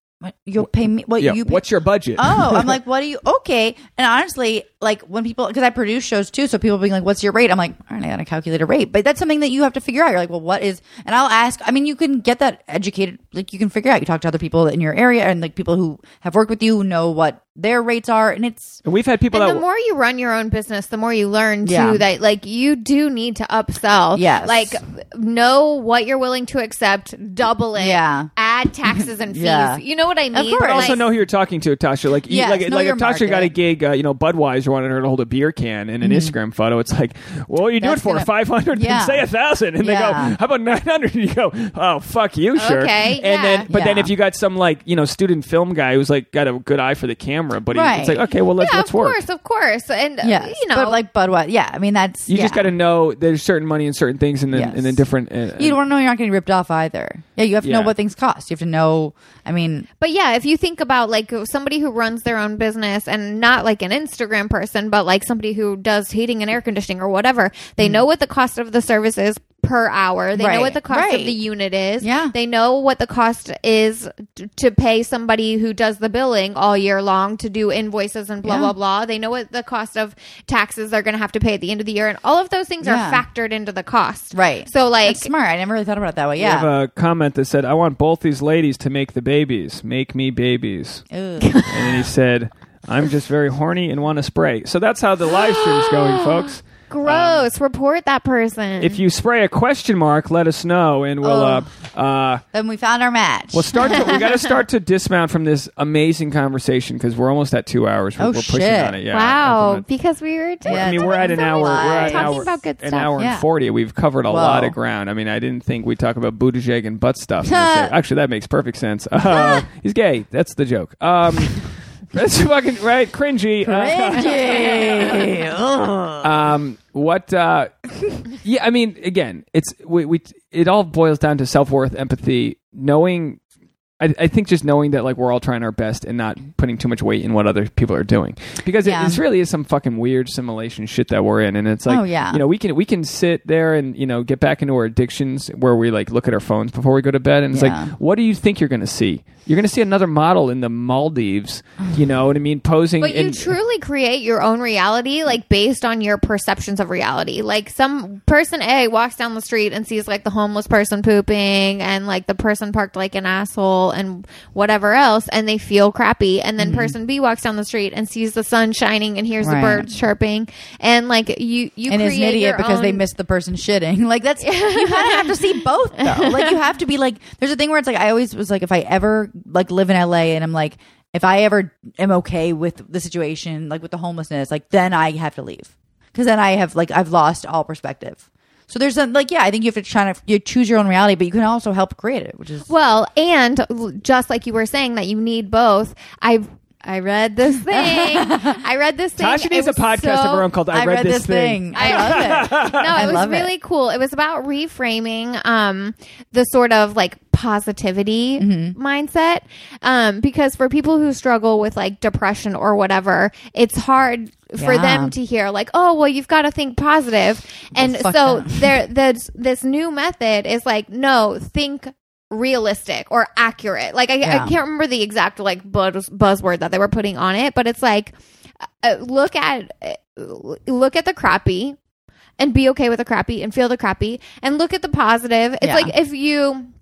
You'll pay me? What yeah, you? Pay? what's your budget? Oh, I'm like, what are you? Okay. And honestly, like when people, because I produce shows too, so people being like, "What's your rate?" I'm like, "All right, I gotta calculate a rate." But that's something that you have to figure out. You're like, "Well, what is?" And I'll ask. I mean, you can get that educated. Like you can figure out. You talk to other people in your area and like people who have worked with you know what their rates are, and it's and we've had people And that the more you run your own business, the more you learn too Yeah. that like you do need to upsell. Yes. Like know what you're willing to accept, double it. Yeah. Add taxes and fees. Yeah. You know what I mean? course. But also Like- know who you're talking to, Tasha. Like, you, Yes, like, like if Tasha got a gig, uh, you know, Budweiser wanted her to hold a beer can in an Instagram photo. It's like, well, what do you do it. That's for? gonna- Five hundred? Yeah. Say a thousand, and they go, how about nine hundred? And you go, oh, fuck you, sure. Okay, And then, yeah. but then if you got some like, you know, student film guy who's like got a good eye for the camera, but he, it's Right. like, okay, well, let's yeah, let's of work. course, of course. And uh, yeah, you know but like Budweiser, yeah. I mean, that's You yeah. just got to know there's certain money in certain things, and then Yes. and then different. Uh, You don't want to know you're not getting ripped off either. Yeah, you have to know what things cost. You have to know. I mean, But yeah, if you think about like somebody who runs their own business and not like an Instagram person, but like somebody who does heating and air conditioning or whatever, they know what the cost of the service is per hour. They know Mm. What the cost right. of the unit is. Yeah. They know what the cost is t- to pay somebody who does the billing all year long to do invoices and blah, Yeah. blah, blah. They know what the cost of taxes they're going to have to pay at the end of the year. And all of those things Yeah. are factored into the cost. right. So like, That's smart. I never really thought about it that way. We Yeah. have a comment that said, "I want both these ladies to make the babies. Make me babies." And then he said, I'm just very horny and want to spray. So that's how the live stream is going, folks. Gross, report that person. If you spray a question mark, let us know, and we'll uh, uh, then we found our match. we'll start. To, we got to start to dismount from this amazing conversation because we're almost at two hours. We're, Oh, we're pushing shit. on it. Yeah. wow, because we were doing Yeah, I mean, we're at an hour. We're at an hour, about good an hour Yeah. and forty. We've covered a Whoa. lot of ground. I mean, I didn't think we'd talk about Buttigieg and butt stuff. Actually, that makes perfect sense. Uh, he's gay. That's the joke. Um, that's fucking right. Cringy. Uh, Cringy. Ugh. um what uh yeah i mean again it's we, we it all boils down to self-worth empathy knowing I, I think just knowing that like we're all trying our best and not putting too much weight in what other people are doing because Yeah. it, this really is some fucking weird simulation shit that we're in and it's like Oh, yeah. you know we can we can sit there and you know get back into our addictions where we like look at our phones before we go to bed and it's Yeah. like what do you think you're going to see you're going to see another model in the Maldives you know what I mean posing But you truly create your own reality, like based on your perceptions of reality. Like some person A walks down the street and sees like the homeless person pooping and like the person parked like an asshole and whatever else, and they feel crappy. And then person B walks down the street and sees the sun shining and hears the Mm-hmm. Birds chirping, and like you, you and is an idiot because they missed the person shitting. Like that's you kind of have to see both though. Like you have to be like. There's a thing where it's like I always was like if I ever like live in LA and I'm like if I ever am okay with the situation like with the homelessness like then I have to leave because then I have like I've lost all perspective. So there's a, like yeah I think you have to try to you choose your own reality, but you can also help create it, which is Well, and just like you were saying that you need both, I I read this thing. I read this thing. Tasha needs a podcast so- of her own called I, read, this thing. I love it. no, I it was love it. really cool. It was about reframing um, the sort of like positivity Mm-hmm. mindset. Um, because for people who struggle with like depression or whatever, it's hard for Yeah. them to hear like, oh, well, you've got to think positive. And fuck so that. there, there's this new method is like, no, think realistic or accurate. Like I, Yeah. I can't remember the exact like buzz, buzzword that they were putting on it, but it's like uh, look at uh, look at the crappy and be okay with the crappy and feel the crappy and look at the positive. It's Yeah. like if you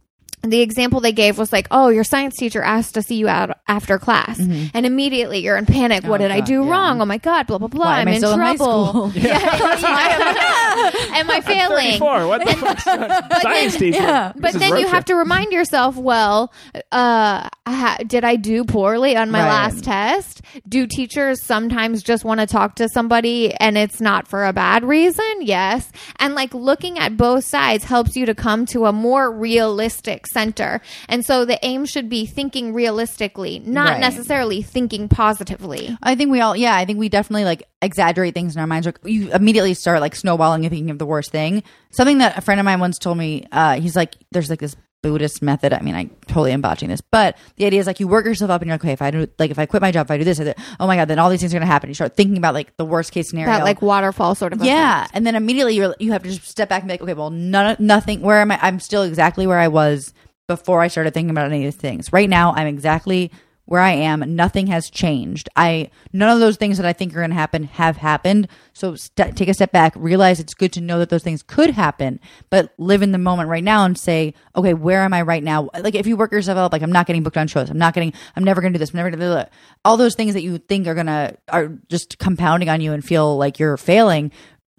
the example they gave was like, "Oh, your science teacher asked to see you out after class," and immediately you're in panic. what Oh, did I do yeah. wrong? Oh my god! Blah blah blah! Why I'm I in still in high trouble. school? Yeah, am I failing? 34. What the fuck's that? Science teacher. yeah. But is then road you have to remind yourself, well, uh, ha- did I do poorly on my Right. last test? Do teachers sometimes just want to talk to somebody and it's not for a bad reason? Yes. And like looking at both sides helps you to come to a more realistic center. And so the aim should be thinking realistically, not Right. necessarily thinking positively. I think we all, yeah, I think we definitely like exaggerate things in our minds. Or you immediately start like snowballing and thinking of the worst thing. Something that a friend of mine once told me, uh, he's like, there's like this Buddhist method. I mean, I totally am botching this, but the idea is like you work yourself up and you're like, okay, if I do, like, if I quit my job, if I do this, I do, oh my God, then all these things are going to happen. You start thinking about like the worst case scenario. That like waterfall sort of yeah. effect. And then immediately you're, you have to just step back and be like, okay, well, none, nothing, where am I? I'm still exactly where I was before I started thinking about any of these things. Right now, I'm exactly where I am. Nothing has changed. I, none of those things that I think are going to happen have happened. So st- take a step back, realize it's good to know that those things could happen, but live in the moment right now and say, okay, where am I right now? Like if you work yourself up, like I'm not getting booked on shows. I'm not getting, I'm never going to do this. I'm never going to do that. All those things that you think are going to, are just compounding on you and feel like you're failing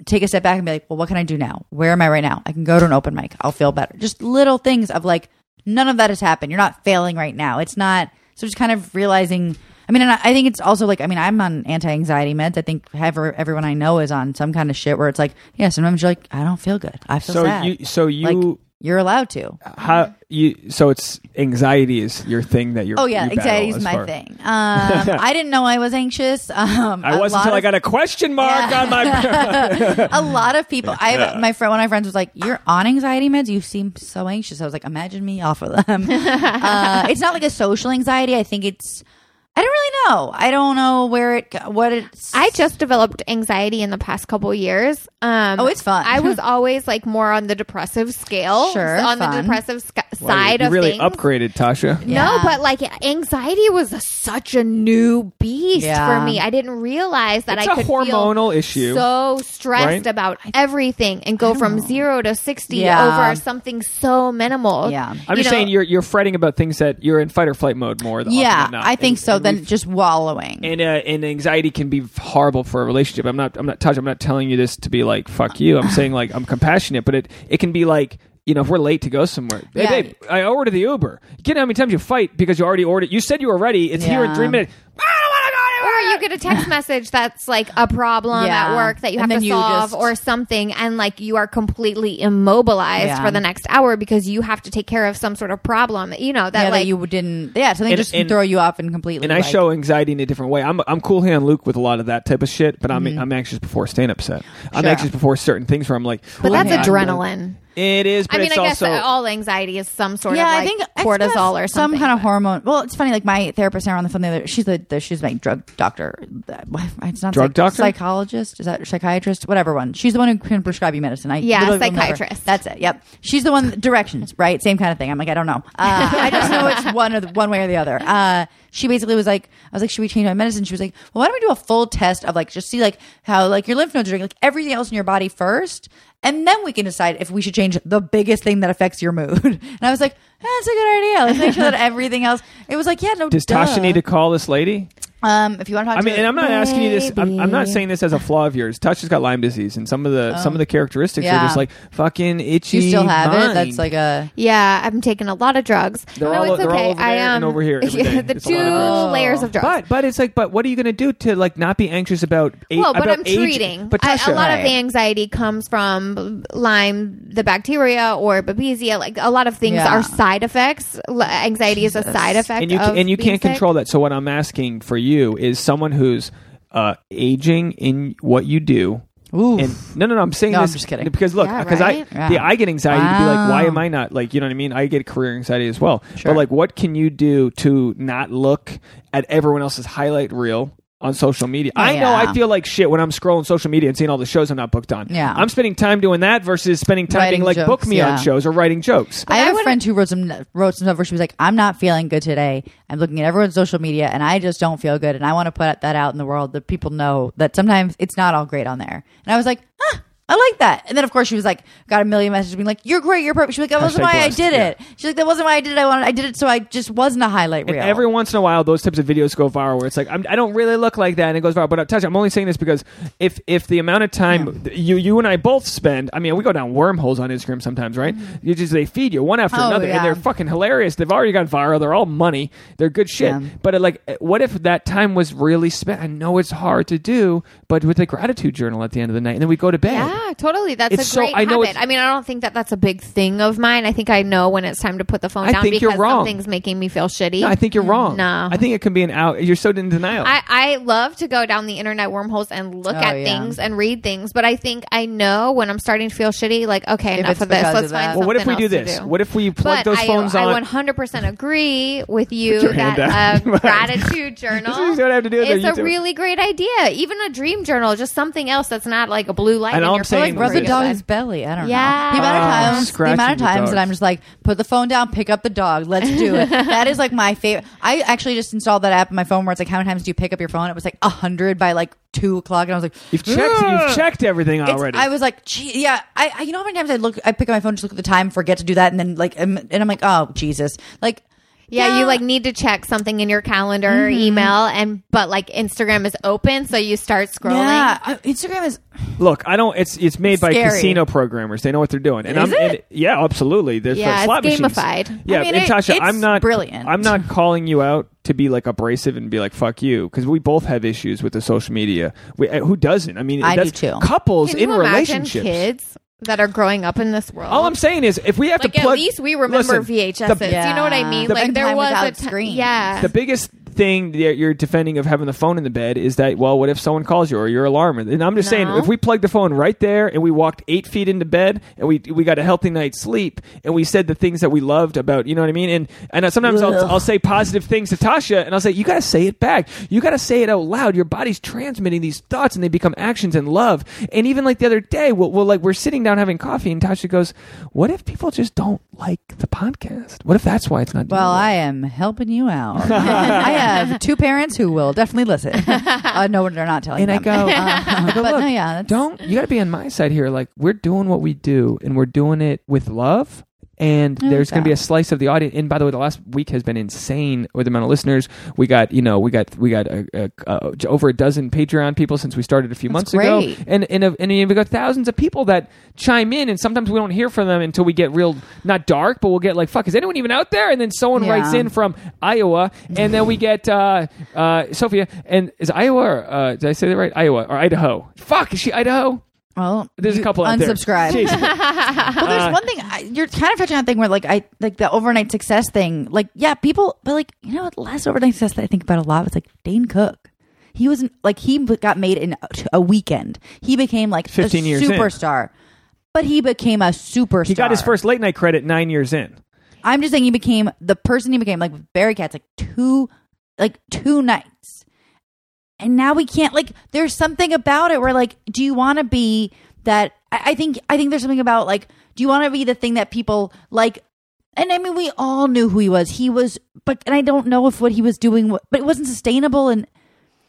take a step back and be like, well, what can I do now? Where am I right now? I can go to an open mic. I'll feel better. Just little things of like, none of that has happened. You're not failing right now. It's not. So just kind of realizing. I mean, and I I think it's also like, I mean, I'm on anti-anxiety meds. I think ever, everyone I know is on some kind of shit where it's like, yeah, sometimes you're like, I don't feel good. I feel So sad. you, so you, like, you're allowed to. how you, so it's anxiety is your thing that you're. Oh yeah, you anxiety is my far- thing. Um, I didn't know I was anxious. Um, I a wasn't lot until I got a question mark Yeah. on my. a lot of people. I have my friend. One of my friends was like, "You're on anxiety meds. You seem so anxious." I was like, "Imagine me off of them." uh, it's not like a social anxiety. I think it's. I don't really know. I don't know where it. go- What it's. I just developed anxiety in the past couple years. Um, Oh, it's fun. I was always like more on the depressive scale, Sure, on the depressive sc- Wow, side you of really things. upgraded, Tasha. Yeah. No, but like anxiety was a, such a new beast Yeah. for me. I didn't realize that It's I a could hormonal feel issue, so stressed right? about everything and go from zero to sixty Yeah. over something so minimal. Yeah. I'm You just know, saying you're you're fretting about things that you're in fight or flight mode more. often yeah, than not. I think And- so. We've- just wallowing. and uh, and anxiety can be horrible for a relationship. I'm not I'm not touching. I'm not telling you this to be like fuck you. I'm saying like I'm compassionate, but it it can be like. You know, if we're late to go somewhere, hey, Yeah. babe, I ordered the Uber. You know how many times you fight because you already ordered. You said you were ready. It's here in three minutes. Or you get a text message that's like a problem Yeah. at work that you have to you solve just- or something, and like you are completely immobilized Yeah. for the next hour because you have to take care of some sort of problem. You know that yeah, like that you didn't. Yeah, something And- just and- throw you off and completely. and I like- show anxiety in a different way. I'm I'm cool hand Luke with a lot of that type of shit, but I'm Mm-hmm. I'm anxious before a stand up set. I'm Sure. anxious before certain things where I'm like, But "Ooh, that's I'm- adrenaline. It is, but I mean, it's I guess also all anxiety is some sort yeah, of like I think cortisol or something. Some kind of hormone. Well, it's funny. Like my therapist and I were on the phone the other. She's the, the she's my drug doctor. It's not Drug psych- doctor? psychologist. Is that psychiatrist? Whatever one. She's the one who can prescribe you medicine. I Yeah, literally will never- psychiatrist. that's it. Yep. She's the one directions. Right. Same kind of thing. I'm like I don't know. Uh, I just know it's one or the, one way or the other. Uh, she basically was like, I was like, should we change my medicine? She was like, well, why don't we do a full test of like just see like how like your lymph nodes are doing, like everything else in your body first, and then we can decide if we should change the biggest thing that affects your mood. And I was like, that's a good idea. Let's make sure that everything else. It was like, yeah, no. Does duh. Tasha need to call this lady? Um, if you want to talk I to mean, and I'm not asking you this. I'm, I'm not saying this as a flaw of yours. Tasha's got Lyme disease, and some of the some of the characteristics are Oh. Just like fucking itchy. You still have it? mind. That's like a. Yeah, I'm taking a lot of drugs. They're no, all- it's they're all okay. over I there am and over here every day. the It's a two lot of drugs. layers of drugs. But but it's like, but what are you going to do to like not be anxious about? A- well, but about I'm age- treating. But I, Tasha, a lot of the anxiety comes from Lyme, the bacteria, or Babesia. Like a lot of things Yeah. are side effects. L- Anxiety is a side effect, and you of and you being can't sick. control that. So what I'm asking for you is someone who's uh, aging in what you do. Ooh. And no, no, no. I'm saying No, I'm this just kidding. because look, Yeah, because right? I, the, Yeah. I get anxiety to be like, why am I not like, you know what I mean? I get career anxiety as well. Sure. But like, what can you do to not look at everyone else's highlight reel on social media. Oh, I know yeah. I feel like shit when I'm scrolling social media and seeing all the shows I'm not booked on. Yeah. I'm spending time doing that versus spending time Writing being like book me yeah. on shows or writing jokes. I have a friend who wrote some wrote some stuff where she was like, "I'm not feeling good today. I'm looking at everyone's social media, and I just don't feel good. And I want to put that out in the world that people know that sometimes it's not all great on there." And I was like, "Huh." I like that. And then, of course, she was like, got a million messages being like, "You're great, you're perfect." She was like, "That wasn't Hashtag why blessed, I did yeah. it." She's like, "That wasn't why I did it. I wanted, I did it so I just wasn't a highlight And reel." every once in a while, those types of videos go viral where it's like, I'm, I don't really look like that, and it goes viral. But uh, Tasha, I'm only saying this because if if the amount of time you you and I both spend, I mean, we go down wormholes on Instagram sometimes, right? You just they feed you one after Oh, another, yeah. and they're fucking hilarious. They've already gone viral. They're all money. They're good shit. Yeah. But uh, like, uh, what if that time was really spent? I know it's hard to do, but with a gratitude journal at the end of the night, and then we go to bed. Yeah, totally. That's It's a so- great I know habit. I mean, I don't think that that's a big thing of mine. I think I know when it's time to put the phone I down think because you're wrong. something's making me feel shitty. No, I think you're wrong. No. I think it can be an out. You're so in denial. I, I love to go down the internet wormholes and look Oh, at yeah. things and read things, but I think I know when I'm starting to feel shitty. Like, okay, If enough of this. Let's of find that. well, what if we do this? do. What if we plug But those I, phones I on? 100% agree with you that down. Um, a gratitude journal This is what I have to do with is our a YouTube. really great idea. Even a dream journal, just something else that's not like a blue light And in all your I'm saying phone is Rub the you go to dog's belly. I don't Yeah. know. The amount of Oh, times, the amount of times that I'm just like, put the phone down, pick up the dog, let's do it. that is like my favorite. I actually just installed that app on my phone where it's like, how many times do you pick up your phone? It was like a hundred by like two o'clock, and I was like, You've checked. "Ugh." You've checked everything It's- already. I was like, gee, yeah. I, I, you know how many times I look, I pick up my phone, just look at the time, forget to do that, and then like, I'm, and I'm like, oh Jesus, like. Yeah, you like need to check something in your calendar, or Mm-hmm. email, and but like Instagram is open, so you start scrolling. Yeah, I- Instagram is. Look, I don't. It's it's made by casino programmers. They know what they're doing. And Is I'm, it? and- yeah, absolutely. There's Yeah, it's slot machines. gamified. Yeah, I mean, and it- Tasha, it's I'm not brilliant. I'm not calling you out to be like abrasive and be like fuck you because we both have issues with the social media. We, uh, who doesn't? I mean, I do too. Couples Can in you relationships. kids that are growing up in this world? All I'm saying is, if we have like to plug, at least we remember Listen, VHSs. the- you know what I mean? The like there was a without ti- screens. yeah. the biggest thing that you're defending of having the phone in the bed is that well what if someone calls you or your alarm? And i'm just saying if we plugged the phone right there and we walked eight feet into bed and we we got a healthy night's sleep and we said the things that we loved about you know what i mean? And and sometimes I'll, I'll say positive things to tasha and i'll say you gotta say it back. You gotta say it out loud. Your body's transmitting these thoughts and they become actions and love. And even like the other day we'll, we'll like we're sitting down having coffee and tasha goes what if people just don't like the podcast what if that's why it's not Well, well? I am helping you out. I have two parents who will definitely listen. Uh, no, they're not telling And I go, Uh, I go, but look, no, yeah, that's- don't you got to be on my side here. Like we're doing what we do, and we're doing it with love. And I there's like going to be a slice of the audience. And by the way, the last week has been insane with the amount of listeners. We got, you know, we got we got a, a, uh over a dozen Patreon people since we started a few months ago, great. and and and we got thousands of people that chime in. And sometimes we don't hear from them until we get real, not dark, but we'll get like, fuck, is anyone even out there? And then someone Yeah. writes in from Iowa, and then we get uh, uh, Sophia, and is Iowa or uh, did I say that right? Iowa or Idaho? Fuck, is she Idaho? Well, There's a couple out there. unsubscribe. Jesus. Well, there's Uh, one thing I, you're kind of touching on a thing where like I like the overnight success thing. Like, yeah, people, but like you know, what? last overnight success that I think about a lot was like Dane Cook. He was not like he got made in a weekend. He became like 15 a years in. superstar, but he became a superstar. He got his first late night credit nine years in. I'm just saying he became the person he became. Like with Barry Katz, like two, like two nights, and now we can't. Like, there's something about it where, like, do you want to be that? I, I think, I think there's something about like, do you want to be the thing that people like? And I mean, we all knew who he was. He was, but and I don't know if what he was doing, but it wasn't sustainable. And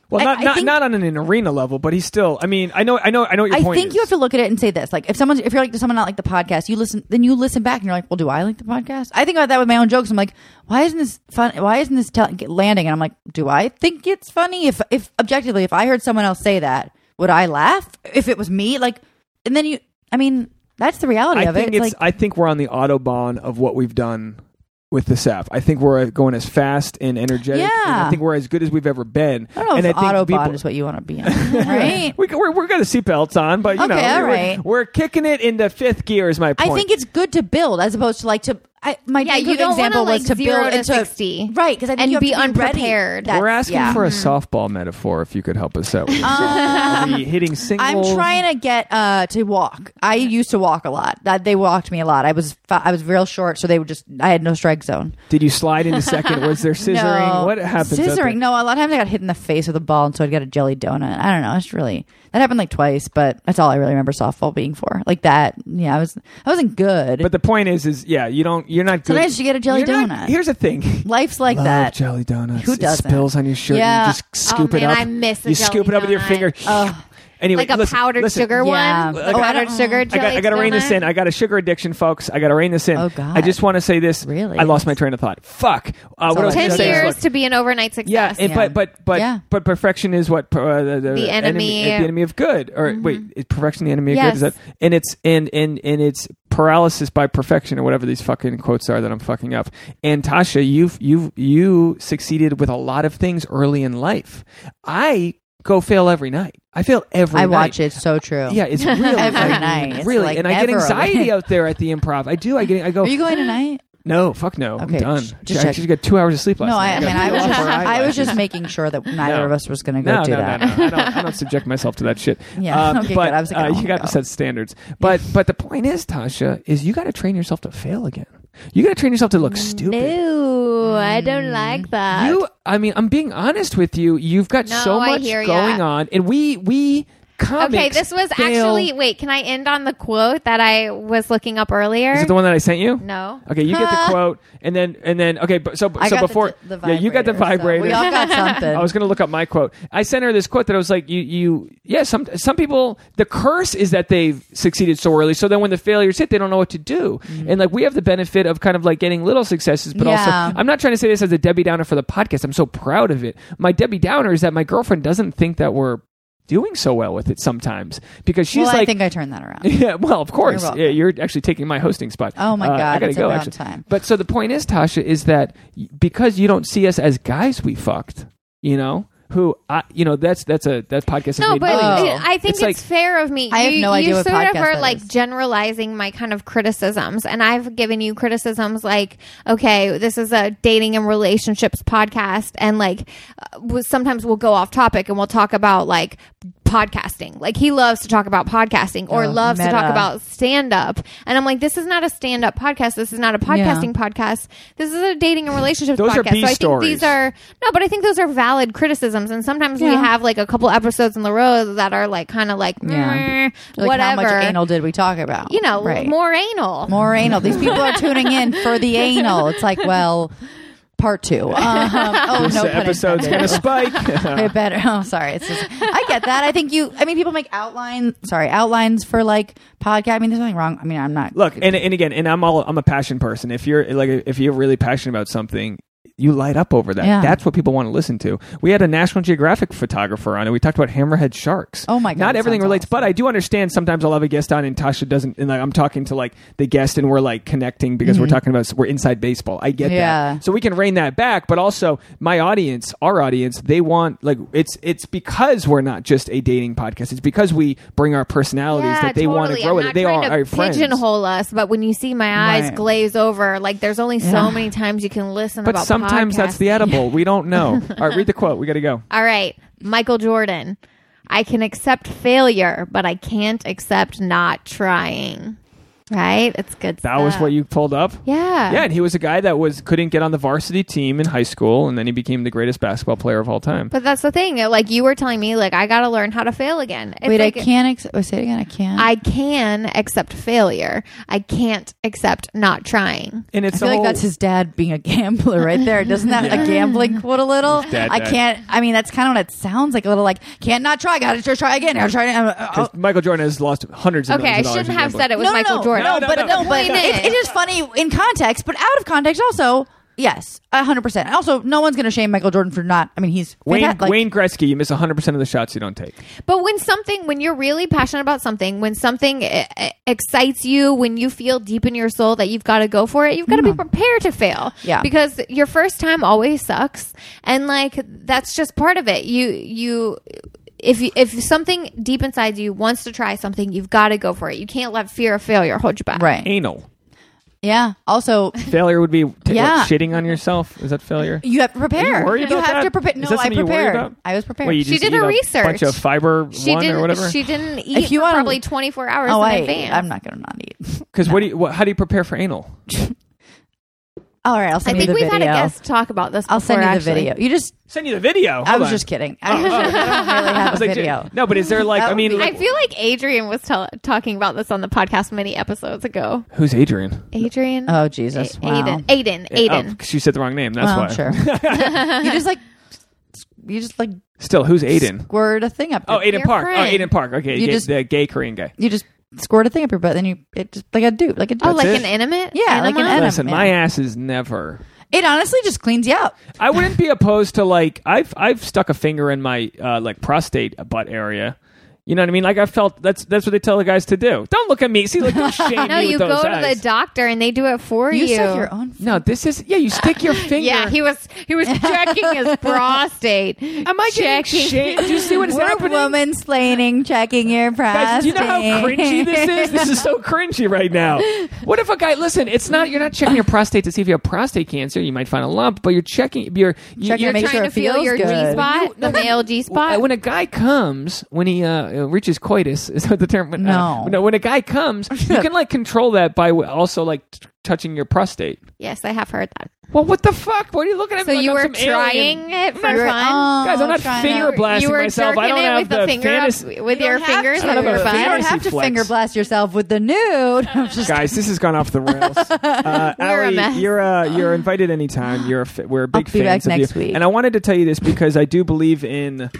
Well, not I not, think- not on an arena level, but he's still. I mean, I know, I know, I know what your I point think is. you have to look at it and say this: like, if someone, if you're like, does someone not like the podcast? You listen, then you listen back, and you're like, well, do I like the podcast? I think about that with my own jokes. I'm like, why isn't this fun? Why isn't this tell landing? And I'm like, do I think it's funny? If, if objectively, if I heard someone else say that, would I laugh? If it was me, like, and then you, I mean, that's the reality I of it. think It's it's. like, I think we're on the autobahn of what we've done with the SAP. I think we're going as fast and energetic. and I think we're as good as we've ever been. I don't know and if I think Autobot people- is what you want to be on, right? We, we're, we're got seatbelts on, but you know, Okay, all we're, we're kicking it into fifth gear. Is my point. I think it's good to build as opposed to like to. I, my Yeah, you don't example wanna, was like, to zero build to into 60 right because I think and you have be to ready. unprepared. That's- We're asking yeah. for a softball metaphor. If you could help us out. With this. Hitting singles? I'm trying to get uh to walk. I used to walk a lot. That they walked me a lot. I was I was real short, so they would just I had no strike zone. Did you slide into second? Was there scissoring? No. What happened? Scissoring. No, a lot of times I got hit in the face with a ball, and so I'd get a jelly donut. I don't know. It's really that happened like twice, but that's all I really remember softball being for. Like that. Yeah, I was I wasn't good. But the point is, is yeah, you don't. You're not. Good. Sometimes you get a jelly You're not- donut. here's the thing. life's like Love that. jelly donuts. Who It doesn't? spills on your shirt. Yeah. You just scoop Oh, it man, up. I miss a You jelly scoop it up with your donut. finger. Anyway, like a listen, powdered listen. sugar Yeah. one, Oh, a I powdered don't- sugar I jelly. got, I got to rein this in. I got a sugar addiction, folks. I got to rein this in. Oh, God. I just want to say this. Really? I lost my train of thought. Fuck. Uh, what I was all going Ten say is, years look, to be an overnight success. yeah, and, Yeah. but but but Yeah. but perfection is what uh, the, the, The enemy. the enemy of good. Or wait, is perfection the enemy of Yes. good? Is that and it's and and and it's paralysis by perfection or whatever these fucking quotes are that I'm fucking up. And Tasha, you've you you succeeded with a lot of things early in life. I go fail every night. I fail every night. I night. watch it. So true. Yeah, it's really Every night. It's really, like and I get anxiety out there at the improv. I do. I get. I go. Are you going tonight? No, fuck no. Okay, I'm done. sh- I just check. actually got two hours of sleep last No, I, night. I mean, got I two was off just, our I was just making sure that neither No. of us was going to go no, do no, that. No, no, I don't, I don't subject myself to that shit. Yeah, Um, okay, but good. I was like, uh, oh you my got to God. set standards. But but the point is, Tasha, is you got to train yourself to fail again. You got to train yourself to look stupid. No, I don't like that. You, I mean, I'm being honest with you. You've got No, so I much hear ya. going on, and we we comics. okay, this was fail- actually. Wait, can I end on the quote that I was looking up earlier? Is it the one that I sent you? no. Okay, you get the quote, and then and then okay, but so I so got the- before the, yeah, you got the vibrator, vibrator. so we all got something. I was going to look up my quote. I sent her this quote that I was like, you, you, yeah, some, some people, the curse is that they've succeeded so early. So then when the failures hit, they don't know what to do. And like, we have the benefit of kind of like getting little successes, but Mm-hmm. Yeah. also, I'm not trying to say this as a Debbie Downer for the podcast. I'm so proud of it. My Debbie Downer is that my girlfriend doesn't think that we're doing so well with it sometimes because she's well, like, I think I turned that around. yeah, well, of course. welcome. yeah, you're actually taking my hosting spot. Oh my Uh, God, I gotta it's go. Actually, time. but so the point is, Tasha, is that because you don't see us as guys we fucked, you know, who I, you know, that's that's a that podcast. No, but Oh. I think it's, like fair of me. I have you, no idea you what sort of are like is. generalizing my kind of criticisms, and I've given you criticisms like, okay, this is a dating and relationships podcast, and like, uh, sometimes we'll go off topic and we'll talk about like podcasting. Like he loves to talk about podcasting or Oh, loves to talk about stand up, and I'm like, this is not a stand up podcast. This is not a podcasting podcast. This is a dating and relationships Those are podcast. B so I think stories. these are no, but I think those are valid criticisms, and sometimes we have like a couple episodes in the row that are like kind of like, Yeah. Like, whatever. How much anal did we talk about? you know, right. more anal. more anal. These people are tuning in for the anal. It's like, well, part two. Um, oh, this no episode's gonna spike. It better. Oh, sorry. It's just, I get that. I think you. I mean, people make outline. Sorry, outlines for like podcast. I mean, there's nothing wrong. I mean, I'm not. Look, and and again, and I'm all I'm a passion person. If you're like if you're really passionate about something, you light up over that. Yeah. That's what people want to listen to. We had a National Geographic photographer on it. We talked about hammerhead sharks. Oh my God, Not everything sounds relates, but I do understand. Sometimes I'll have a guest on, and Tasha doesn't. And like I'm talking to like the guest, and we're like connecting because we're talking about we're inside baseball. I get Mm-hmm. Yeah. that. So we can rein that back, but also my audience, our audience, they want like it's it's because we're not just a dating podcast. It's because we bring our personalities Yeah, that they want to grow I'm with. it. They trying are our friends. pigeonhole us, but when you see my eyes Right. glaze over, like there's only so Yeah. many times you can listen. But about sometimes that's the edible. We don't know. All right, read the quote. We got to go. All right, Michael Jordan. I can accept failure, but I can't accept not trying. Right? It's good. That was what you pulled up. Yeah. Yeah, and he was a guy that was couldn't get on the varsity team in high school, and then he became the greatest basketball player of all time. But that's the thing. Like you were telling me, like I got to learn how to fail again. It's Wait, like- I can't. Ex- oh, say it again. I can't. I can accept failure. I can't accept not trying. And I it's feel the like that's his dad being a gambler right there. Doesn't that a gambling quote a little? dad I died. can't. I mean, that's kind of what it sounds like. A little like, can't not try. Got to just try again. Got to try. Uh, uh, 'cause Michael Jordan has lost hundreds of Okay, I millions of shouldn't in have said it was no, no, Michael no, Jordan. No, No, but no, no, no. but Point it, is- it is funny in context, but out of context also. Yes, hundred percent. Also, no one's going to shame Michael Jordan for not. I mean, he's Wayne, fanta- like, Wayne Gretzky, you miss 100% of the shots you don't take. But when something, when you're really passionate about something, when something uh, uh, excites you, when you feel deep in your soul that you've got to go for it, you've got to be prepared to fail. Yeah. Because your first time always sucks, and like that's just part of it. You you. If you, if something deep inside you wants to try something, you've got to go for it. You can't let fear of failure hold you back. right. Anal. Yeah. Also, Failure would be t- Yeah. what, shitting on yourself. Is that failure? you have to prepare. Are you worried about have that? to prepare. Is No, that I something you worry prepared. about? I was prepared. Wait, you She just did eat her a research. Bunch of fiber She one didn't. or whatever. She didn't eat If you for wanna- probably 24 hours oh, in I, advance. I'm not going to not eat. Because what do you? What, how do you prepare for anal? All right, I'll I send think you the we've video. had a guest talk about this. I'll send you before, the actually. video. You just. Send you the video. I Hold was on. just kidding. I don't, oh. I don't really I have was a like, video. no, but is there like? I mean, be- like, I feel like Adrian was tell- talking about this on the podcast many episodes ago. who's Adrian? Adrian. Oh Jesus! A- Wow. Aiden. Oh, Aiden. Aiden. Oh, 'cause you said the wrong name. That's well, why. sure. you just like. You just like Still, who's Aiden? squirt a thing up. Oh, your- Aiden Your Park. Oh, friend. Oh, Aiden Park. Okay, You gay, just- the gay Korean guy. You just squirt a thing up your butt, then you it just like a dude, like a dude. oh, like it? an intimate? Yeah, like an Enema? enema. Listen, my ass is never. It honestly just cleans you up. I wouldn't be opposed to like I've I've stuck a finger in my uh, like prostate butt area. You know what I mean? Like I felt that's that's what they tell the guys to do. Don't look at me. See, like don't shame No, me you with those go to the doctor and they do it for You, you. stuff your own. no, this is yeah. You stick your finger. Yeah, he was he was checking his prostate. Am I getting checking? shamed? Do you see what is We're happening? woman splaining, checking your prostate. Guys, do you know how cringy this is? This is so cringy right now. What if a guy? Listen, it's not. You're not checking your prostate to see if you have prostate cancer. You might find a lump, but you're checking. You're you- Checking you're to make Trying sure to feel your G good. spot, the male G spot. When a guy comes, when he uh, reaches coitus, is that the term? Uh, No. no. When a guy comes, you can like control that by also like t- touching your prostate. yes, I have heard that. Well, what the fuck? What are you looking at? So me like you I'm were some alien? trying it for You fun. oh, Guys, I'm not finger to- blasting you were myself. I don't it have with the, the finger fantasy. up, with You your fingers to. I have a You fun. don't have to flex. finger blast yourself with the nude. I'm just Guys, this has gone off the rails. Uh, We're a Allie, mess. you're uh, you're invited anytime. You're a fa- we're big I'll be fans back of next you. week. And I wanted to tell you this because I do believe in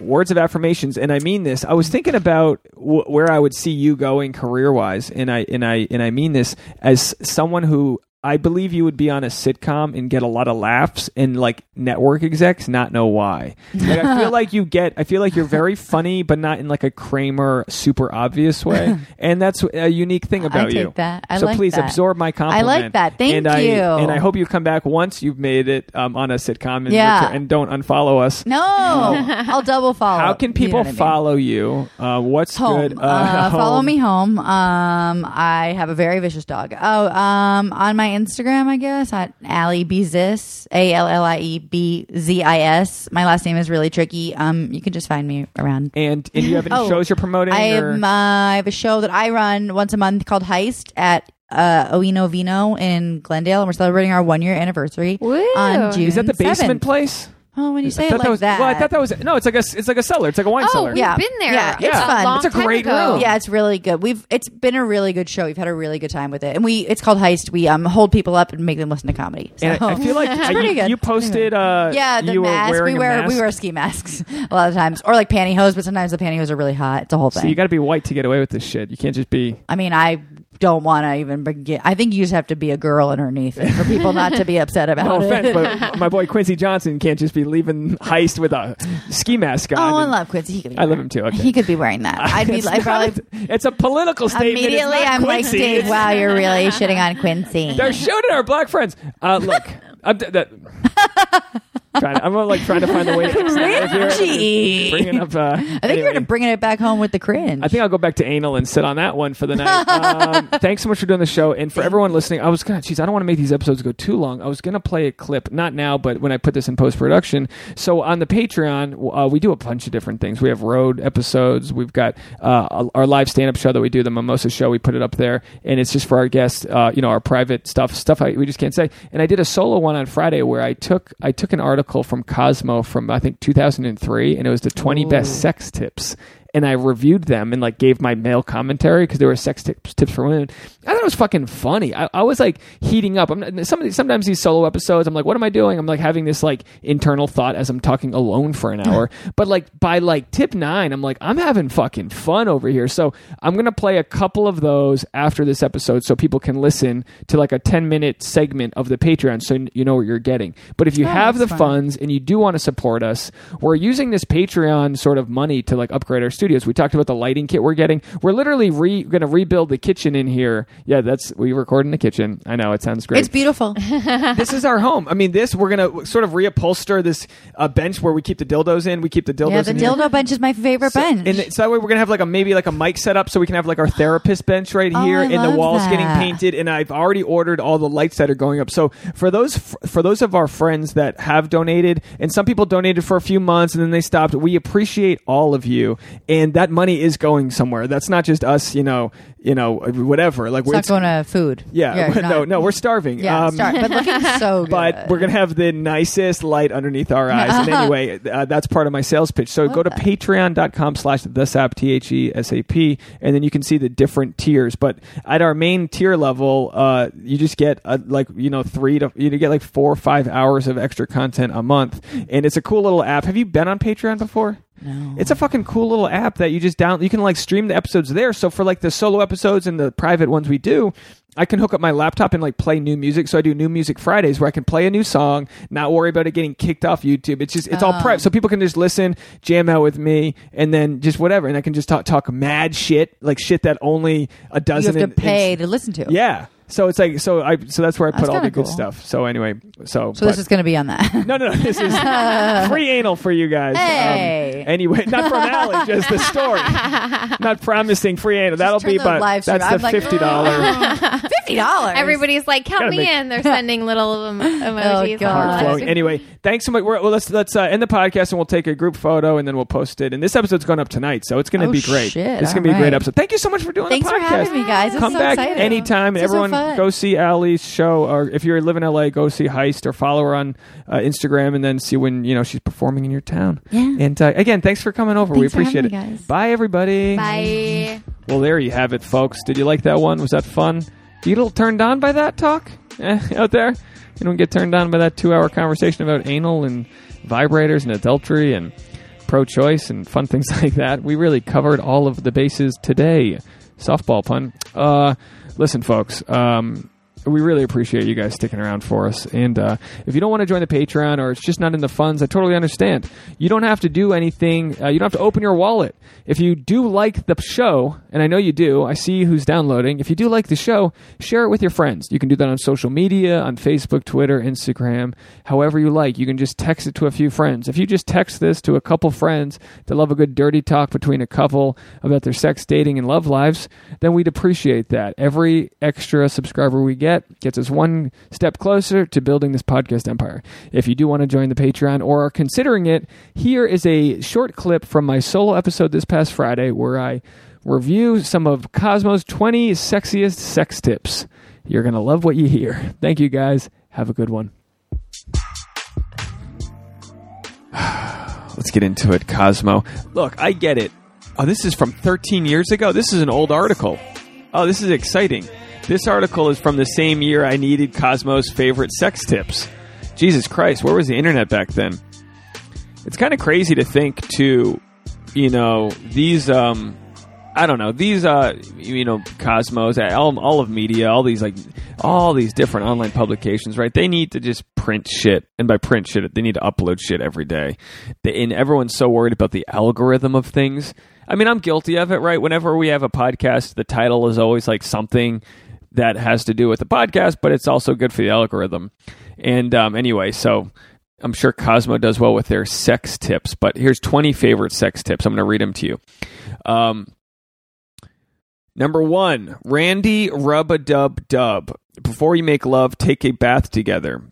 words of affirmations, and I mean this. I was thinking about where I would see you going career wise, and I and I and I mean this as someone who. I believe you would be on a sitcom and get a lot of laughs, and like network execs not know why. Like, I feel like you get. I feel like you're very funny, but not in like a Kramer super obvious way, and that's a unique thing about take you. that. I so like please that. absorb my compliment. I like that. Thank and I, you. And I hope you come back once you've made it um, on a sitcom and, Yeah. return- and don't unfollow us. no. I'll double follow. How can You know people I mean? follow you? Uh, what's home. good? Uh, Follow home. me home. Um, I have a very vicious dog. Oh, um, on my Instagram, I guess at Allie Bezis, A L L I E B Z I S. My last name is really tricky. Um, you can just find me around. And and you have any Oh, shows you're promoting? I, or- am, uh, I have a show that I run once a month called Heist at uh, Oino Vino in Glendale, and we're celebrating our one year anniversary Woo. on June. is that the basement 7th. place? Oh, when you say thought it like that was, that, Well, I thought that was no. It's like a it's like a cellar. It's like a wine Oh, cellar. we've Yeah. been there. Yeah, it's a fun. long It's a time great ago. room. Yeah, it's really good. We've it's been a really good show. We've had a really good time with it, and we it's called Heist. We um hold people up and make them listen to comedy. So. And I, I feel like uh, pretty you, good. you posted. Uh, yeah, the you were mask. wearing We a wear mask. we wear ski masks a lot of times, or like pantyhose. But sometimes the pantyhose are really hot. It's a whole thing. So you got to be white to get away with this shit. You can't just be. I mean, I don't want to even begin. I think you just have to be a girl underneath it for people not to be upset about No it. offense, but my boy Quincy Johnson can't just be leaving heist with a ski mask on. Oh, I love Quincy. He could be I love him too, okay. He could be wearing that. I'd be. like, probably it's a political statement. Immediately. I'm like, Dave. Wow, you're really shitting on Quincy. They're shooting our black friends. Uh, look, I'm, that, trying to, I'm like trying to find a way to Cringy. bringing up. Uh, I think you're gonna bringing it back home with the cringe. I think I'll go back to anal and sit on that one for the night. Um, thanks so much for doing the show, and for everyone listening. I was gonna, geez, I don't want to make these episodes go too long. I was gonna play a clip, not now, but when I put this in post production. So on the Patreon, uh, we do a bunch of different things. We have road episodes. We've got uh, our live stand up show that we do, the Mimosa Show. We put it up there, and it's just for our guests. Uh, you know, our private stuff, stuff I, we just can't say. And I did a solo one on Friday where I took I took an article from Cosmo from I think 2003, and it was the 20 best sex tips and I reviewed them and like gave my male commentary because there were sex tips, tips for women. I thought it was fucking funny. I, I was like heating up. I'm not, some of these, sometimes these solo episodes, I'm like, what am I doing? I'm like having this like internal thought as I'm talking alone for an hour. but like by like tip nine, I'm like, I'm having fucking fun over here. So I'm gonna play a couple of those after this episode so people can listen to like a 10 minute segment of the Patreon so you know what you're getting. But if you Oh, have the fun. funds and you do want to support us, we're using this Patreon sort of money to like upgrade our studios. We talked about the lighting kit we're getting. We're literally re- going to rebuild the kitchen in here. Yeah, Yeah, that's we record in the kitchen. I know it sounds great. It's beautiful. this is our home. I mean, this we're gonna sort of reupholster this uh, bench where we keep the dildos in. We keep the dildos. yeah, the in here. dildo bench is my favorite So, bench. and so that way we're gonna have like a maybe like a mic set up so we can have like our therapist bench right Oh, here, I and the love walls getting painted. And I've already ordered all the lights that are going up. So for those for those of our friends that have donated, and some people donated for a few months and then they stopped, we appreciate all of you, and that money is going somewhere. That's not just us, you know, you know, whatever. Like it's we're not going to food. yeah, you're no, no, we're starving. Yeah, Um, start. But looking so good. but we're gonna have the nicest light underneath our eyes. and anyway, uh, that's part of my sales pitch. So go to that. patreon.com slash the sap t h e s a p, and then you can see the different tiers. But at our main tier level, uh, you just get uh, like you know three to you get like four or five hours of extra content a month, and it's a cool little app. Have you been on Patreon before? No. It's a fucking cool little app that you just down. You can like stream the episodes there. So for like the solo episodes and the private ones we do, I can hook up my laptop and like play new music. So I do new music Fridays where I can play a new song, not worry about it getting kicked off YouTube. It's just it's all Oh. private, so people can just listen, jam out with me, and then just whatever. And I can just talk talk mad shit, like shit that only a dozen. you have to in- pay to listen to. yeah. So it's like so I so that's where I That's put all the kinda good cool. stuff. So anyway, so So this is going to be on that. no, no, no. This is free anal for you guys. Um, Hey. anyway, not from Allie, just the story. Not promising free anal. That'll turn be the but live stream. that's the I'm like, fifty dollar Fifty dollars. Everybody's like, count Gotta me make- in. They're sending little em- emojis. Oh, God. heart flowing. Anyway, thanks so much. We're, well, let's let's uh, end the podcast and we'll take a group photo and then we'll post it. And this episode's going up tonight, so it's going to Oh, be great. shit. It's going to be a great right. episode. Thank you so much for doing Thanks the for podcast. having me, guys. It's Come so back exciting. anytime. This is so Everyone, fun. go see Allie's show, or if you live in LA, go see Heist or follow her on uh, Instagram, and then see when you know she's performing in your town. Yeah. And uh, again, thanks for coming over. we Thanks for appreciate it. guys. Bye, everybody. Bye. Well, there you have it, folks. Did you like that one? Was that fun? You a little turned on by that talk eh, out there? You don't get turned on by that two-hour conversation about anal and vibrators and adultery and pro-choice and fun things like that. We really covered all of the bases today. Softball pun. Uh, listen, folks. Um, we really appreciate you guys sticking around for us. And uh, if you don't want to join the Patreon or it's just not in the funds, I totally understand. You don't have to do anything. Uh, you don't have to open your wallet. If you do like the show, and I know you do, I see who's downloading. If you do like the show, share it with your friends. You can do that on social media, on Facebook, Twitter, Instagram, however you like. You can just text it to a few friends. If you just text this to a couple friends that love a good dirty talk between a couple about their sex, dating, and love lives, then we'd appreciate that. Every extra subscriber we get gets us one step closer to building this podcast empire. If you do want to join the Patreon or are considering it, here is a short clip from my solo episode this past Friday where I review some of Cosmo's 20 sexiest sex tips. You're going to love what you hear. Thank you guys. Have a good one. Let's get into it, Cosmo. Look, I get it. Oh, this is from 13 years ago. This is an old article. Oh, this is exciting. This article is from the same year I needed Cosmo's favorite sex tips. Jesus Christ, where was the internet back then? It's kind of crazy to think to, you know, these um I don't know, these uh you know, Cosmos, all, all of media, all these like all these different online publications, right? They need to just print shit. And by print shit, they need to upload shit every day. And everyone's so worried about the algorithm of things. I mean, I'm guilty of it, right? Whenever we have a podcast, the title is always like something that has to do with the podcast, but it's also good for the algorithm. And um, anyway, so I'm sure Cosmo does well with their sex tips, but here's 20 favorite sex tips. I'm going to read them to you. Um, number one, Randy rub a dub dub. Before you make love, take a bath together.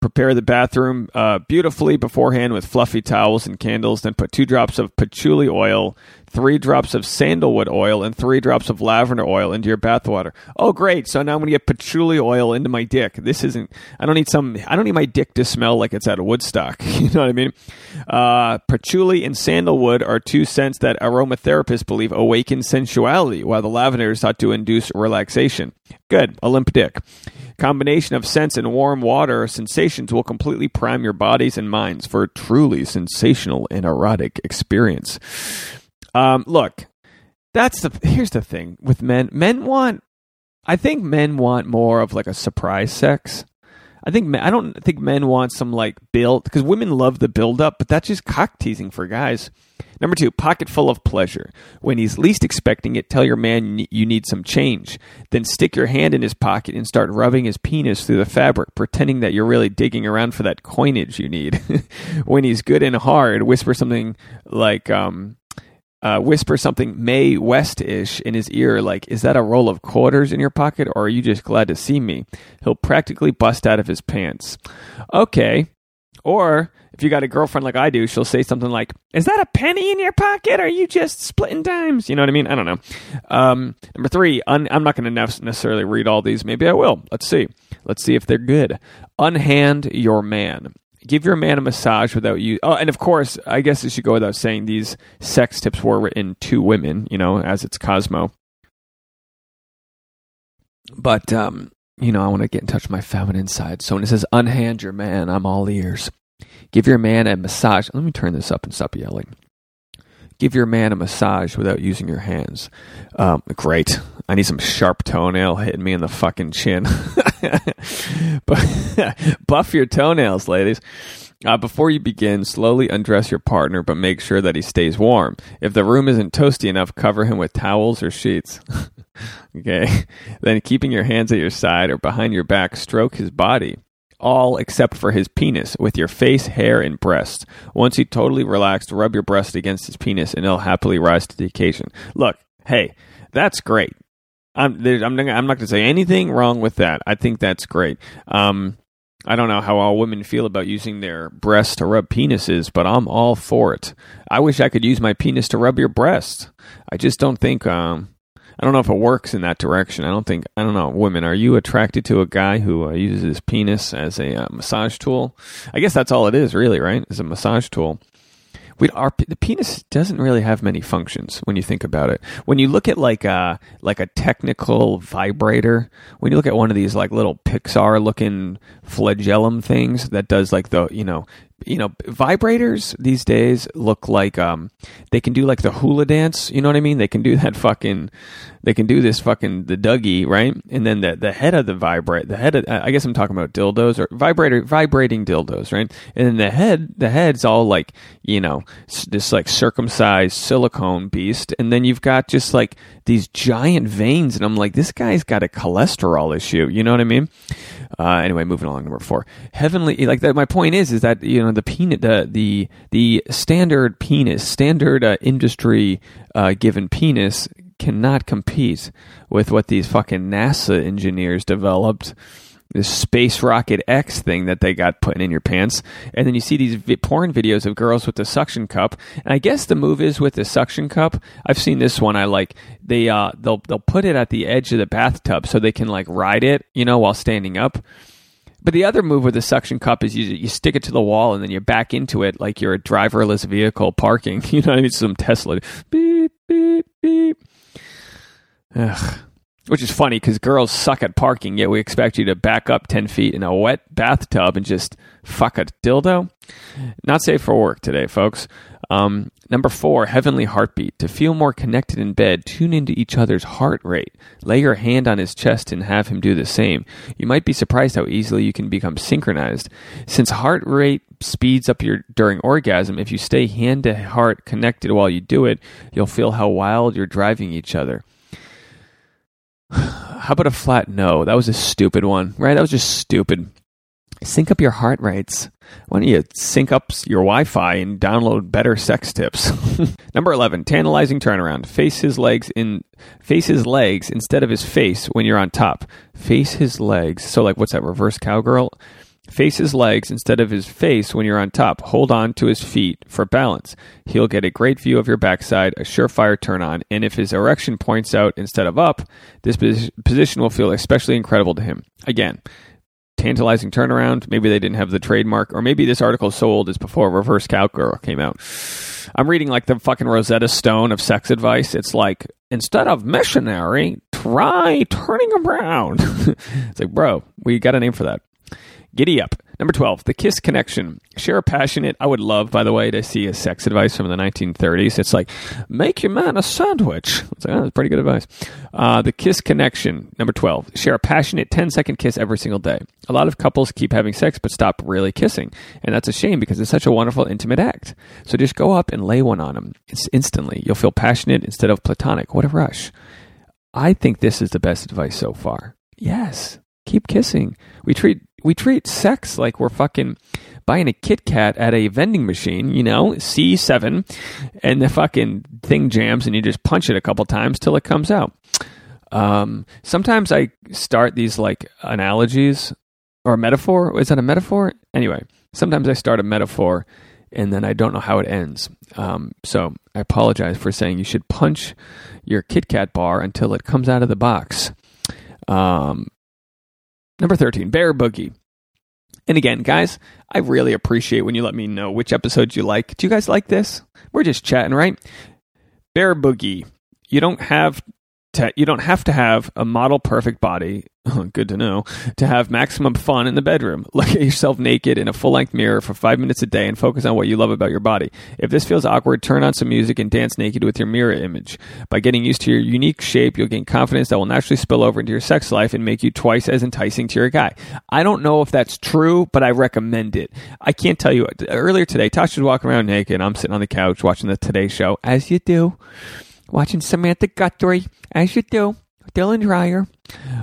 Prepare the bathroom uh, beautifully beforehand with fluffy towels and candles. Then put two drops of patchouli oil, three drops of sandalwood oil, and three drops of lavender oil into your bath water. Oh, great! So now I'm going to get patchouli oil into my dick. This isn't. I don't need some. I don't need my dick to smell like it's out of Woodstock. you know what I mean? Uh, patchouli and sandalwood are two scents that aromatherapists believe awaken sensuality, while the lavender is thought to induce relaxation. Good, a limp dick. Combination of scents and warm water sensations will completely prime your bodies and minds for a truly sensational and erotic experience. Um, look, that's the here's the thing with men. Men want, I think men want more of like a surprise sex. I think men, I don't think men want some like build because women love the build up, but that's just cock teasing for guys. Number two, pocket full of pleasure. When he's least expecting it, tell your man you need some change. Then stick your hand in his pocket and start rubbing his penis through the fabric, pretending that you're really digging around for that coinage you need. when he's good and hard, whisper something like, um, uh, whisper something Mae West ish in his ear, like, Is that a roll of quarters in your pocket, or are you just glad to see me? He'll practically bust out of his pants. Okay. Or if you got a girlfriend like I do, she'll say something like, Is that a penny in your pocket? Or are you just splitting dimes? You know what I mean? I don't know. Um, number three, un- I'm not going to necessarily read all these. Maybe I will. Let's see. Let's see if they're good. Unhand your man give your man a massage without you. Oh, and of course, I guess it should go without saying these sex tips were written to women, you know, as it's Cosmo. But, um, you know, I want to get in touch with my feminine side. So when it says unhand your man, I'm all ears. Give your man a massage. Let me turn this up and stop yelling. Give your man a massage without using your hands. Um, great. I need some sharp toenail hitting me in the fucking chin. Buff your toenails, ladies. Uh, before you begin, slowly undress your partner, but make sure that he stays warm. If the room isn't toasty enough, cover him with towels or sheets. okay. Then, keeping your hands at your side or behind your back, stroke his body all except for his penis with your face, hair, and breast. Once he's totally relaxed, rub your breast against his penis and he'll happily rise to the occasion. Look, hey, that's great. I'm, I'm, I'm not going to say anything wrong with that. I think that's great. Um, I don't know how all women feel about using their breasts to rub penises, but I'm all for it. I wish I could use my penis to rub your breast. I just don't think um, I don't know if it works in that direction. I don't think I don't know. Women, are you attracted to a guy who uh, uses his penis as a uh, massage tool? I guess that's all it is, really, right? Is a massage tool. We our the penis doesn't really have many functions when you think about it. When you look at like a uh, like a technical vibrator, when you look at one of these like little Pixar looking flagellum things that does like the you know you know, vibrators these days look like um they can do like the hula dance, you know what I mean? They can do that fucking they can do this fucking the Dougie, right? And then the the head of the vibrate the head of I guess I'm talking about dildos or vibrator vibrating dildos, right? And then the head the head's all like, you know, this like circumcised silicone beast and then you've got just like these giant veins and I'm like this guy's got a cholesterol issue, you know what I mean? Uh, anyway, moving along, number four. Heavenly, like that. My point is, is that you know the penis, the the the standard penis, standard uh, industry uh, given penis cannot compete with what these fucking NASA engineers developed this space rocket X thing that they got putting in your pants, and then you see these vi- porn videos of girls with the suction cup. And I guess the move is with the suction cup. I've seen this one. I like they uh they'll they'll put it at the edge of the bathtub so they can like ride it, you know, while standing up. But the other move with the suction cup is you you stick it to the wall and then you back into it like you're a driverless vehicle parking. You know I mean? Some Tesla. Beep beep beep. Ugh. Which is funny because girls suck at parking, yet we expect you to back up 10 feet in a wet bathtub and just fuck a dildo. Not safe for work today, folks. Um, number four, heavenly heartbeat. To feel more connected in bed, tune into each other's heart rate. Lay your hand on his chest and have him do the same. You might be surprised how easily you can become synchronized. Since heart rate speeds up your during orgasm, if you stay hand to heart connected while you do it, you'll feel how wild you're driving each other. How about a flat no? That was a stupid one, right? That was just stupid. Sync up your heart rates. Why don't you sync up your Wi Fi and download better sex tips? Number 11, tantalizing turnaround. Face his legs in face his legs instead of his face when you're on top. Face his legs. So like what's that reverse cowgirl? Face his legs instead of his face when you're on top. Hold on to his feet for balance. He'll get a great view of your backside, a surefire turn on, and if his erection points out instead of up, this pos- position will feel especially incredible to him. Again, tantalizing turnaround. Maybe they didn't have the trademark, or maybe this article sold as before Reverse Cowgirl came out. I'm reading like the fucking Rosetta Stone of sex advice. It's like instead of missionary, try turning around. it's like, bro, we got a name for that. Giddy up. Number 12, the kiss connection. Share a passionate, I would love, by the way, to see a sex advice from the 1930s. It's like, make your man a sandwich. It's like, oh, that's pretty good advice. Uh, the kiss connection. Number 12, share a passionate 10 second kiss every single day. A lot of couples keep having sex but stop really kissing. And that's a shame because it's such a wonderful, intimate act. So just go up and lay one on them. It's instantly. You'll feel passionate instead of platonic. What a rush. I think this is the best advice so far. Yes, keep kissing. We treat we treat sex like we're fucking buying a Kit Kat at a vending machine, you know, C seven, and the fucking thing jams, and you just punch it a couple times till it comes out. Um, sometimes I start these like analogies or a metaphor. Is that a metaphor? Anyway, sometimes I start a metaphor and then I don't know how it ends. Um, so I apologize for saying you should punch your Kit Kat bar until it comes out of the box. Um, number 13, Bare Boogie. And again, guys, I really appreciate when you let me know which episodes you like. Do you guys like this? We're just chatting, right? Bare Boogie. You don't have to, you don't have to have a model perfect body. Good to know. To have maximum fun in the bedroom. Look at yourself naked in a full length mirror for five minutes a day and focus on what you love about your body. If this feels awkward, turn on some music and dance naked with your mirror image. By getting used to your unique shape, you'll gain confidence that will naturally spill over into your sex life and make you twice as enticing to your guy. I don't know if that's true, but I recommend it. I can't tell you. Earlier today, Tasha was walking around naked. I'm sitting on the couch watching the Today Show, as you do watching Samantha Guthrie, as you do. Dylan Dreyer.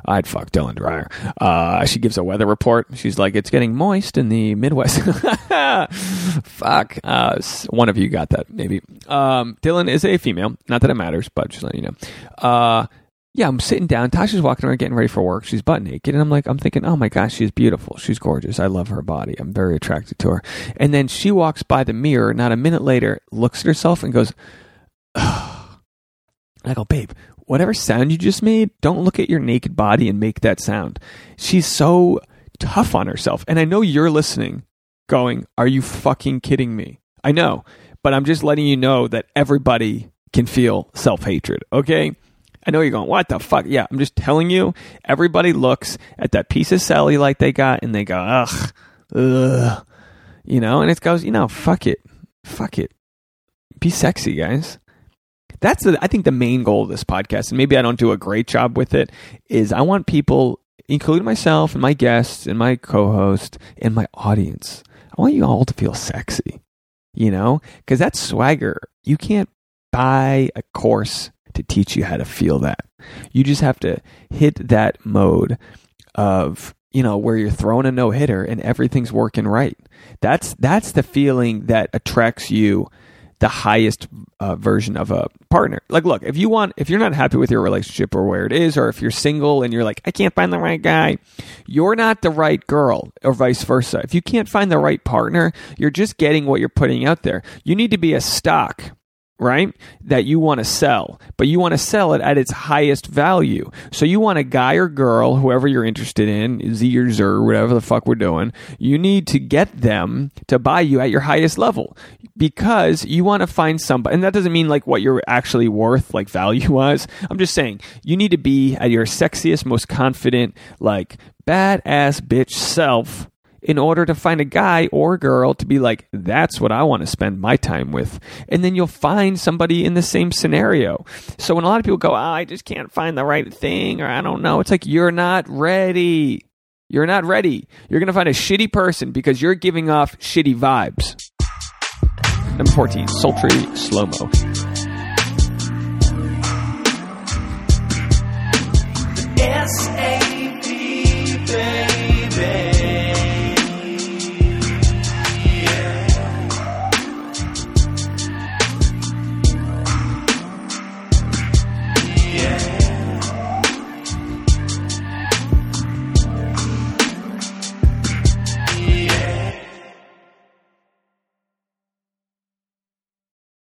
I'd fuck Dylan Dreyer. Uh, she gives a weather report. She's like, it's getting moist in the Midwest. fuck. Uh, one of you got that, maybe. Um, Dylan is a female. Not that it matters, but just letting you know. Uh, yeah, I'm sitting down. Tasha's walking around getting ready for work. She's butt naked. And I'm like, I'm thinking, oh my gosh, she's beautiful. She's gorgeous. I love her body. I'm very attracted to her. And then she walks by the mirror, not a minute later, looks at herself and goes, and I go, babe, whatever sound you just made, don't look at your naked body and make that sound. She's so tough on herself. And I know you're listening, going, are you fucking kidding me? I know, but I'm just letting you know that everybody can feel self hatred, okay? I know you're going, what the fuck? Yeah, I'm just telling you, everybody looks at that piece of cellulite they got and they go, ugh, ugh, you know, and it goes, you know, fuck it, fuck it. Be sexy, guys that's the, I think the main goal of this podcast, and maybe I don't do a great job with it, is I want people, including myself and my guests and my co-host and my audience, I want you all to feel sexy, you know, because that's swagger. You can't buy a course to teach you how to feel that. You just have to hit that mode of you know where you're throwing a no hitter and everything's working right. That's that's the feeling that attracts you the highest uh, version of a partner. Like, look, if you want, if you're not happy with your relationship or where it is, or if you're single and you're like, I can't find the right guy, you're not the right girl, or vice versa. If you can't find the right partner, you're just getting what you're putting out there. You need to be a stock right? That you want to sell, but you want to sell it at its highest value. So you want a guy or girl, whoever you're interested in, Z or Zer, whatever the fuck we're doing, you need to get them to buy you at your highest level because you want to find somebody, and that doesn't mean like what you're actually worth, like value wise. I'm just saying you need to be at your sexiest, most confident, like badass bitch self in order to find a guy or girl to be like, that's what I want to spend my time with. And then you'll find somebody in the same scenario. So when a lot of people go, oh, I just can't find the right thing, or I don't know, it's like, you're not ready. You're not ready. You're going to find a shitty person because you're giving off shitty vibes. Number 14, sultry slow mo.